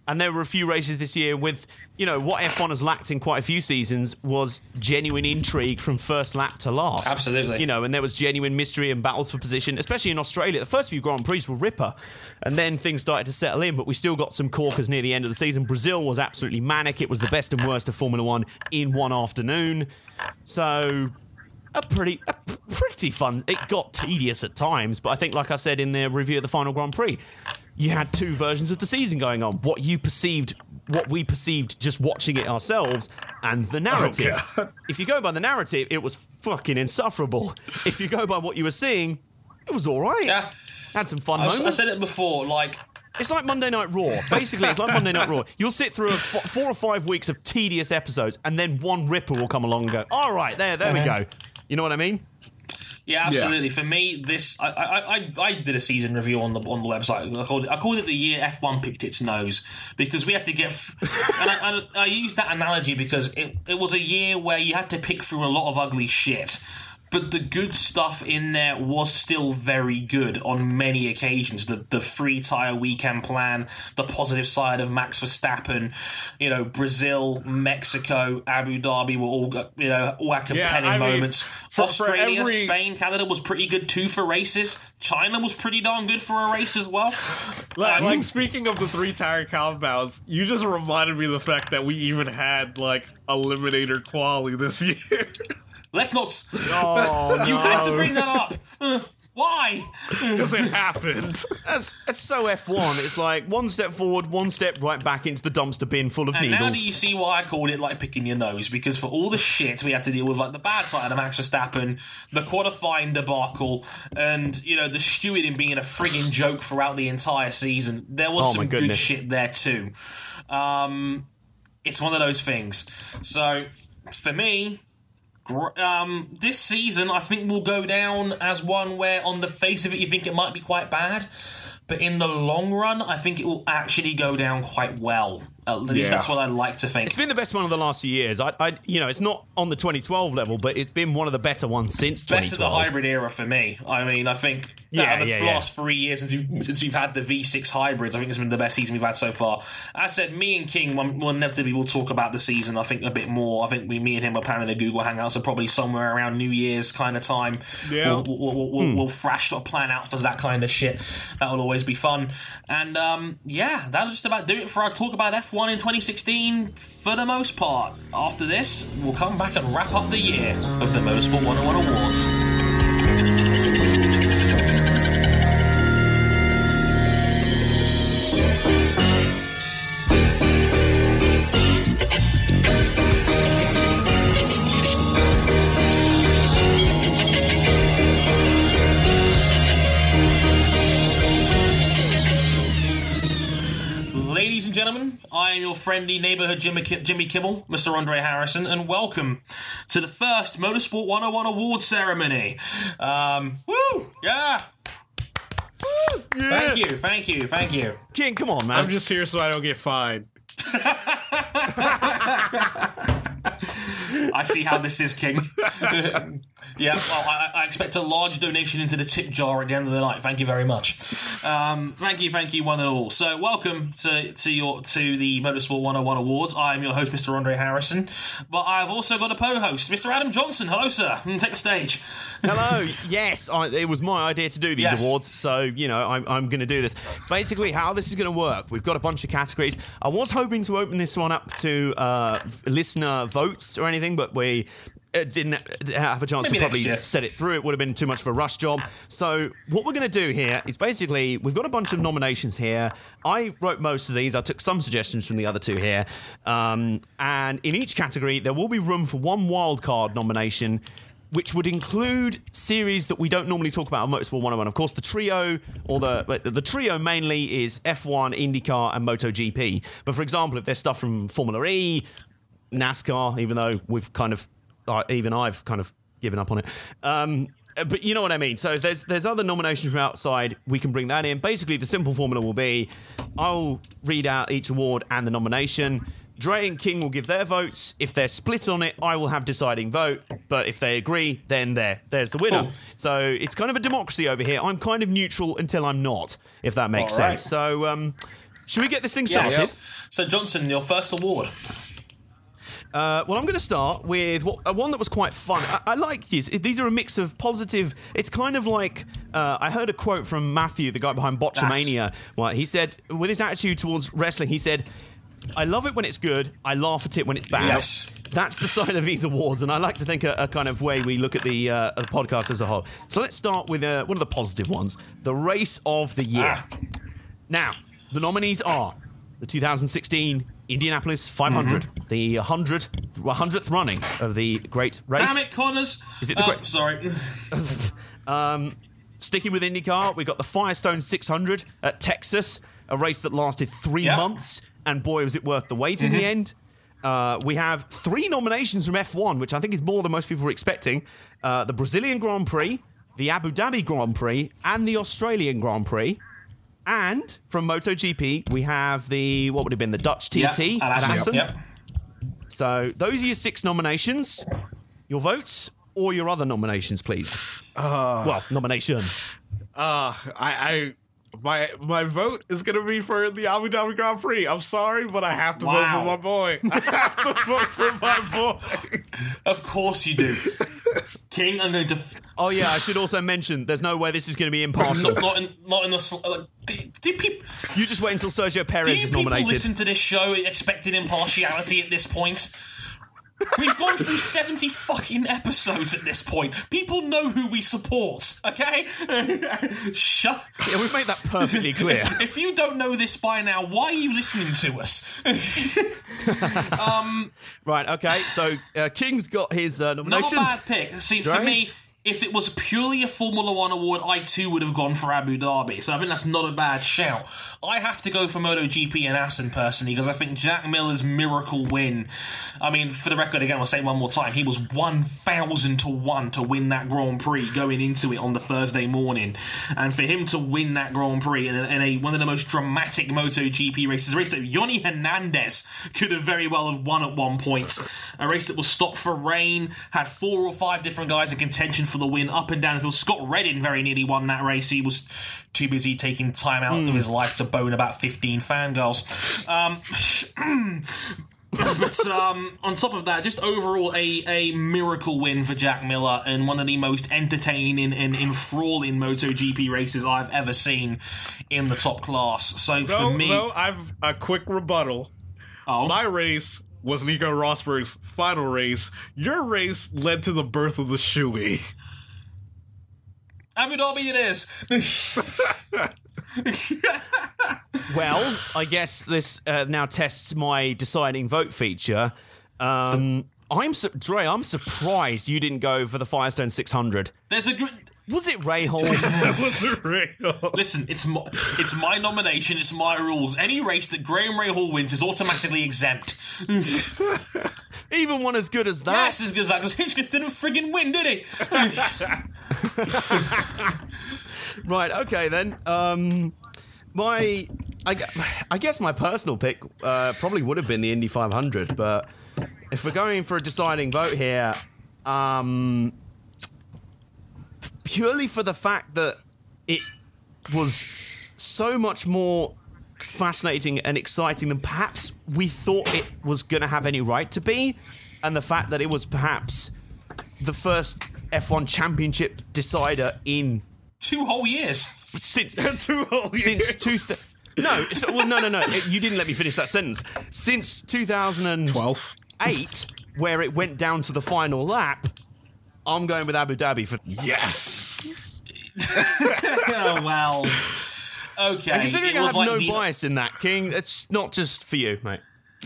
and there were a few races this year with you know what F1 has lacked in quite a few seasons was genuine intrigue from first lap to last. Absolutely. You know, and there was genuine mystery and battles for position, especially in Australia. The first few Grand Prix were ripper, and then things started to settle in. But we still got some corkers near the end of the season. Brazil was absolutely manic. It was the best and worst of Formula One in one afternoon. So a pretty a pretty fun. It got tedious at times, but I think, like I said in the review of the final Grand Prix, you had two versions of the season going on. What you perceived, what we perceived just watching it ourselves, and the narrative. Oh, God. if you go by the narrative, it was fucking insufferable. If you go by what you were seeing, it was all right. Yeah. Had some fun I, I said it before, like It's like Monday Night Raw. Basically, it's like Monday Night Raw. You'll sit through a f- four or five weeks of tedious episodes, and then one ripper will come along and go, "All right, there, there we uh-huh. go." You know what I mean? Yeah, absolutely. For me, this I, I I I did a season review on the on the website. I called it, I called it the year F one picked its nose because we had to get. F- and I, and I used that analogy because it it was a year where you had to pick through a lot of ugly shit. But the good stuff in there was still very good on many occasions. The the free tire weekend plan, the positive side of Max Verstappen, you know, Brazil, Mexico, Abu Dhabi were all got you know all had compelling mean, moments. for- for Australia, every- Spain, Canada was pretty good too for races. China was pretty darn good for a race as well. Like, Um, like, speaking of the three tire compounds, you just reminded me of the fact that we even had like eliminator quality this year. Let's not. Oh You had to bring that up. Uh, Why? Because it happened. That's, that's so F1. It's like one step forward, one step right back into the dumpster bin full of And now do you see why I called it like picking your nose? Because for all the shit we had to deal with, like the bad side of Max Verstappen, the qualifying debacle, and you know the stewarding being a frigging joke throughout the entire season, there was Oh, some good shit there too. Um, it's one of those things. So for me, gr- um, this season I think will go down as one where, on the face of it, you think it might be quite bad. But in the long run, I think it will actually go down quite well. At least Yeah. that's what I like to think. It's been the best one of the last few years. I, I, you know, it's not on the 2012 level, but it's been one of the better ones since Best of the hybrid era for me. I mean, I think Yeah, out of the yeah, yeah. last three years since we've, since we've had the V6 hybrids, I think it's been the best season we've had so far. As I said, me and King, will will inevitably will talk about the season. I think a bit more. I think we, me and him are planning a Google Hangouts, so probably somewhere around New Year's kind of time. Yeah. we'll, we'll, we'll, we'll, we'll thrash a plan out for that kind of shit. That will always be fun. And um, yeah, that'll just about do it for our talk about F1 in 2016 for the most part. After this, we'll come back and wrap up the year of the Motorsport 101 Awards. Friendly neighborhood Jimmy, Ki- Jimmy Kimmel, Mr. Andre Harrison, and welcome to the first Motorsport 101 award ceremony. Um, woo! Yeah! Thank you, thank you, thank you. King, come on, man. I'm just here so I don't get fined. I see how this is, King. yeah, well, I, I expect a large donation into the tip jar at the end of the night. Thank you very much. Um, thank you, thank you, one and all. So, welcome to to your to the Motorsport 101 Awards. I am your host, Mr. Andre Harrison, but I've also got a co-host, Mr. Adam Johnson. Hello, sir. Mm, Take the stage. Hello. yes, I, it was my idea to do these Yes. awards, so you know I'm, I'm going to do this. Basically, how this is going to work? We've got a bunch of categories. I was hoping to open this one up to uh, listener votes or anything, but we. Uh didn't have a chance Maybe to probably set it through. It would have been too much of a rush job. So what we're going to do here is basically we've got a bunch of nominations here. I wrote most of these. I took some suggestions from the other two here, um, and in each category there will be room for one wildcard nomination. Which would include series that we don't normally talk about on Motorsport 101. Of course, the trio, or the the trio mainly is F1, IndyCar, and MotoGP. But for example, if there's stuff from Formula E, NASCAR, even though we've kind of, even I've kind of given up on it. Um, but you know what I mean. So there's there's other nominations from outside, we can bring that in. Basically, the simple formula will be, I'll read out each award and the nomination. Dre and King will give their votes. If they're split on it, I will have deciding vote. But if they agree, then there, there's the winner. Cool. So it's kind of a democracy over here. I'm kind of neutral until I'm not, if that makes right. sense. So um, should we get this thing Yes. started? So, Johnson, your first award. Uh, well, I'm going to start with what, uh, one that was quite fun. I, I like these. These are a mix of positive. It's kind of like uh, I heard a quote from Matthew, the guy behind Botchamania. Well, he said, with his attitude towards wrestling, he said, "I love it when it's good. I laugh at it when it's bad." Yes. That's the sign of these awards, and I like to think a, a kind of way we look at the, uh, the podcast as a whole. So let's start with uh, one of the positive ones: the race of the year. Ah. Now, the nominees are the 2016 Indianapolis 500, Mm-hmm. the 100, 100th running of the great race. Damn it, Connors. Is it the Oh, great- Sorry. Sticking with IndyCar, we got the Firestone 600 at Texas, a race that lasted three. Mm-hmm. months, and boy, was it worth the wait in the end. Uh, we have three nominations from F1, which I think is more than most people were expecting. Uh, the Brazilian Grand Prix, the Abu Dhabi Grand Prix, and the Australian Grand Prix. And from MotoGP, we have the, what would have been, the Dutch TT Yep, at Assen. Assen. Yep. So those are your six nominations. Your votes or your other nominations, please. well, nomination. Uh, I, I, my my vote is gonna be for the Abu Dhabi Grand Prix. I'm sorry, but I have to Wow. vote for my boy. I have to vote for my boy. Of course you do. King, I'm going to. F- Oh yeah, I should also mention there's no way this is going to be impartial. not in, not in the. sl- Uh, do, do, peop- you just wait until Sergio Perez is people nominated. listen to this show expecting impartiality at this point? We've gone through 70 fucking episodes at this point. People know who we support, okay? Shut. Yeah, we've made that perfectly clear. If you don't know this by now, why are you listening to us? right, okay. So uh, King's got his uh, Not a bad pick. See, for me, if it was purely a Formula One award, I too would have gone for Abu Dhabi. So I think that's not a bad shout. I have to go for MotoGP and Assen personally because I think Jack Miller's miracle win. I mean, for the record, again, I'll say one more time. He was 1,000 to 1 to win that Grand Prix going into it on the Thursday morning. And for him to win that Grand Prix in, a, in a, one of the most dramatic MotoGP races, a race that Yonny Hernandez could have very well have won at one point. A race that was stopped for rain, had four or five different guys in contention the win up and down the field. Scott Redding very nearly won that race. He was too busy taking time out of his life to bone about 15 fangirls. Um, but um, on top of that, just overall a, a miracle win for Jack Miller and one of the most entertaining and enthralling MotoGP races I've ever seen in the top class. So No, for me, no, I've a quick rebuttal. oh, My race was Nico Rosberg's final race. Your race led to the birth of the shoey. Abu Dhabi it is. Well, I guess this uh, now tests my deciding vote feature. Um, I'm su- Dre. I'm surprised you didn't go for the Firestone 600. There's a good. Was it Rahal? That was a real. Listen, it's my, it's my nomination. It's my rules. Any race that Graham Rahal wins is automatically exempt. Even one as good as that. That's as good as that because Hinchcliffe didn't friggin' win, did he? Right. Okay then. Um, my, I, I guess my personal pick uh, probably would have been the Indy 500, but if we're going for a deciding vote here, um, purely for the fact that it was so much more fascinating and exciting than perhaps we thought it was going to have any right to be, and the fact that it was perhaps the first F1 championship decider in Two whole years. since Two whole since years. two. Th- no, it's, well, no, no, no. It- you didn't let me finish that sentence. Since 2008, Twelve. where it went down to the final lap, I'm going with Abu Dhabi for. Yes. oh well. Okay. And Considering it I was have like no the- bias in that, King, it's not just for you, mate.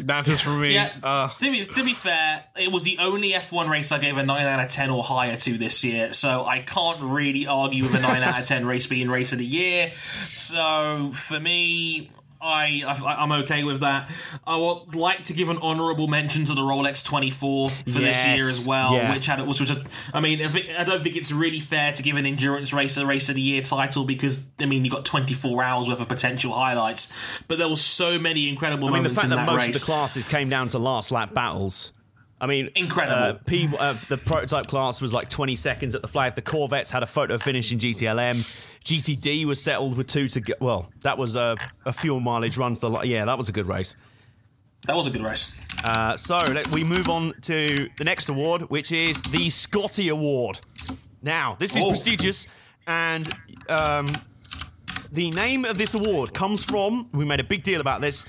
Not just for me. Yeah, Uh, to, be, to be fair, it was the only F1 race I gave a 9 out of 10 or higher to this year, so I can't really argue with a 9 out of 10 race being race of the year. So for me, I, I I'm okay with that. I would like to give an honourable mention to the Rolex 24 for this year as well, yeah. which had was which had- I mean, it, I don't think it's really fair to give an endurance race a race of the year title because I mean you got 24 hours worth of potential highlights, but there were so many incredible I mean, the moments fact in that that most race. of the classes came down to last lap battles. I mean, Incredible. Uh, P, uh, the prototype class was like 20 seconds at the flag. The Corvettes had a photo finish in GTLM. GTD was settled with two to go. Well, that was a, a fuel mileage run to the. li- Yeah, that was a good race. that was a good race. Uh, so let, we move on to the next award, which is the Scotty Award. Now, this is Oh. prestigious, and um, the name of this award comes from. We made a big deal about this.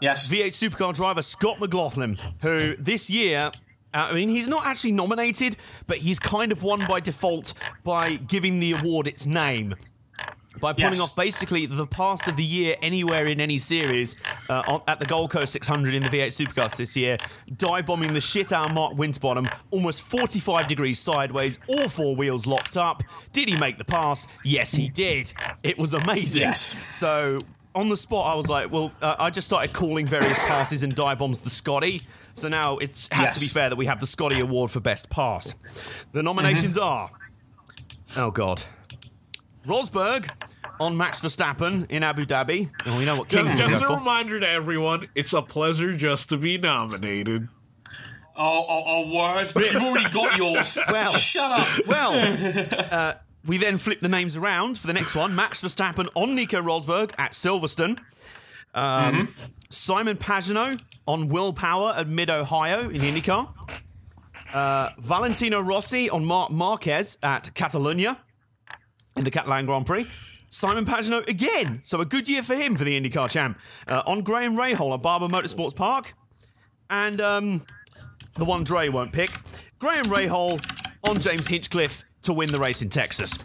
Yes. V8 supercar driver Scott McLaughlin, who this year, uh, I mean, he's not actually nominated, but he's kind of won by default by giving the award its name. By pulling Yes. off basically the pass of the year anywhere in any series uh, on, at the Gold Coast 600 in the V8 Supercars this year, dive bombing the shit out of Mark Winterbottom, almost 45 degrees sideways, all four wheels locked up. Did he make the pass? Yes, he did. It was amazing. Yes. So on the spot, I was like, well, uh, I just started calling various passes and dive bombs the Scotty. So now it has Yes. to be fair that we have the Scotty Award for Best Pass. The nominations are, oh god, Rosberg on Max Verstappen in Abu Dhabi. Oh, we know what King's just just a for. reminder to everyone, it's a pleasure just to be nominated. Oh, oh, oh, word. You've already got yours. Well. shut up. Well, uh, we then flip the names around for the next one. Max Verstappen on Nico Rosberg at Silverstone. Um, Simon Pagenaud on Will Power at Mid Ohio in IndyCar. Uh, Valentino Rossi on Marc Marquez at Catalunya in the Catalan Grand Prix. Simon Pagenaud again, so a good year for him for the IndyCar champ. Uh, on Graham Rahal at Barber Motorsports Park. And um, the one Dre won't pick. Graham Rahal on James Hinchcliffe to win the race in Texas.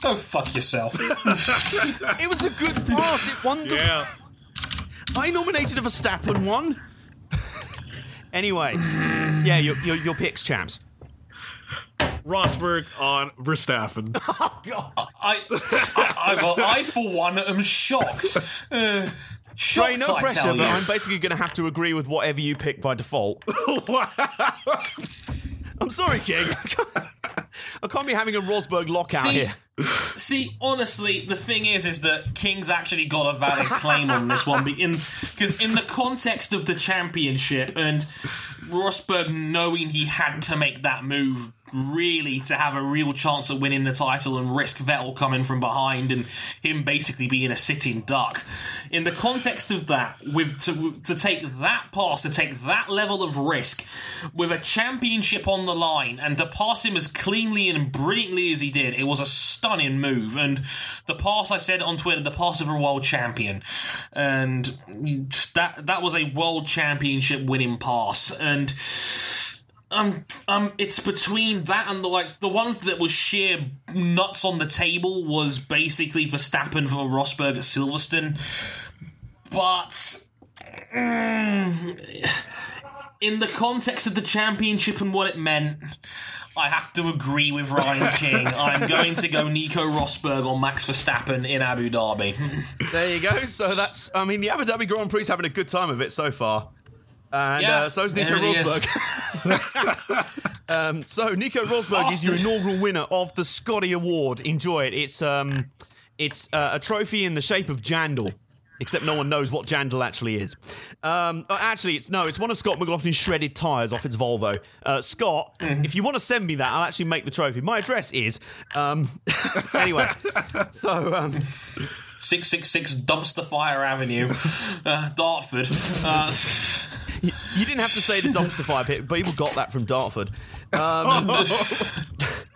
Go fuck yourself. It was a good pass. It won the. Yeah. I nominated a Verstappen one. anyway, yeah, your, your, your picks, champs. Rosberg on Verstappen. I, I, I, well, I for one am shocked. Uh, Trey, no I pressure, tell but. I'm basically going to have to agree with whatever you pick by default. I'm sorry, King. I can't be having a Rosberg lockout See, here. See, honestly, the thing is, is that King's actually got a valid claim on this one, because in the context of the championship and Rosberg knowing he had to make that move really to have a real chance at winning the title and risk Vettel coming from behind and him basically being a sitting duck. In the context of that, with to to take that pass, to take that level of risk with a championship on the line and to pass him as cleanly and brilliantly as he did, it was a stunning move. And the pass I said on Twitter, the pass of a world champion, and that that was a world championship winning pass and um, um, it's between that and the like. The one that was sheer nuts on the table was basically Verstappen for Rosberg at Silverstone, but mm, in the context of the championship and what it meant, I have to agree with Ryan King. I'm going to go Nico Rosberg or Max Verstappen in Abu Dhabi. There you go. So that's, I mean, the Abu Dhabi Grand Prix is having a good time of it so far. And Yeah, uh, Nico it is. Rosberg. um, so Nico Rosberg is your inaugural winner of the Scotty Award. Enjoy it. It's um, it's uh, a trophy in the shape of Jandal. Except no one knows what Jandal actually is. Um, uh, actually, it's no, it's one of Scott McLaughlin's shredded tyres off its Volvo. Uh, Scott, Mm-hmm. if you want to send me that, I'll actually make the trophy. My address is. Um, anyway, so um, 666 Dumpster Fire Avenue, uh, Dartford. Uh, You didn't have to say the dumpster fire pit, but people got that from Dartford. Um,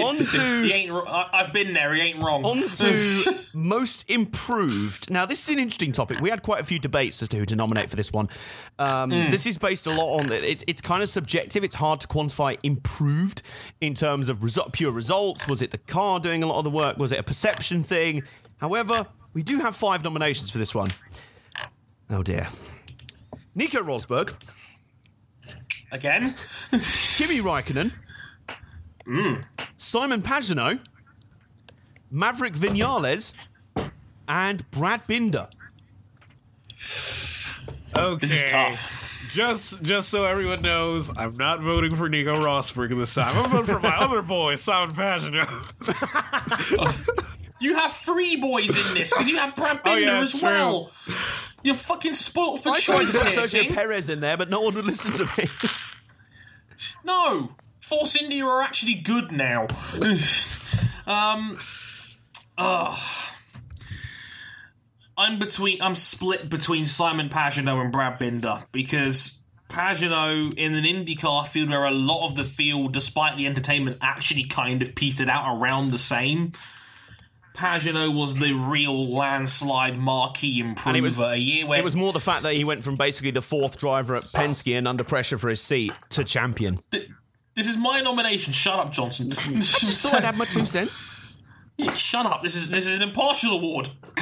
on he to ain't. I- I've been there. He ain't wrong. on to most improved. Now, this is an interesting topic. We had quite a few debates as to who to nominate for this one. Um, This is based a lot on it, it's kind of subjective. It's hard to quantify improved in terms of result, pure results. Was it the car doing a lot of the work? Was it a perception thing? However, we do have five nominations for this one. Oh dear. Nico Rosberg, Again. Kimi Raikkonen, hmm. Simon Pagenaud, Maverick Vinales, and Brad Binder. Okay. This is tough. Just just so everyone knows, I'm not voting for Nico Rosberg in this time. I'm voting for my other boy, Simon Pagenaud. You have three boys in this because you have Brad Oh, Binder yeah, as it's well. You're fucking spoilt for choice. I tried choice to put here, Sergio Perez in there, but no one would listen to me. No, Force India are actually good now. um, ugh. I'm between. I'm split between Simon Pagenaud and Brad Binder because Pagenaud in an IndyCar field where a lot of the field, despite the entertainment, actually kind of petered out around the same. Pagenaud was the real landslide marquee improver. it was- a year where It was more the fact that he went from basically the fourth driver at Penske and under pressure for his seat to champion. This is my nomination. Shut up, Johnson. I Just thought I'd have my two cents. Yeah, shut up. This is this is an impartial award.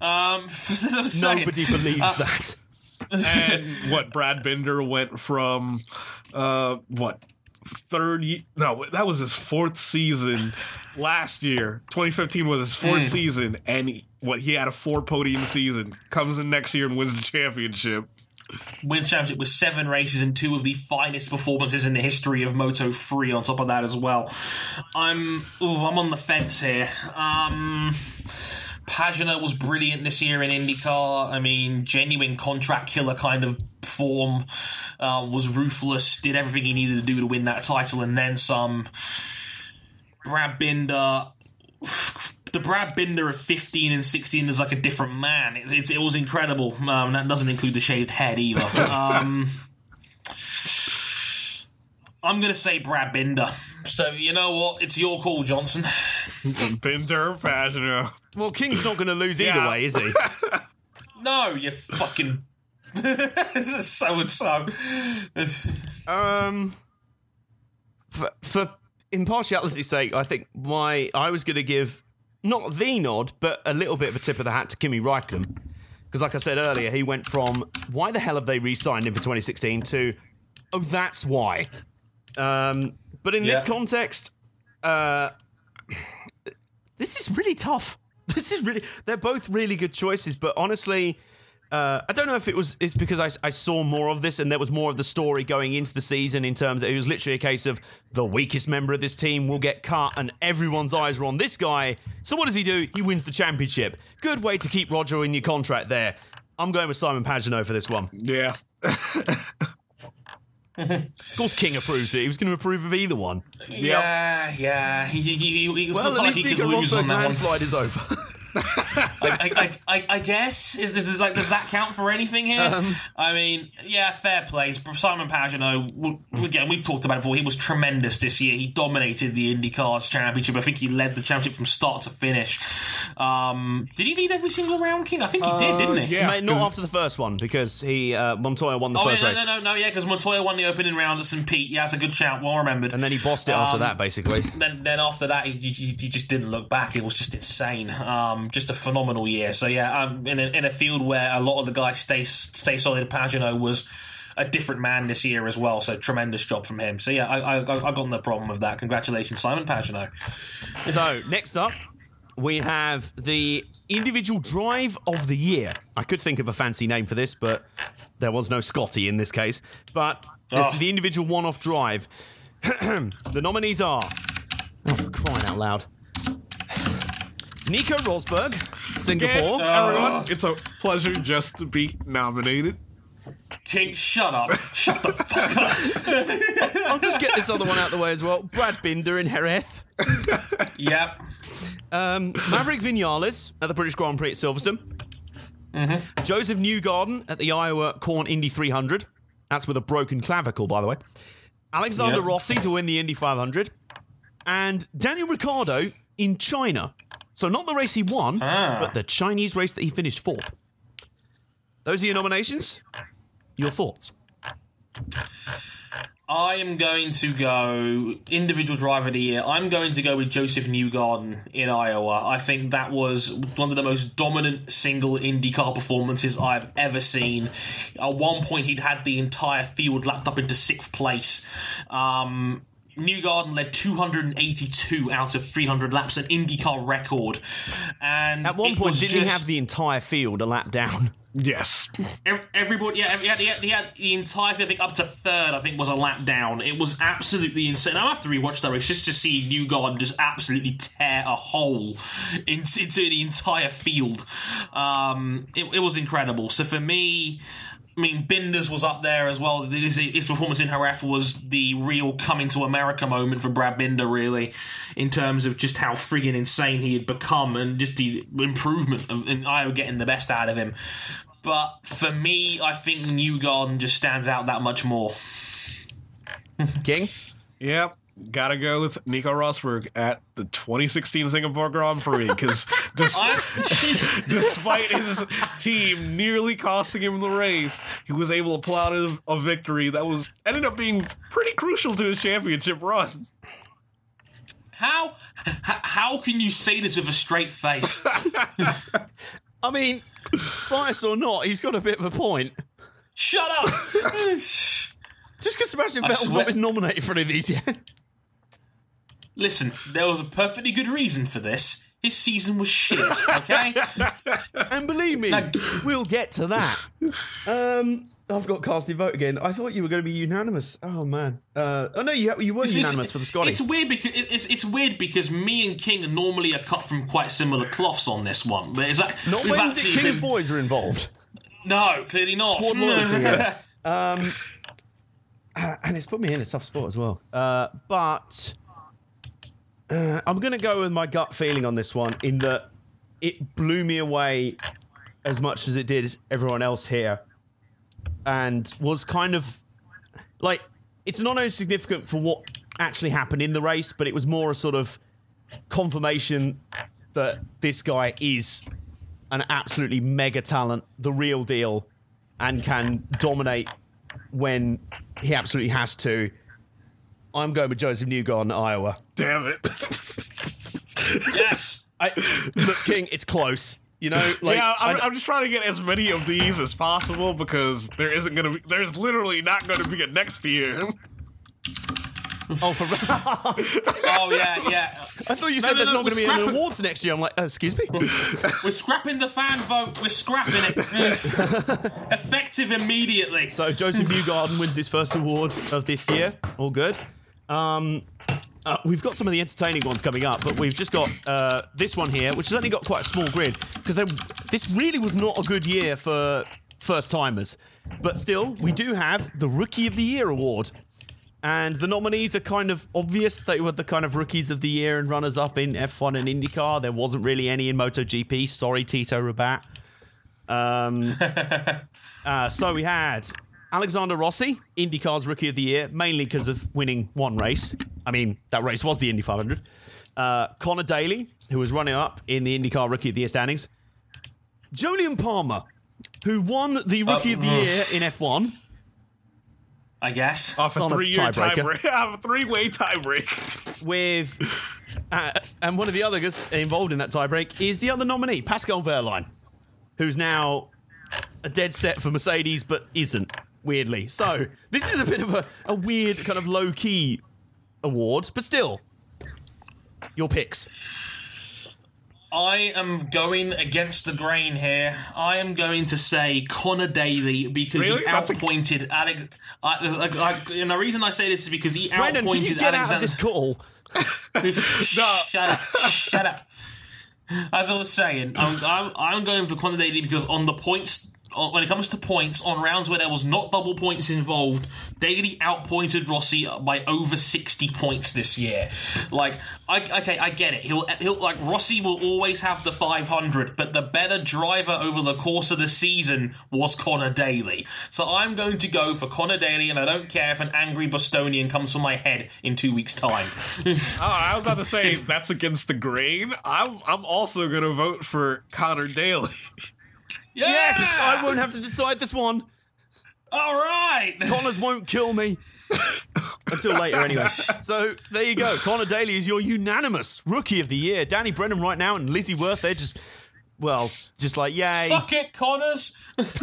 um, as I Nobody believes that. and what Brad Binder went from uh what third ye- no that was his fourth season last year 2015 was his fourth season and he, what he had a four podium season comes in next year and wins the championship win championship with seven races and two of the finest performances in the history of Moto 3 on top of that as well. I'm ooh, I'm on the fence here. Um Pagenaud was brilliant this year in IndyCar. I mean, genuine contract killer kind of form. Um, was ruthless, did everything he needed to do to win that title, and then some. Brad Binder, the Brad Binder of 15 and 16 is like a different man. It, it, it was incredible. Um, that doesn't include the shaved head either. Um, I'm going to say Brad Binder. So, you know what? It's your call, Johnson. Binder Pagenaud Well, King's not going to lose either Yeah. way, is he? No, you fucking. this is so and so. Um, for, for impartiality's sake, I think my I was going to give not the nod, but a little bit of a tip of the hat to Kimi Raikkonen. Because, like I said earlier, he went from why the hell have they re signed him for 2016 to oh, that's why. Um, But in this Yeah. context, uh, this is really tough. This is really. They're both really good choices, but honestly. Uh, I don't know if it was it's because I, I saw more of this and there was more of the story going into the season in terms of it was literally a case of the weakest member of this team will get cut and everyone's eyes are on this guy. So what does he do? He wins the championship. Good way to keep Roger in your contract there. I'm going with Simon Pagenaud for this one. Yeah. Of course, King approves it. He was going to approve of either one. Yeah, yeah. He, he, he, Well, at like least Nico lose Rosberg's one. landslide is over. I, I, I, I guess is the, like does that count for anything here? Um, I mean, yeah, fair plays. Simon Pagenaud, w- again, we've talked about it before. He was tremendous this year. He dominated the IndyCars Championship. I think he led the championship from start to finish. Um, did he lead every single round, King? I think he did, didn't he? yeah. Mate, not 'cause- after the first one because he uh, Montoya won the Oh first yeah, race, no, no, no, no, yeah, because Montoya won the opening round at St. Pete. Yeah, that's a good shout. Well remembered. and then he bossed it after Um, that. Basically, then then after that, he, he, he just didn't look back. It was just insane. Um, just a phenomenal year. So yeah, um, in a, in a field where a lot of the guys stay stay solid, Pagenaud was a different man this year as well. So tremendous job from him. So yeah, I I, I got no problem with that. Congratulations, Simon Pagenaud. so next up we have the individual drive of the year. I could think of a fancy name for this, but there was no Scotty in this case. But this Oh. is the individual one-off drive. the nominees are, oh, for crying out loud, Nico Rosberg, Singapore. Yeah, everyone, it's a pleasure just to be nominated. King, shut up, shut the fuck up. I'll just get this other one out of the way as well. Brad Binder in Jerez. Yep. Um, Maverick Vinales at the British Grand Prix at Silverstone. Josef Newgarden at the Iowa Corn Indy 300. That's with a broken clavicle, by the way. Alexander Yep. Rossi to win the Indy 500. And Daniel Ricciardo in China. So not the race he won, Ah. but the Chinese race that he finished fourth. Those are your nominations. Your thoughts? I am going to go individual driver of the year. I'm going to go with Josef Newgarden in Iowa. I think that was one of the most dominant single IndyCar performances I've ever seen. At one point, he'd had the entire field lapped up into sixth place. Um, Newgarden led 282 out of 300 laps, an IndyCar record. And At one point, didn't he have the entire field a lap down? Yes. Ev- Everybody, yeah, he had, he, had, he had the entire, I think, up to third, I think, was a lap down. It was absolutely insane. I have to rewatch that race just to see Newgarden just absolutely tear a hole into, into the entire field. Um, it, it was incredible. So for me, I mean, Binders was up there as well. His, his performance in Jerez was the real coming to America moment for Brad Binder, really, in terms of just how friggin' insane he had become and just the improvement of, and Iowa getting the best out of him. But for me, I think Newgarden just stands out that much more. King? Yep. Gotta go with Nico Rosberg at the 2016 Singapore Grand Prix because I, despite his team nearly costing him the race, he was able to pull out a, a victory that was ended up being pretty crucial to his championship run. how h- how can you say this with a straight face? I mean, bias or not, he's got a bit of a point. Shut up! Just because Sebastian Vettel's swear- not been nominated for any of these yet. Listen, there was a perfectly good reason for this. His season was shit. Okay. And believe me, Now- we'll get to that. Um, I've got casting vote again. I thought you were going to be unanimous. Oh man. Uh, oh no, you you were It's- unanimous for the Scotty. It's weird because it's it's weird because me and King normally are cut from quite similar cloths on this one. But is that Not when the King's been- boys are involved. No, clearly not. Squad loyalty, yeah. Um, uh, and it's put me in a tough spot as well. Uh, but uh, I'm going to go with my gut feeling on this one in that it blew me away as much as it did everyone else here and was kind of like it's not only significant for what actually happened in the race, but it was more a sort of confirmation that this guy is an absolutely mega talent, the real deal, and can dominate when he absolutely has to. I'm going with Josef Newgarden, Iowa. Damn it! yes. I, look, King, it's close. You know, like yeah, I'm, I- I'm just trying to get as many of these as possible because there isn't gonna be, there's literally not gonna be a next year. Oh, for Oh yeah, yeah. I thought you No, said no, there's no, not going to we're be any scrapping- awards next year. I'm like, uh, excuse me. We're scrapping the fan vote. We're scrapping it. Effective immediately. So Josef Newgarden wins his first award of this year. All good. Um, uh, we've got some of the entertaining ones coming up, but we've just got uh, this one here, which has only got quite a small grid because this really was not a good year for first timers. But still, we do have the Rookie of the Year award. And the nominees are kind of obvious. They were the kind of rookies of the year and runners up in F1 and IndyCar. There wasn't really any in MotoGP. Sorry, Tito Rabat. Um, uh, so we had Alexander Rossi, IndyCar's Rookie of the Year, mainly because of winning one race. I mean, that race was the Indy 500. Uh, Conor Daly, who was running up in the IndyCar Rookie of the Year standings. Jolyon Palmer, who won the Rookie of the uh, Year in F1. I guess. Off a On a three-year tiebreaker. tiebreak, off a three-way tiebreak. with uh, and one of the other guys involved in that tiebreak is the other nominee, Pascal Wehrlein, who's now a dead set for Mercedes, but isn't weirdly. So this is a bit of a, a weird kind of low key award, but still, your picks. I am going against the grain here. I am going to say Conor Daly because Really? he That's a- outpointed Alex. I, I, I, and the reason I say this is because he Brandon, outpointed get out of this call? Shut up! Shut up! As I was saying, I'm, I'm, I'm going for Conor Daly because on the points, Uh, when it comes to points, on rounds where there was not double points involved, Daly outpointed Rossi by over 60 points this year. Like, I, okay, I get it. He'll, he'll like Rossi will always have the 500, but the better driver over the course of the season was Conor Daly. So I'm going to go for Conor Daly, and I don't care if an angry Bostonian comes from my head in two weeks' time. Oh, I was about to say that's against the grain. I'm I'm also gonna vote for Conor Daly. yes, I won't have to decide this one. All right. Connors won't kill me. Until later, anyway. So there you go. Conor Daly is your unanimous rookie of the year. Danny Brennan right now and Lizzie Worth, they're just, well, just like, yay. Suck it, Connors. Brennan's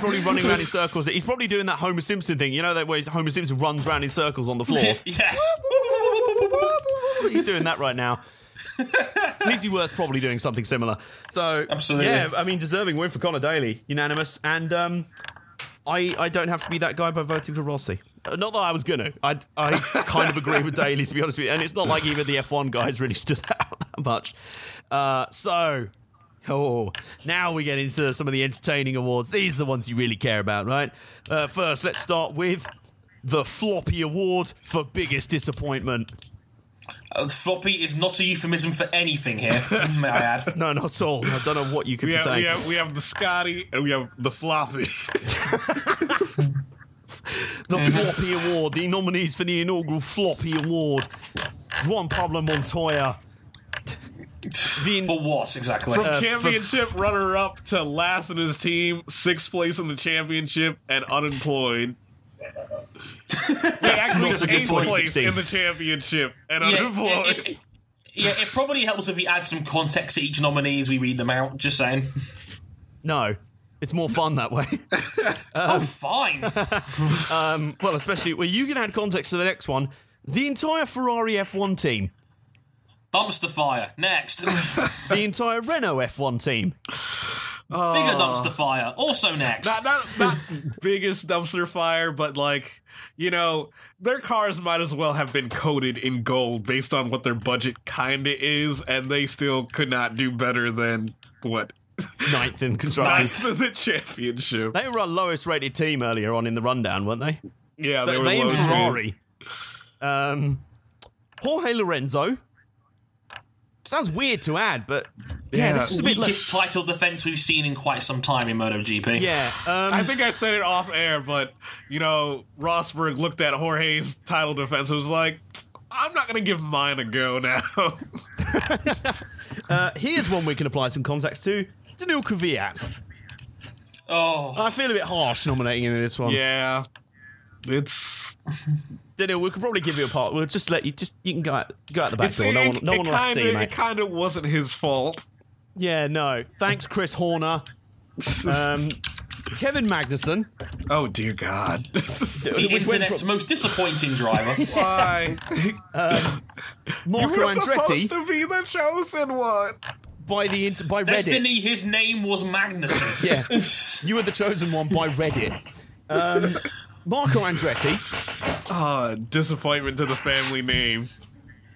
probably running around in circles. He's probably doing that Homer Simpson thing. You know that way Homer Simpson runs around in circles on the floor? yes. He's doing that right now. Lizzie Worth's probably doing something similar. So Absolutely. yeah, I mean, deserving win for Conor Daly, unanimous, and um, I I don't have to be that guy by voting for Rossi. Uh, Not that I was gonna. I I kind of agree with Daly to be honest with you, and it's not like even the F1 guys really stood out that much. Uh, so. Oh, now we get into some of the entertaining awards. These are the ones you really care about, right? Uh, first, let's start with the Floppy Award for biggest disappointment. Uh, floppy is not a euphemism for anything here, may I add. No, not at all. I don't know what you could We be have, saying. we have we have the Scotty and we have the Floppy. The Floppy Award, the nominees for the inaugural Floppy Award. Juan Pablo Montoya. The For what exactly? From Uh, championship runner up to last in his team, sixth place in the championship, and unemployed. Wait, actually, not a good eighth point. place 16. in the championship and yeah, unemployed. it, it- yeah, it probably helps if we add some context to each nominee as we read them out. Just saying. no, it's more fun that way. oh, fine. Um, well, especially well, you can add context to the next one. The entire Ferrari F1 team, Dumpster fire. Next. the entire Renault F1 team. Bigger dumpster fire. Also next. not, not, not biggest dumpster fire, but like, you know, their cars might as well have been coated in gold based on what their budget kinda is, and they still could not do better than what? Ninth in constructors. Ninth in the championship. They were our lowest rated team earlier on in the rundown, weren't they? Yeah, they, They, were they and low Ferrari. Um, Jorge Lorenzo. Sounds weird to add, but yeah, Yeah. this was a bit. Weakest title defense we've seen in quite some time in MotoGP. yeah, um, I think I said it off air, but you know, Rosberg looked at Jorge's title defense and was like, I'm not gonna give mine a go now. uh, here's one we can apply some context to. Daniil Kvyat. Oh, I feel a bit harsh nominating him in this one. yeah. It's Daniel, we could probably give you a part. We'll just let you just you can go out, go out the back it's door. No it, one, no one will have to see you, mate. it kind of wasn't his fault. Yeah, no. Thanks, Chris Horner. Um, Kevin Magnussen. Oh dear God! The internet's from- most disappointing driver. Why? Marco you were Andretti supposed to be the chosen one. by the inter- by Reddit. Destiny, his name was Magnussen. Yeah, you were the chosen one by Reddit. Um, Marco Andretti. Ah, disappointment to the family name.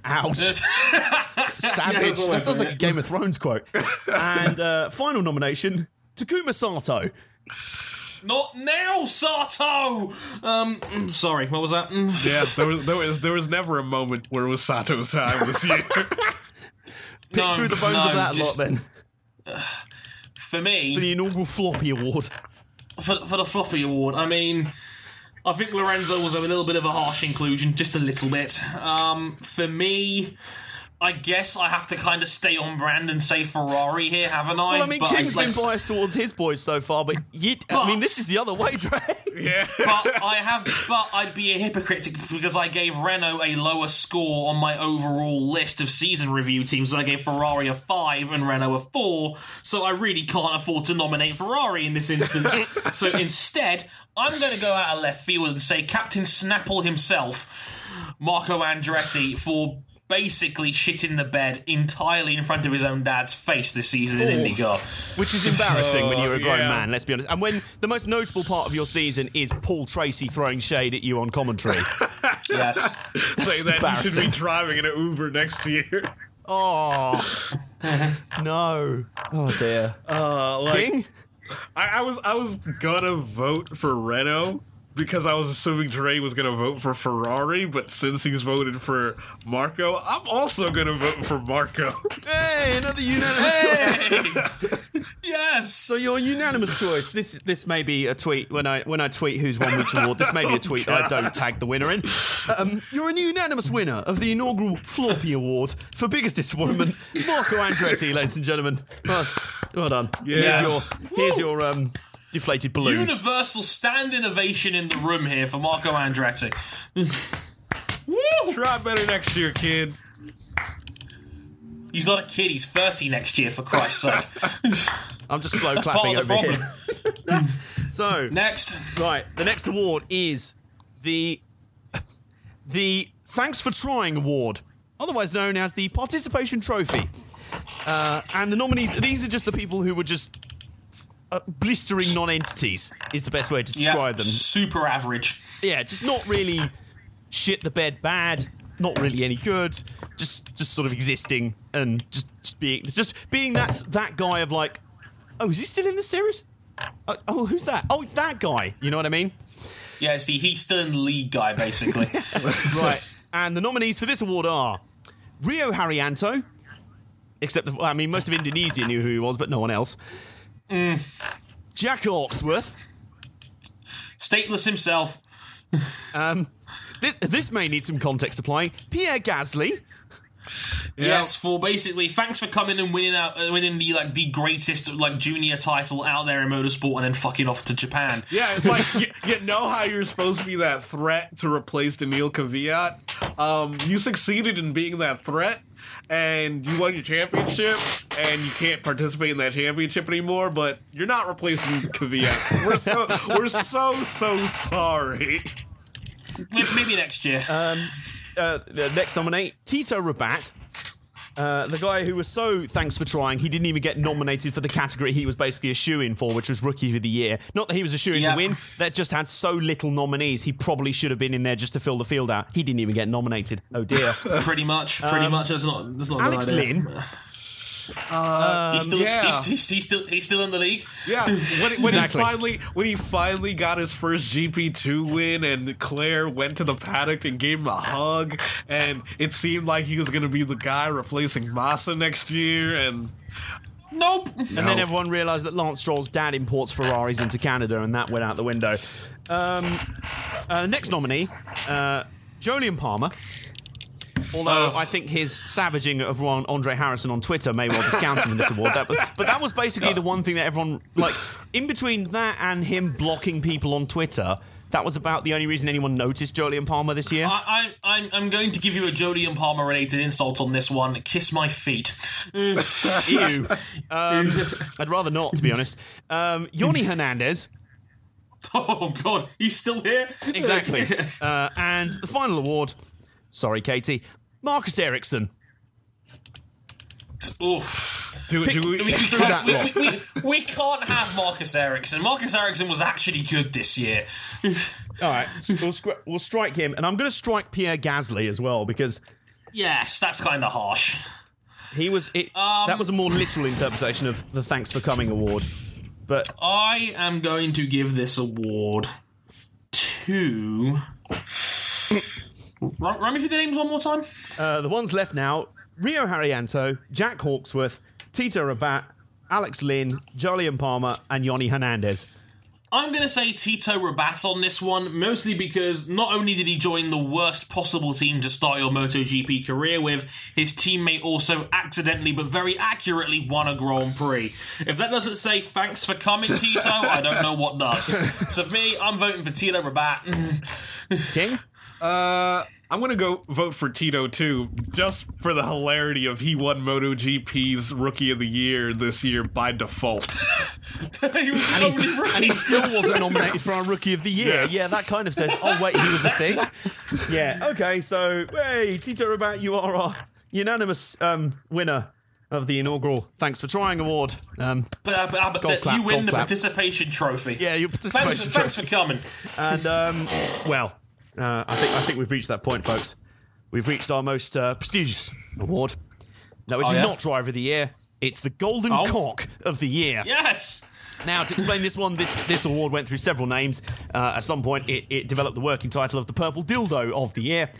Ouch. Savage. that's what I that sounds like a. Game of Thrones quote. and uh, final nomination, Takuma Sato. Not now, Sato. Um, mm, sorry, what was that? Mm. Yeah, there was there was there was never a moment where it was Sato's time this year. Pick No, through the bones no, of that just- lot then. For me, For The inaugural Floppy Award. for, for the Floppy Award, I mean, I think Lorenzo was a little bit of a harsh inclusion, just a little bit. Um, for me, I guess I have to kind of stay on brand and say Ferrari here, haven't I? Well, I mean, But King's like, been biased towards his boys so far, but you, I mean, this is the other way, Dre. yeah. but I have, but I'd be a hypocrite because I gave Renault a lower score on my overall list of season review teams. I gave Ferrari a five and Renault a four, so I really can't afford to nominate Ferrari in this instance. so instead, I'm going to go out of left field and say Captain Snapple himself, Marco Andretti, for basically shitting the bed entirely in front of his own dad's face this season in IndyCar. Which is embarrassing when you're a grown yeah. man, let's be honest. And when the most notable part of your season is Paul Tracy throwing shade at you on commentary. Yes. Say that you should be driving in an Uber next year. oh. no. Oh, dear. Uh, like King? I, I was I was gonna vote for Renault because I was assuming Dre was gonna vote for Ferrari, but since he's voted for Marco, I'm also gonna vote for Marco. Hey, another unanimous choice. Yes. So your unanimous choice. This this may be a tweet when I when I tweet who's won which award. This may be a tweet that I don't tag the winner in. Um, you're a unanimous winner of the inaugural Floppy Award for biggest disappointment, Marco Andretti, ladies and gentlemen. Well, well done. Yes. Here's your here's your um, deflated balloon. Universal standing ovation in the room here for Marco Andretti. Try better next year, kid. He's not a kid, he's 30 next year, for Christ's sake. I'm just slow Part clapping of the over problem. here. So Next. Right, the next award is the the Thanks for Trying Award, otherwise known as the Participation Trophy. Uh, and the nominees, these are just the people who were just uh, blistering non-entities, is the best way to Yeah, describe them. super average. Yeah, just not really shit the bed bad, not really any good, just just sort of existing and just, just being just being that that guy of like, oh, is he still in the series? Uh, oh, who's that? Oh, it's that guy. You know what I mean? Yeah, it's the in league guy, basically. right. And the nominees for this award are Rio Haryanto, except, the, I mean, most of Indonesia knew who he was, but no one else. Jack Hawksworth. Stateless himself. um, This, this may need some context applying. Pierre Gasly. Yes, for basically thanks for coming and winning out, uh, winning the like the greatest like junior title out there in motorsport, and then fucking off to Japan. Yeah, it's like you, you know how you're supposed to be that threat to replace Daniil Kvyat. Um, you succeeded in being that threat, and you won your championship, and you can't participate in that championship anymore. But you're not replacing Kvyat. We're so we're so so sorry. Maybe maybe next year. Um, Uh, the next nominate, Tito Rabat. Uh, the guy who was so thanks for trying, he didn't even get nominated for the category he was basically a shoe in for, which was Rookie of the Year. Not that he was a shoe in Yep. to win, that just had so little nominees. He probably should have been in there just to fill the field out. He didn't even get nominated. Oh dear. pretty much, pretty much. That's not that's not a Alex good idea. He's still, yeah. he's, he's, he's still he's still in the league. Yeah, when, when Exactly. he finally when he finally got his first GP two win, and Claire went to the paddock and gave him a hug, and it seemed like he was going to be the guy replacing Massa next year, and Nope. And then everyone realised that Lance Stroll's dad imports Ferraris into Canada, and that went out the window. Um, uh, next nominee, uh, Jolyon Palmer. Although Oh. I think his savaging of Ron, Andre Harrison on Twitter may well discount him in this award. That, but that was basically the one thing that everyone like. In between that and him blocking people on Twitter, that was about the only reason anyone noticed Jolyon Palmer this year. I, I, I'm, I'm going to give you a Jolyon Palmer related insult on this one. Kiss my feet. Ew. Um, I'd rather not, to be honest. Um, Yonny Hernandez. oh God, he's still here. Exactly. uh, and the final award. Sorry, Katie. Marcus Ericsson. Oof. Do, do we, We, we, can't, we, we, we, we can't have Marcus Ericsson. Marcus Ericsson was actually good this year. All right, we'll, scri- we'll strike him, and I'm going to strike Pierre Gasly as well because yes, that's kind of harsh. he was. It, that um, was a more literal interpretation of the "Thanks for Coming" award. But I am going to give this award to. Run, run me through the names one more time. uh, the ones left now: Rio Haryanto, Jack Hawksworth, Tito Rabat, Alex Lynn, Jolyon Palmer, and Yonny Hernandez. I'm going to say Tito Rabat on this one, mostly because not only did he join the worst possible team to start your MotoGP career with, his teammate also accidentally but very accurately won a Grand Prix. If that doesn't say thanks for coming, Tito, I don't know what does. So for me, I'm voting for Tito Rabat. King. Uh, I'm gonna go vote for Tito too, just for the hilarity of he won MotoGP's Rookie of the Year this year by default. he was the only And he still wasn't nominated for our Rookie of the Year. Yes. Yeah, that kind of says, oh, wait, he was a thing. yeah, okay, so, hey, Tito Rabat, you are our unanimous um, winner of the inaugural Thanks for Trying award. Um, But, uh, but, uh, but Golf the- clap, you win the clap. participation trophy. yeah, your Thanks, participation for, thanks for coming. And um, well, uh, I think I think we've reached that point, folks. We've reached our most uh, prestigious award. No, it is Oh, yeah? not Driver of the Year. It's the Golden Oh. Cock of the Year. Yes! Now, to explain this one, this this award went through several names. Uh, at some point, it, it developed the working title of the Purple Dildo of the Year.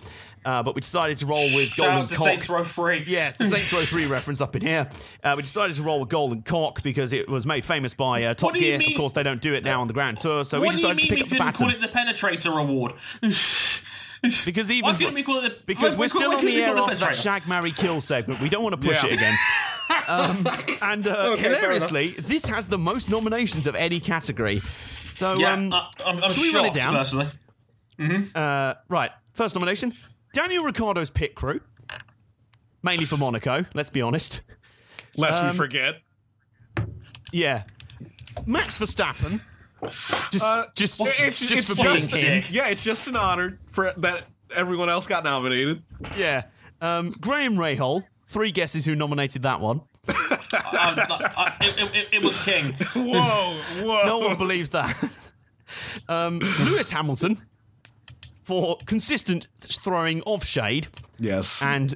Uh, but we decided to roll with Shout Golden out to Cock. Saints Row 3. Yeah, the Saints Row 3 reference up in here. Uh, we decided to roll with Golden Cock because it was made famous by uh, Top do you Gear. Of mean- course, they don't do it now on the Grand Tour, so we What do you decided mean to we pick up the couldn't baton. call it the Penetrator Award? because even Why couldn't we call it the because why- we're why still couldn't on we the air call it after that Penetrator? Shag, Marry, Kill segment. We don't want to push Yeah. it again. um, and uh, fair hilariously, this has the most nominations of any category. So, Yeah, um, I'm, I'm should we run it shocked, down? personally. uh, right, first nomination Daniel Ricciardo's pit crew. Mainly for Monaco, let's be honest. Lest Um, we forget. Yeah. Max Verstappen. Just, Uh, just, it's- just, it's just for just- being him. dick. Yeah, it's just an honor for that everyone else got nominated. Yeah. Um, Graham Rahal. Three guesses who nominated that one. Um, uh, it, it, it was King. Whoa, whoa. No one believes that. Um, Lewis Hamilton for consistent throwing of shade Yes. and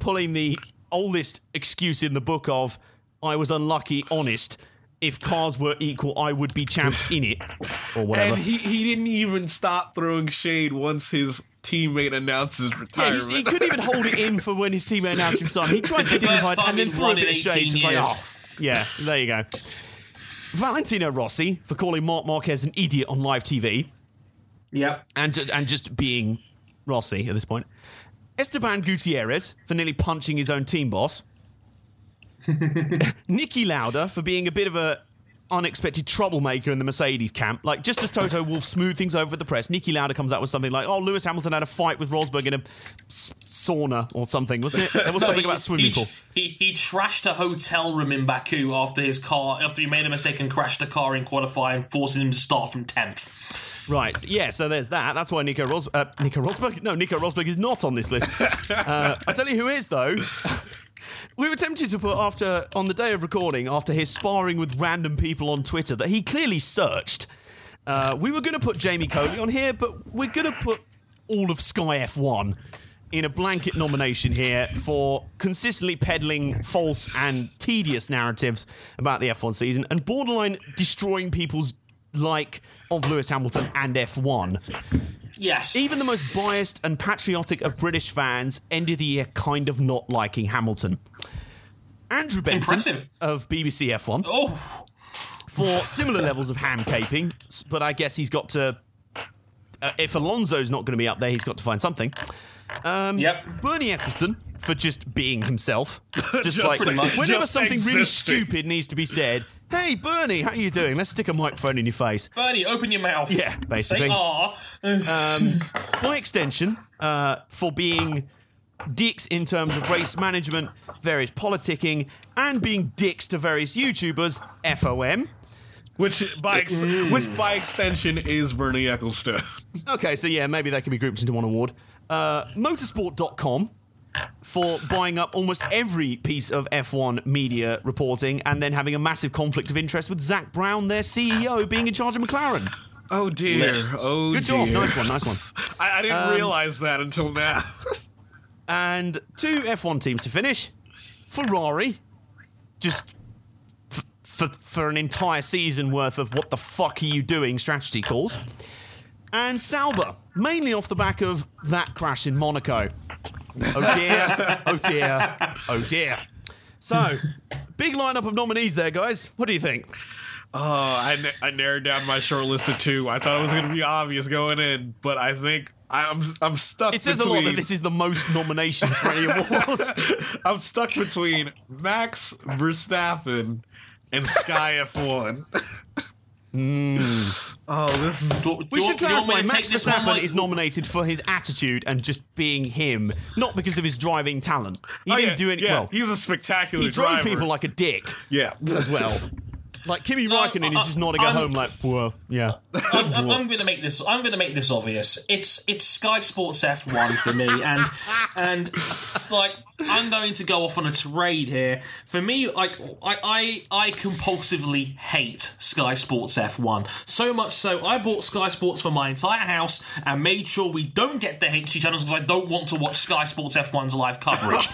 pulling the oldest excuse in the book of "I was unlucky, honest. If cars were equal, I would be champ in it," or whatever. And he, he didn't even stop throwing shade once his teammate announced his yeah, retirement. he, he couldn't even hold it in for when his teammate announced his son. He tried to be the first dignified time and then he's threw a bit of shade. 18 Just like, years. oh, yeah, there you go. Valentino Rossi for calling Marc Marquez an idiot on live TV. Yep. and and just being Rossi at this point. Esteban Gutierrez for nearly punching his own team boss. Niki Lauda for being a bit of a unexpected troublemaker in the Mercedes camp. Like just as Toto Wolff smooth things over with the press, Niki Lauda comes out with something like, "Oh, Lewis Hamilton had a fight with Rosberg in a s- sauna or something, wasn't it? There was something about swimming he, pool." He, he trashed a hotel room in Baku after his car after he made a mistake and crashed a car in qualifying, forcing him to start from tenth. Right. Yeah. So there's that. That's why Nico Ros- uh, Nico Rosberg. No, Nico Rosberg is not on this list. Uh, I tell you who is though. we were tempted to put after on the day of recording after his sparring with random people on Twitter that he clearly searched. Uh, we were going to put Jamie Coley on here, but we're going to put all of Sky F1 in a blanket nomination here for consistently peddling false and tedious narratives about the F1 season and borderline destroying people's like of Lewis Hamilton and F1. Yes. Even the most biased and patriotic of British fans ended the year kind of not liking Hamilton. Andrew Benson Impressive. of BBC F1 oh, for similar levels of ham caping, but I guess he's got to. Uh, if Alonso's not going to be up there, he's got to find something. yep. Bernie Ecclestone for just being himself. Just, Just like whenever Just something really stupid needs to be said, Hey, Bernie, how are you doing? Let's stick a microphone in your face. Bernie, open your mouth. Yeah, basically. Say ah. Um, by extension, uh, for being dicks in terms of race management, various politicking, and being dicks to various YouTubers, FOM. Which by ex- which by extension is Bernie Ecclestone. Okay, so yeah, maybe that can be grouped into one award. Uh, motorsport.com for buying up almost every piece of F1 media reporting and then having a massive conflict of interest with Zak Brown, their CEO, being in charge of McLaren. Oh dear. Lit. Oh Good dear. job. Nice one, nice one. I, I didn't um, realize that until now. And two F1 teams to finish. Ferrari, just f- for, for an entire season worth of what the fuck are you doing strategy calls. And Sauber, mainly off the back of that crash in Monaco. Oh dear, oh dear, oh dear. So, big lineup of nominees there, guys. What do you think? Oh, I, na- I narrowed down my short list to two. I thought it was going to be obvious going in, but I think I'm I'm stuck It says a lot that this is the most nominations for any award. I'm stuck between Max Verstappen and Sky F1. Mm. Oh, this is Do- do We you should want- do you want me clarify Max take this one, Verstappen Mike? is nominated for his attitude and just being him, not because of his driving talent. He oh, didn't yeah, do it Yeah, well. he's a spectacular driver. He drove people like a dick yeah. as well. Like Kimi No, Raikkonen is I- just nodding at I'm- home like, well, yeah. I'm, I'm, I'm going to make this. I'm going to make this obvious. It's it's Sky Sports F1 for me, and and like I'm going to go off on a tirade here. For me, like I I, I compulsively hate Sky Sports F1 so much so I bought Sky Sports for my entire house and made sure we don't get the HD channels because I don't want to watch Sky Sports F1's live coverage.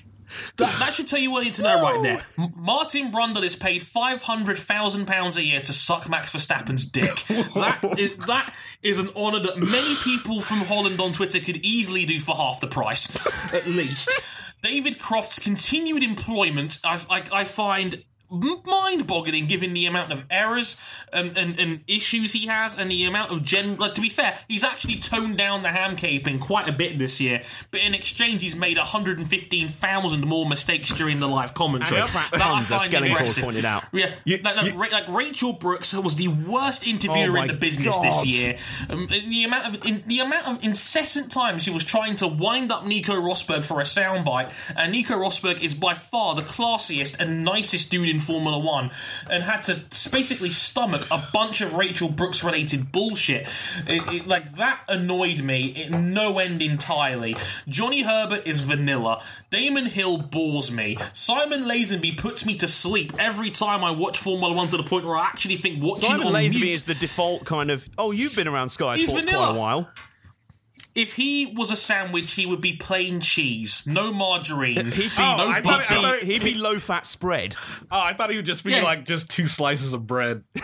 That, that should tell you what you need to know right there. M- Martin Brundle is paid five hundred thousand pounds a year to suck Max Verstappen's dick. that is that is an honour that many people from Holland on Twitter could easily do for half the price, at least. David Croft's continued employment, I, I, I find mind-boggling given the amount of errors and, and, and issues he has and the amount of gen like to be fair he's actually toned down the ham caping quite a bit this year but in exchange he's made 115,000 more mistakes during the live commentary And That I Tons, as find Skellington impressive. pointed out. yeah You- like, like, you- like Rachel Brookes was the worst interviewer Oh in the business God. this year um, the amount of in, the amount of incessant times she was trying to wind up Nico Rosberg for a soundbite, and Nico Rosberg is by far the classiest and nicest dude in Formula One, and had to basically stomach a bunch of Rachel Brookes related bullshit. It, it- like that annoyed me in no end entirely. Johnny Herbert is vanilla. Damon Hill bores me. Simon Lazenby puts me to sleep every time I watch Formula One to the point where I actually think watching Simon on Lazenby mute is the default kind of, oh, you've been around Sky Sports vanilla. quite a while. If he was a sandwich, he would be plain cheese, no margarine, He'd be, Oh, no I thought- butter. I thought- he'd be low fat spread. Oh, I thought he would just be Yeah. like just two slices of bread.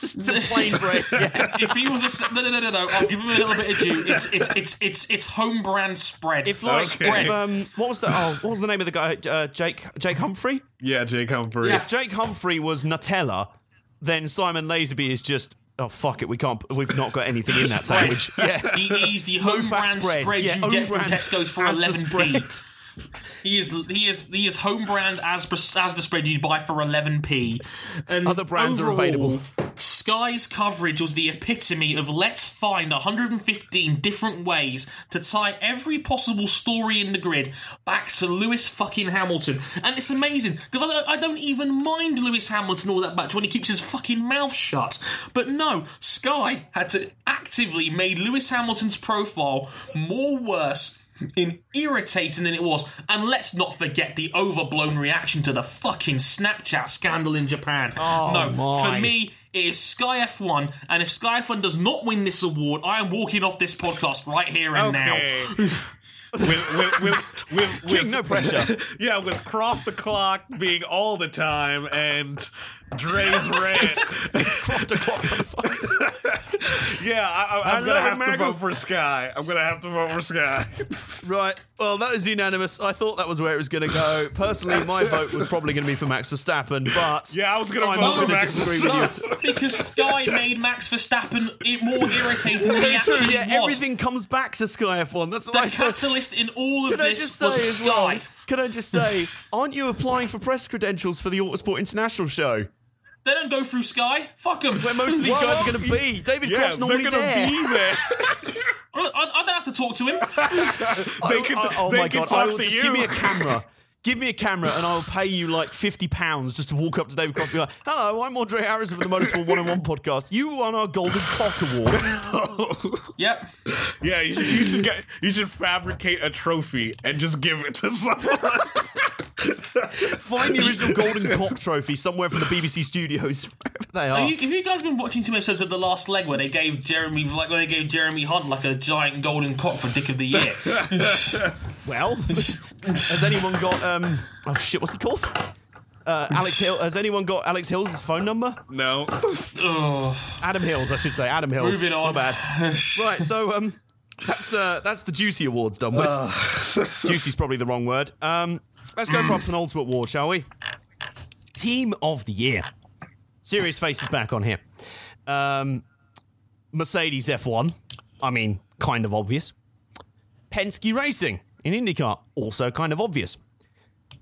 Just some plain bread. Yeah. if he was a no, no, no, no, no, I'll give him a little bit of due. It's it's it's it's it's home brand spread. If like, Okay. if, um, what was the oh, what was the name of the guy? Uh, Jake Jake Humphrey. Yeah, Jake Humphrey. Yeah. If Jake Humphrey was Nutella, then Simon Lazenby is just oh fuck it, we can't, we've not got anything in that sandwich. Yeah. he, he's the home Low-fat brand spread. spread, Yeah, you get from brand Tesco's for as the eleven spread. p. He is he is he is home brand as as the spread you buy for eleven p. And Other brands are available. Sky's coverage was the epitome of let's find 115 different ways to tie every possible story in the grid back to Lewis fucking Hamilton, and it's amazing because I, don't- I don't even mind Lewis Hamilton all that much when he keeps his fucking mouth shut. But no, Sky had to actively made Lewis Hamilton's profile more worse in irritating than it was. And let's not forget the overblown reaction to the fucking Snapchat scandal in Japan. Oh, no, my. for me, it is Sky F1, and if Sky F1 does not win this award, I am walking off this podcast right here and Okay. now. with, with, with, with, King, with, no pressure. yeah, with Croft the Clock being all the time and Dre's rant. Croft o'clock, motherfuckers. yeah, I, I, I'm I gonna love have to vote for Sky. I'm gonna have to vote for Sky. Right. Well, that is unanimous. I thought that was where it was going to go. Personally, my vote was probably going to be for Max Verstappen, but yeah, I was gonna I'm vote not for going to Max disagree with you. Verstappen. because Sky made Max Verstappen it more irritating than he Very true. actually Yeah, was. everything comes back to Sky F1. That's what the I thought. catalyst in all of Can I this just say was as well? Sky. can I just say, aren't you applying for press credentials for the Autosport International show? They don't go through Sky. Fuck them. Where most of these guys are going to be. David Cross is only there. Yeah, Croft's they're gonna there. be there. I, I don't have to talk to him. They can, oh, oh they my can god! talk I will to just you. give me a camera. Give me a camera and I'll pay you like fifty pounds just to walk up to David Cross and be like, "Hello, I'm Andre Harrison from the Motorsport One on One podcast. You won our Golden Cock Award. Yep. Yeah, you should, you should get you should fabricate a trophy and just give it to someone. Find the original Golden Cock trophy somewhere from the BBC studios, wherever they are." Have you, have you guys been watching two episodes of The Last Leg where they gave Jeremy like where they gave Jeremy Hunt like a giant golden cock for Dick of the Year? Well, has anyone got um? Oh shit, what's he called? Uh, Alex Hill. Has anyone got Alex Hill's phone number? no. Ugh. Adam Hills, I should say. Adam Hills. Moving on. My bad. Right, so um, that's uh, that's the Juicy Awards done with. Juicy's probably the wrong word. Um, let's go for our penultimate award, shall we? Team of the Year. Serious faces back on here. Um, Mercedes F1. I mean, kind of obvious. Penske Racing in IndyCar. Also kind of obvious.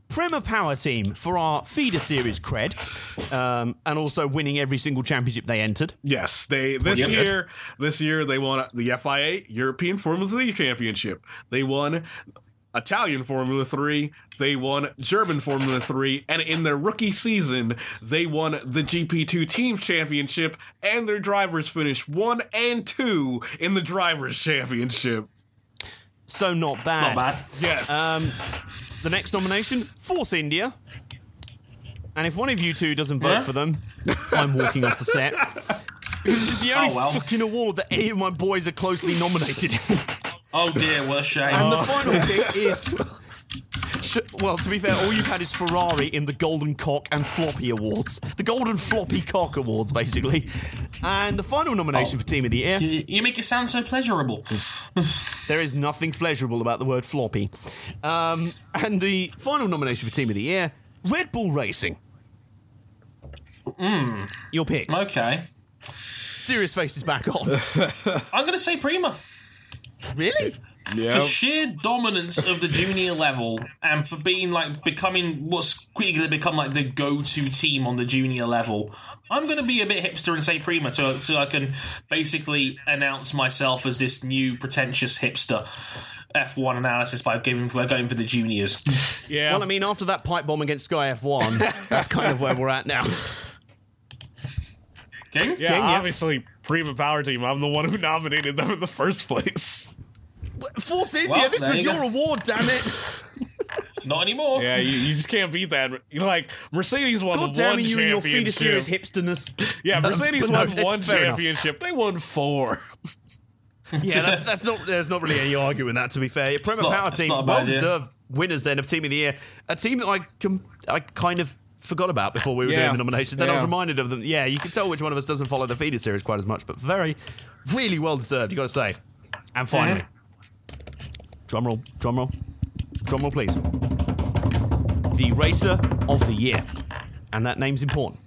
Prema Power Team for our feeder series cred, um, and also winning every single championship they entered. Yes, they this Yep. year this year they won the FIA European Formula 3 Championship. They won Italian Formula 3, they won German Formula 3, and in their rookie season, they won the GP2 Team Championship and their drivers finished 1 and 2 in the drivers championship. So not bad. Not bad. Yes. Um, the next nomination, Force India. And if one of you two doesn't vote Yeah? for them, I'm walking off the set. Because it's the only Oh, well. fucking award that any of my boys are closely nominated in. Oh dear, what a shame. And the final pick is. Well, to be fair, all you've had is Ferrari in the Golden Cock and Floppy Awards. The Golden Floppy Cock Awards, basically. And the final nomination for Team of the Year. you, you make it sound so pleasurable. There is nothing pleasurable about the word floppy. Um, and the final nomination for Team of the Year Red Bull Racing. Your picks. Okay. Serious faces back on. I'm going to say Prema. really? For sheer dominance of the junior level and for being like becoming what's quickly going to become like the go to team on the junior level. I'm going to be a bit hipster and say Prema so, so I can basically announce myself as this new pretentious hipster. F1 analysis by giving by going for the juniors. yeah. Well, I mean, after that pipe bomb against Sky F1, that's kind of where we're at now. King? yeah, yeah. obviously Prema Power Team. I'm the one who nominated them in the first place. Force India, Well, this was you your go. award, damn it. Not anymore. Yeah, you, you just can't beat that. You know, like Mercedes won God damn one it, you and your feeder series championship. hipsterness. Yeah, Um, Mercedes but no, won it's one fair enough. championship. They won four. Yeah, that's, that's not. There's not really any arguing that. To be fair, Prema not- Power Team, not a bad well idea. deserved winners then of Team of the Year. A team that I com- I kind of forgot about before we were Yeah. doing the nominations. Then I was reminded of them. Yeah, you can tell which one of us doesn't follow the feeder series quite as much, but very, really well deserved. You got to say. And finally, drum roll, drum roll, drum roll, please. The Racer of the Year, and that name's important.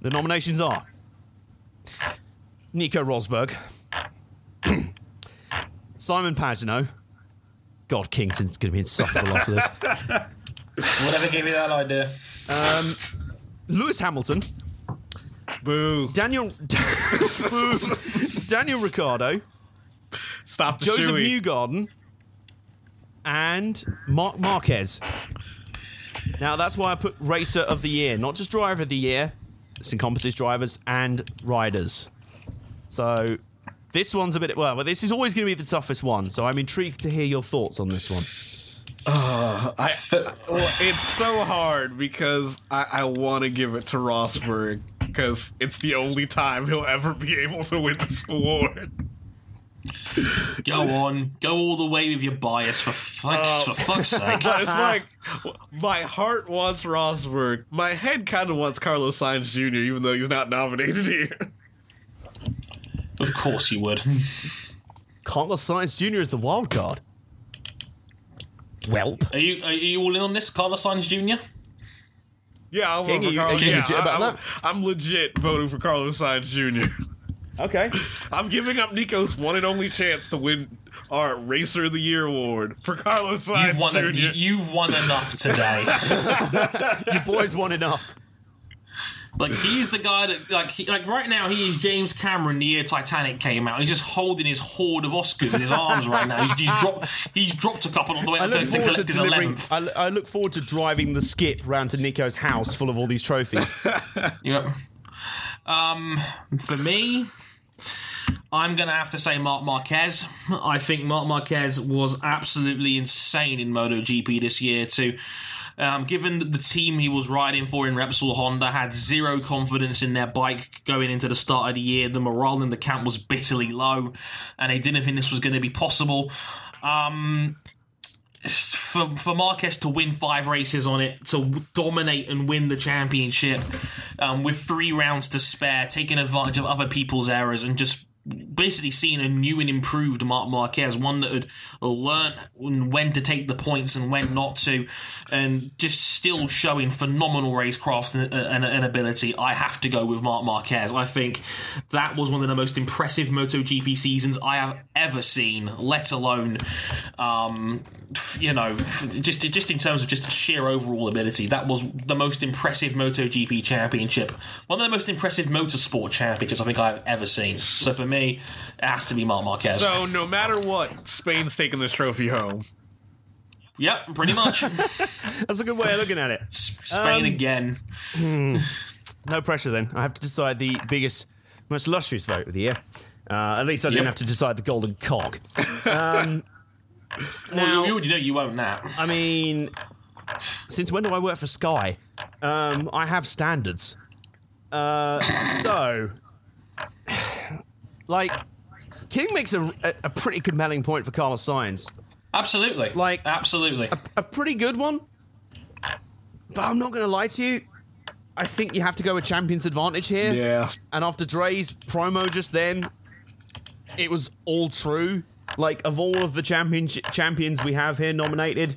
The nominations are Nico Rosberg. Simon Pagenaud. God, Kingston's going to be insufferable after this. Whatever gave you that idea. Um, Lewis Hamilton. Boo. Daniel. Boo. Daniel Ricciardo. Stop the Josef shoey. Newgarden. And Marc Marquez. Now, that's why I put Racer of the Year, not just Driver of the Year. This encompasses drivers and riders. So, this one's a bit. Well, but this is always going to be the toughest one. So, I'm intrigued to hear your thoughts on this one. I, well, it's so hard because I, I want to give it to Rosberg because it's the only time he'll ever be able to win this award. Go on. Go all the way with your bias for fuck's, um, for fuck's sake. But it's like my heart wants Rosberg. My head kind of wants Carlos Sainz Jr., even though he's not nominated here. Of course you would. Carlos Sainz Jr. is the wild card. Welp. Are you are you all in on this, Carlos Sainz Jr.? Yeah, I'll King, vote for are you- Carlos. are you yeah, legit about I, that? I'm legit voting for Carlos Sainz Jr. Okay. I'm giving up Nico's one and only chance to win our Racer of the Year award for Carlos Sainz You've won, Jr. you, you've won enough today. You boys won enough. Like he's the guy that like he, like right now he is James Cameron the year Titanic came out. He's just holding his hoard of Oscars in his arms right now. He's, he's dropped he's dropped a couple on the way up to, to forward to his eleventh. I, I look forward to driving the skip round to Nico's house full of all these trophies. Yep. Um, for me, I'm going to have to say Marc Marquez. I think Marc Marquez was absolutely insane in MotoGP this year, too. Um, given that the team he was riding for in Repsol Honda had zero confidence in their bike going into the start of the year, the morale in the camp was bitterly low, and they didn't think this was going to be possible. Um, for for Marquez to win five races on it, to dominate and win the championship um, with three rounds to spare, taking advantage of other people's errors, and just basically seeing a new and improved Marc Marquez, one that had learned when to take the points and when not to, and just still showing phenomenal racecraft and, and, and ability. I have to go with Mark Marquez. I think that was one of the most impressive MotoGP seasons I have ever seen, let alone, um, you know, just just in terms of just sheer overall ability. That was the most impressive MotoGP championship, one of the most impressive motorsport championships I think I've ever seen. So for me, it has to be Marc Marquez. So no matter what, Spain's taking this trophy home. Yep, pretty much. That's a good way of looking at it. Spain Um, again. No pressure then. I have to decide the biggest, most illustrious vote of the year. Uh, at least I didn't Yep. have to decide the golden cock. Well, now- you already know you own that. I mean, since when do I work for Sky? Um, I have standards. Uh, so, like, King makes a, a, a pretty compelling point for Carlos Sainz. Absolutely. Like- absolutely. A pretty good one. But I'm not going to lie to you. I think you have to go with champion's advantage here. Yeah. And after Dre's promo just then, it was all true. Like of all of the champion champions we have here nominated,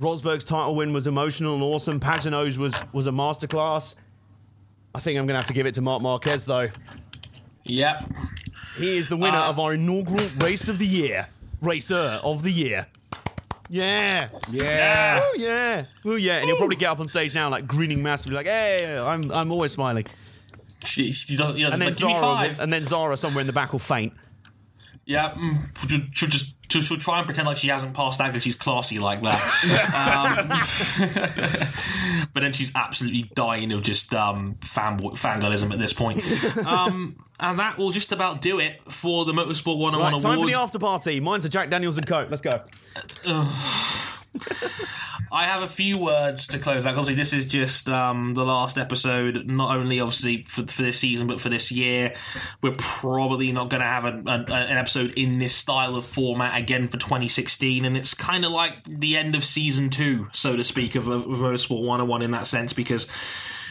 Rosberg's title win was emotional and awesome. Pagenaud's was was a masterclass. I think I'm gonna have to give it to Marc Marquez though. Yep. He is the winner Uh, of our inaugural race of the year, racer of the year. Yeah, Yeah. oh yeah, oh yeah, and he'll probably get up on stage now like grinning massively, like, "Hey, I'm I'm always smiling." She, she doesn't. He doesn't And then like, give me Zara, five. and then Zara somewhere in the back will faint. Yeah, mm, she'll, she'll just she'll, she'll try and pretend like she hasn't passed out because she's classy like that. um, but then she's absolutely dying of just um, fanboy fangirlism at this point. Um, and that will just about do it for the Motorsport 101 Right, Awards. time for the after party. Mine's a Jack Daniels and Coke. Let's go. I have a few words to close out. Obviously, this is just um, the last episode, not only obviously for, for this season, but for this year. We're probably not going to have a, a, an episode in this style of format again for 2016, and it's kind of like the end of season two, so to speak, of, of Motorsport 101 in that sense, because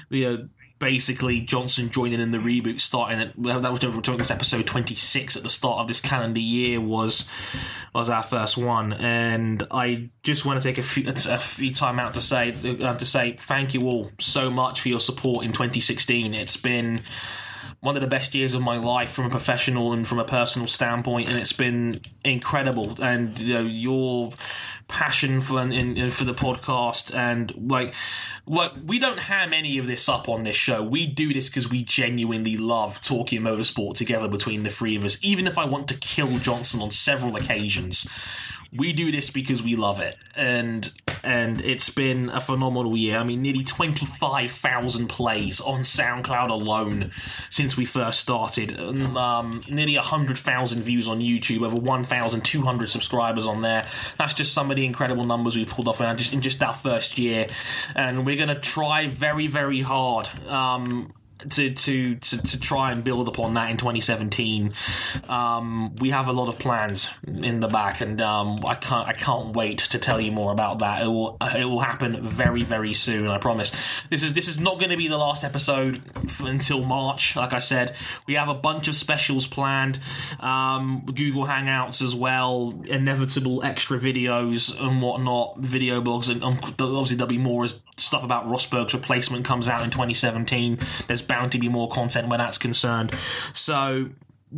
you know basically Johnson joining in the reboot starting at that was talking this episode 26 at the start of this calendar year was was our first one and I just want to take a few, a few time out to say uh, to say thank you all so much for your support in 2016 it's been one of the best years of my life from a professional and from a personal standpoint, and it's been incredible. And you know your passion for in, in, for the podcast and like, like we don't ham any of this up on this show. We do this because we genuinely love talking motorsport together between the three of us. Even if I want to kill Johnson on several occasions, we do this because we love it and and it's been a phenomenal year. I mean nearly 25000 plays on soundcloud alone since we first started. And, um, nearly 100000 views on youtube over 1200 subscribers on there. That's just some of the incredible numbers we've pulled off in just, in just our first year. And we're going to try very very hard um, to, to to to try and build upon that in 2017. Um, we have a lot of plans in the back, and um, I can't I can't wait to tell you more about that. It will it will happen very very soon. I promise. This is this is not going to be the last episode until March. Like I said, we have a bunch of specials planned. Um, Google Hangouts as well, inevitable extra videos and whatnot, video blogs, and um, obviously there'll be more as stuff about Rosberg's replacement comes out in 2017. There's bound to be more content where that's concerned. So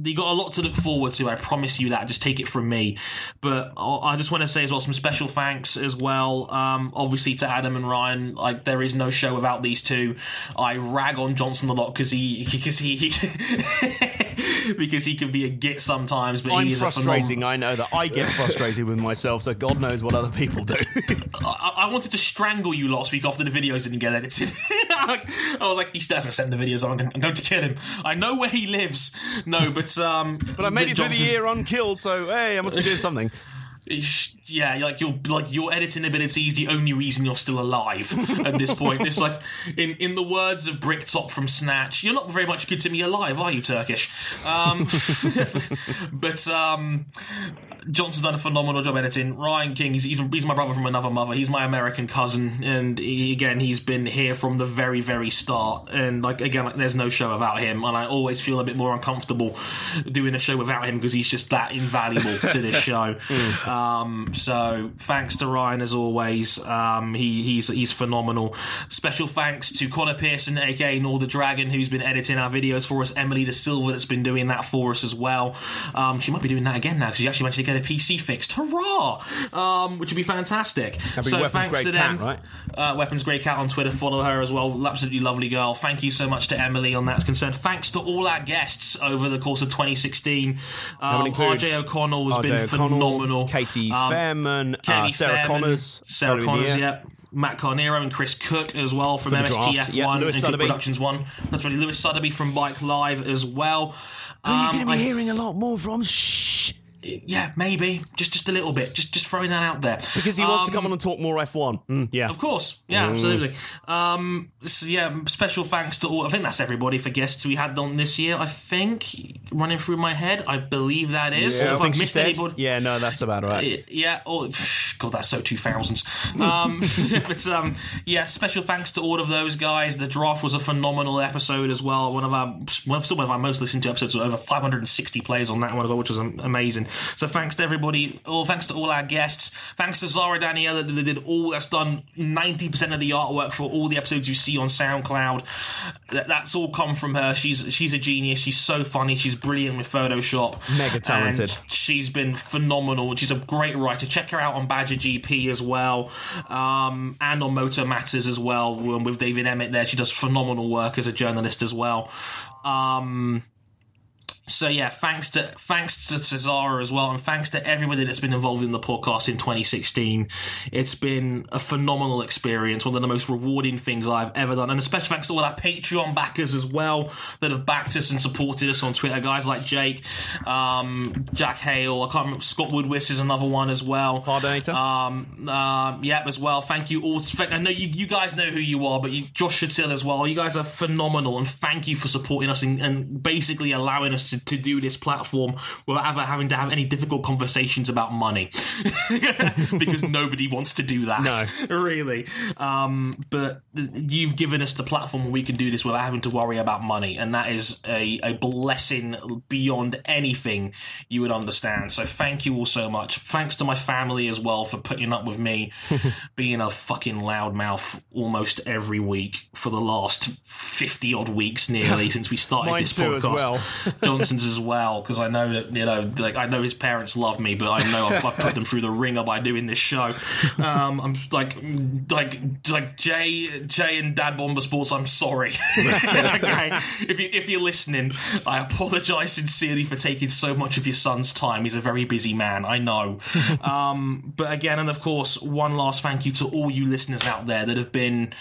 you got a lot to look forward to. I promise you that. Just take it from me. But I just want to say as well some special thanks as well. Um, obviously to Adam and Ryan. Like there is no show without these two. I rag on Johnson a lot because he because he, he because he can be a git sometimes. But I'm he is frustrating. A I know that I get frustrated with myself, so God knows what other people do. I, I wanted to strangle you last week after the videos didn't get edited. I was like, he hasn't sent the videos. I'm, I'm going to kill him. I know where he lives. No, but um, but I made it through the year unkilled, so hey, I must be doing something. yeah, like your like your editing ability is the only reason you're still alive at this point. It's like in in the words of Bricktop from Snatch, you're not very much good to me alive, are you, Turkish? Um, but um, Johnson's done a phenomenal job editing. Ryan King, he's, he's, he's my brother from another mother. He's my American cousin, and he, again, he's been here from the very very start. And like again, like, there's no show without him, and I always feel a bit more uncomfortable doing a show without him because he's just that invaluable to this show. Mm. Um, so thanks to Ryan as always. Um, he he's he's phenomenal. Special thanks to Connor Pearson, aka Nor the Dragon, who's been editing our videos for us. Emily De Silva, that's been doing that for us as well. Um, she might be doing that again now because she actually managed to get a PC fixed. Hurrah! Um, which would be fantastic. so thanks to them. Cat, right? uh, Weapons Grey Cat on Twitter. Follow her as well. Absolutely lovely girl. Thank you so much to Emily on that's concerned. Thanks to all our guests over the course of 2016. Um, RJ O'Connell has RJ been O'Connell, phenomenal. Katie um, Fairman, uh, Sarah Fairman, Connors, Sarah Connors, yeah. Matt Carnero and Chris Cook as well from MSTF1 yep, and Good Productions 1. That's really Lewis Suddaby from Bike Live as well. Who are you going to be um, hearing a lot more from? Shh yeah, maybe just just a little bit, just just throwing that out there because he wants um, to come um, on and talk more F1. Mm, yeah, of course, yeah, mm. absolutely. Um, so yeah, special thanks to all. I think that's everybody for guests we had on this year. I think running through my head, I believe that is. Yeah, if I think missed anybody, yeah, no, that's about right. Yeah, oh god, that's so two thousands. Um, but um, yeah, special thanks to all of those guys. The draft was a phenomenal episode as well. One of our one of, some of our most listened to episodes, over 560 plays on that one as well, which was amazing. So thanks to everybody. All thanks to all our guests. Thanks to Zara Daniela that did all that's done 90% of the artwork for all the episodes you see on SoundCloud. That, that's all come from her. She's she's a genius. She's so funny. She's brilliant with Photoshop. Mega talented. And she's been phenomenal. She's a great writer. Check her out on Badger GP as well, um, and on MotoMatters as well with David Emmett. There, she does phenomenal work as a journalist as well. Um, so yeah, thanks to thanks to Cesara as well, and thanks to everybody that's been involved in the podcast in 2016. It's been a phenomenal experience, one of the most rewarding things I've ever done, and especially thanks to all our Patreon backers as well that have backed us and supported us on Twitter. Guys like Jake, um, Jack Hale, I can't remember Scott Woodwiss is another one as well. Hardator. Um, uh, yeah, as well. Thank you all. I know you, you guys know who you are, but you, Josh Chatil as well. You guys are phenomenal, and thank you for supporting us and, and basically allowing us to to, do this platform without ever having to have any difficult conversations about money because nobody wants to do that. No, really. Um, but you've given us the platform where we can do this without having to worry about money, and that is a, a blessing beyond anything you would understand. So thank you all so much. Thanks to my family as well for putting up with me being a fucking loudmouth almost every week for the last fifty odd weeks nearly since we started Mine this podcast. Well. Johnson's as well because I know that you know, like I know his parents love me, but I know I've, I've put them through the ringer by doing this show. Um, I'm like, like, like Jay, Jay and Dad Bomber Sports. I'm sorry. okay, if you if you're listening, I apologise sincerely for taking so much of your son's time. He's a very busy man. I know. Um, but again, and of course, one last thank you to all you listeners out there that have been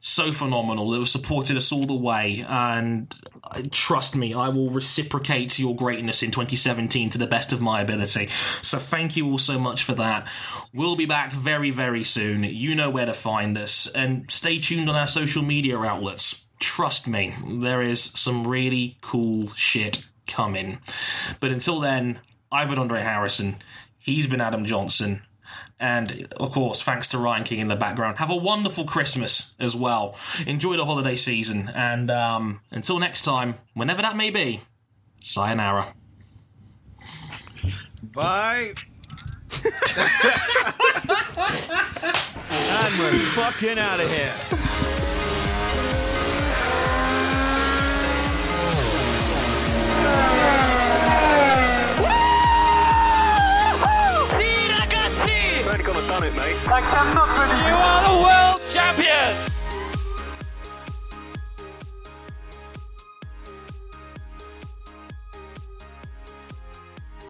so phenomenal that have supported us all the way. And uh, trust me, I will reciprocate your greatness in 2017 to the best of my ability. So thank you all so much for that. We'll be back very, very soon. You know where to find us. And stay tuned on our social media outlets. Trust me, there is some really cool shit coming. But until then, I've been Andre Harrison. He's been Adam Johnson. And of course, thanks to Ryan King in the background. Have a wonderful Christmas as well. Enjoy the holiday season. And um, until next time, whenever that may be, sayonara. Bye. and we're fucking out of here. it, mate. Like, I'm not really. You are the world champion!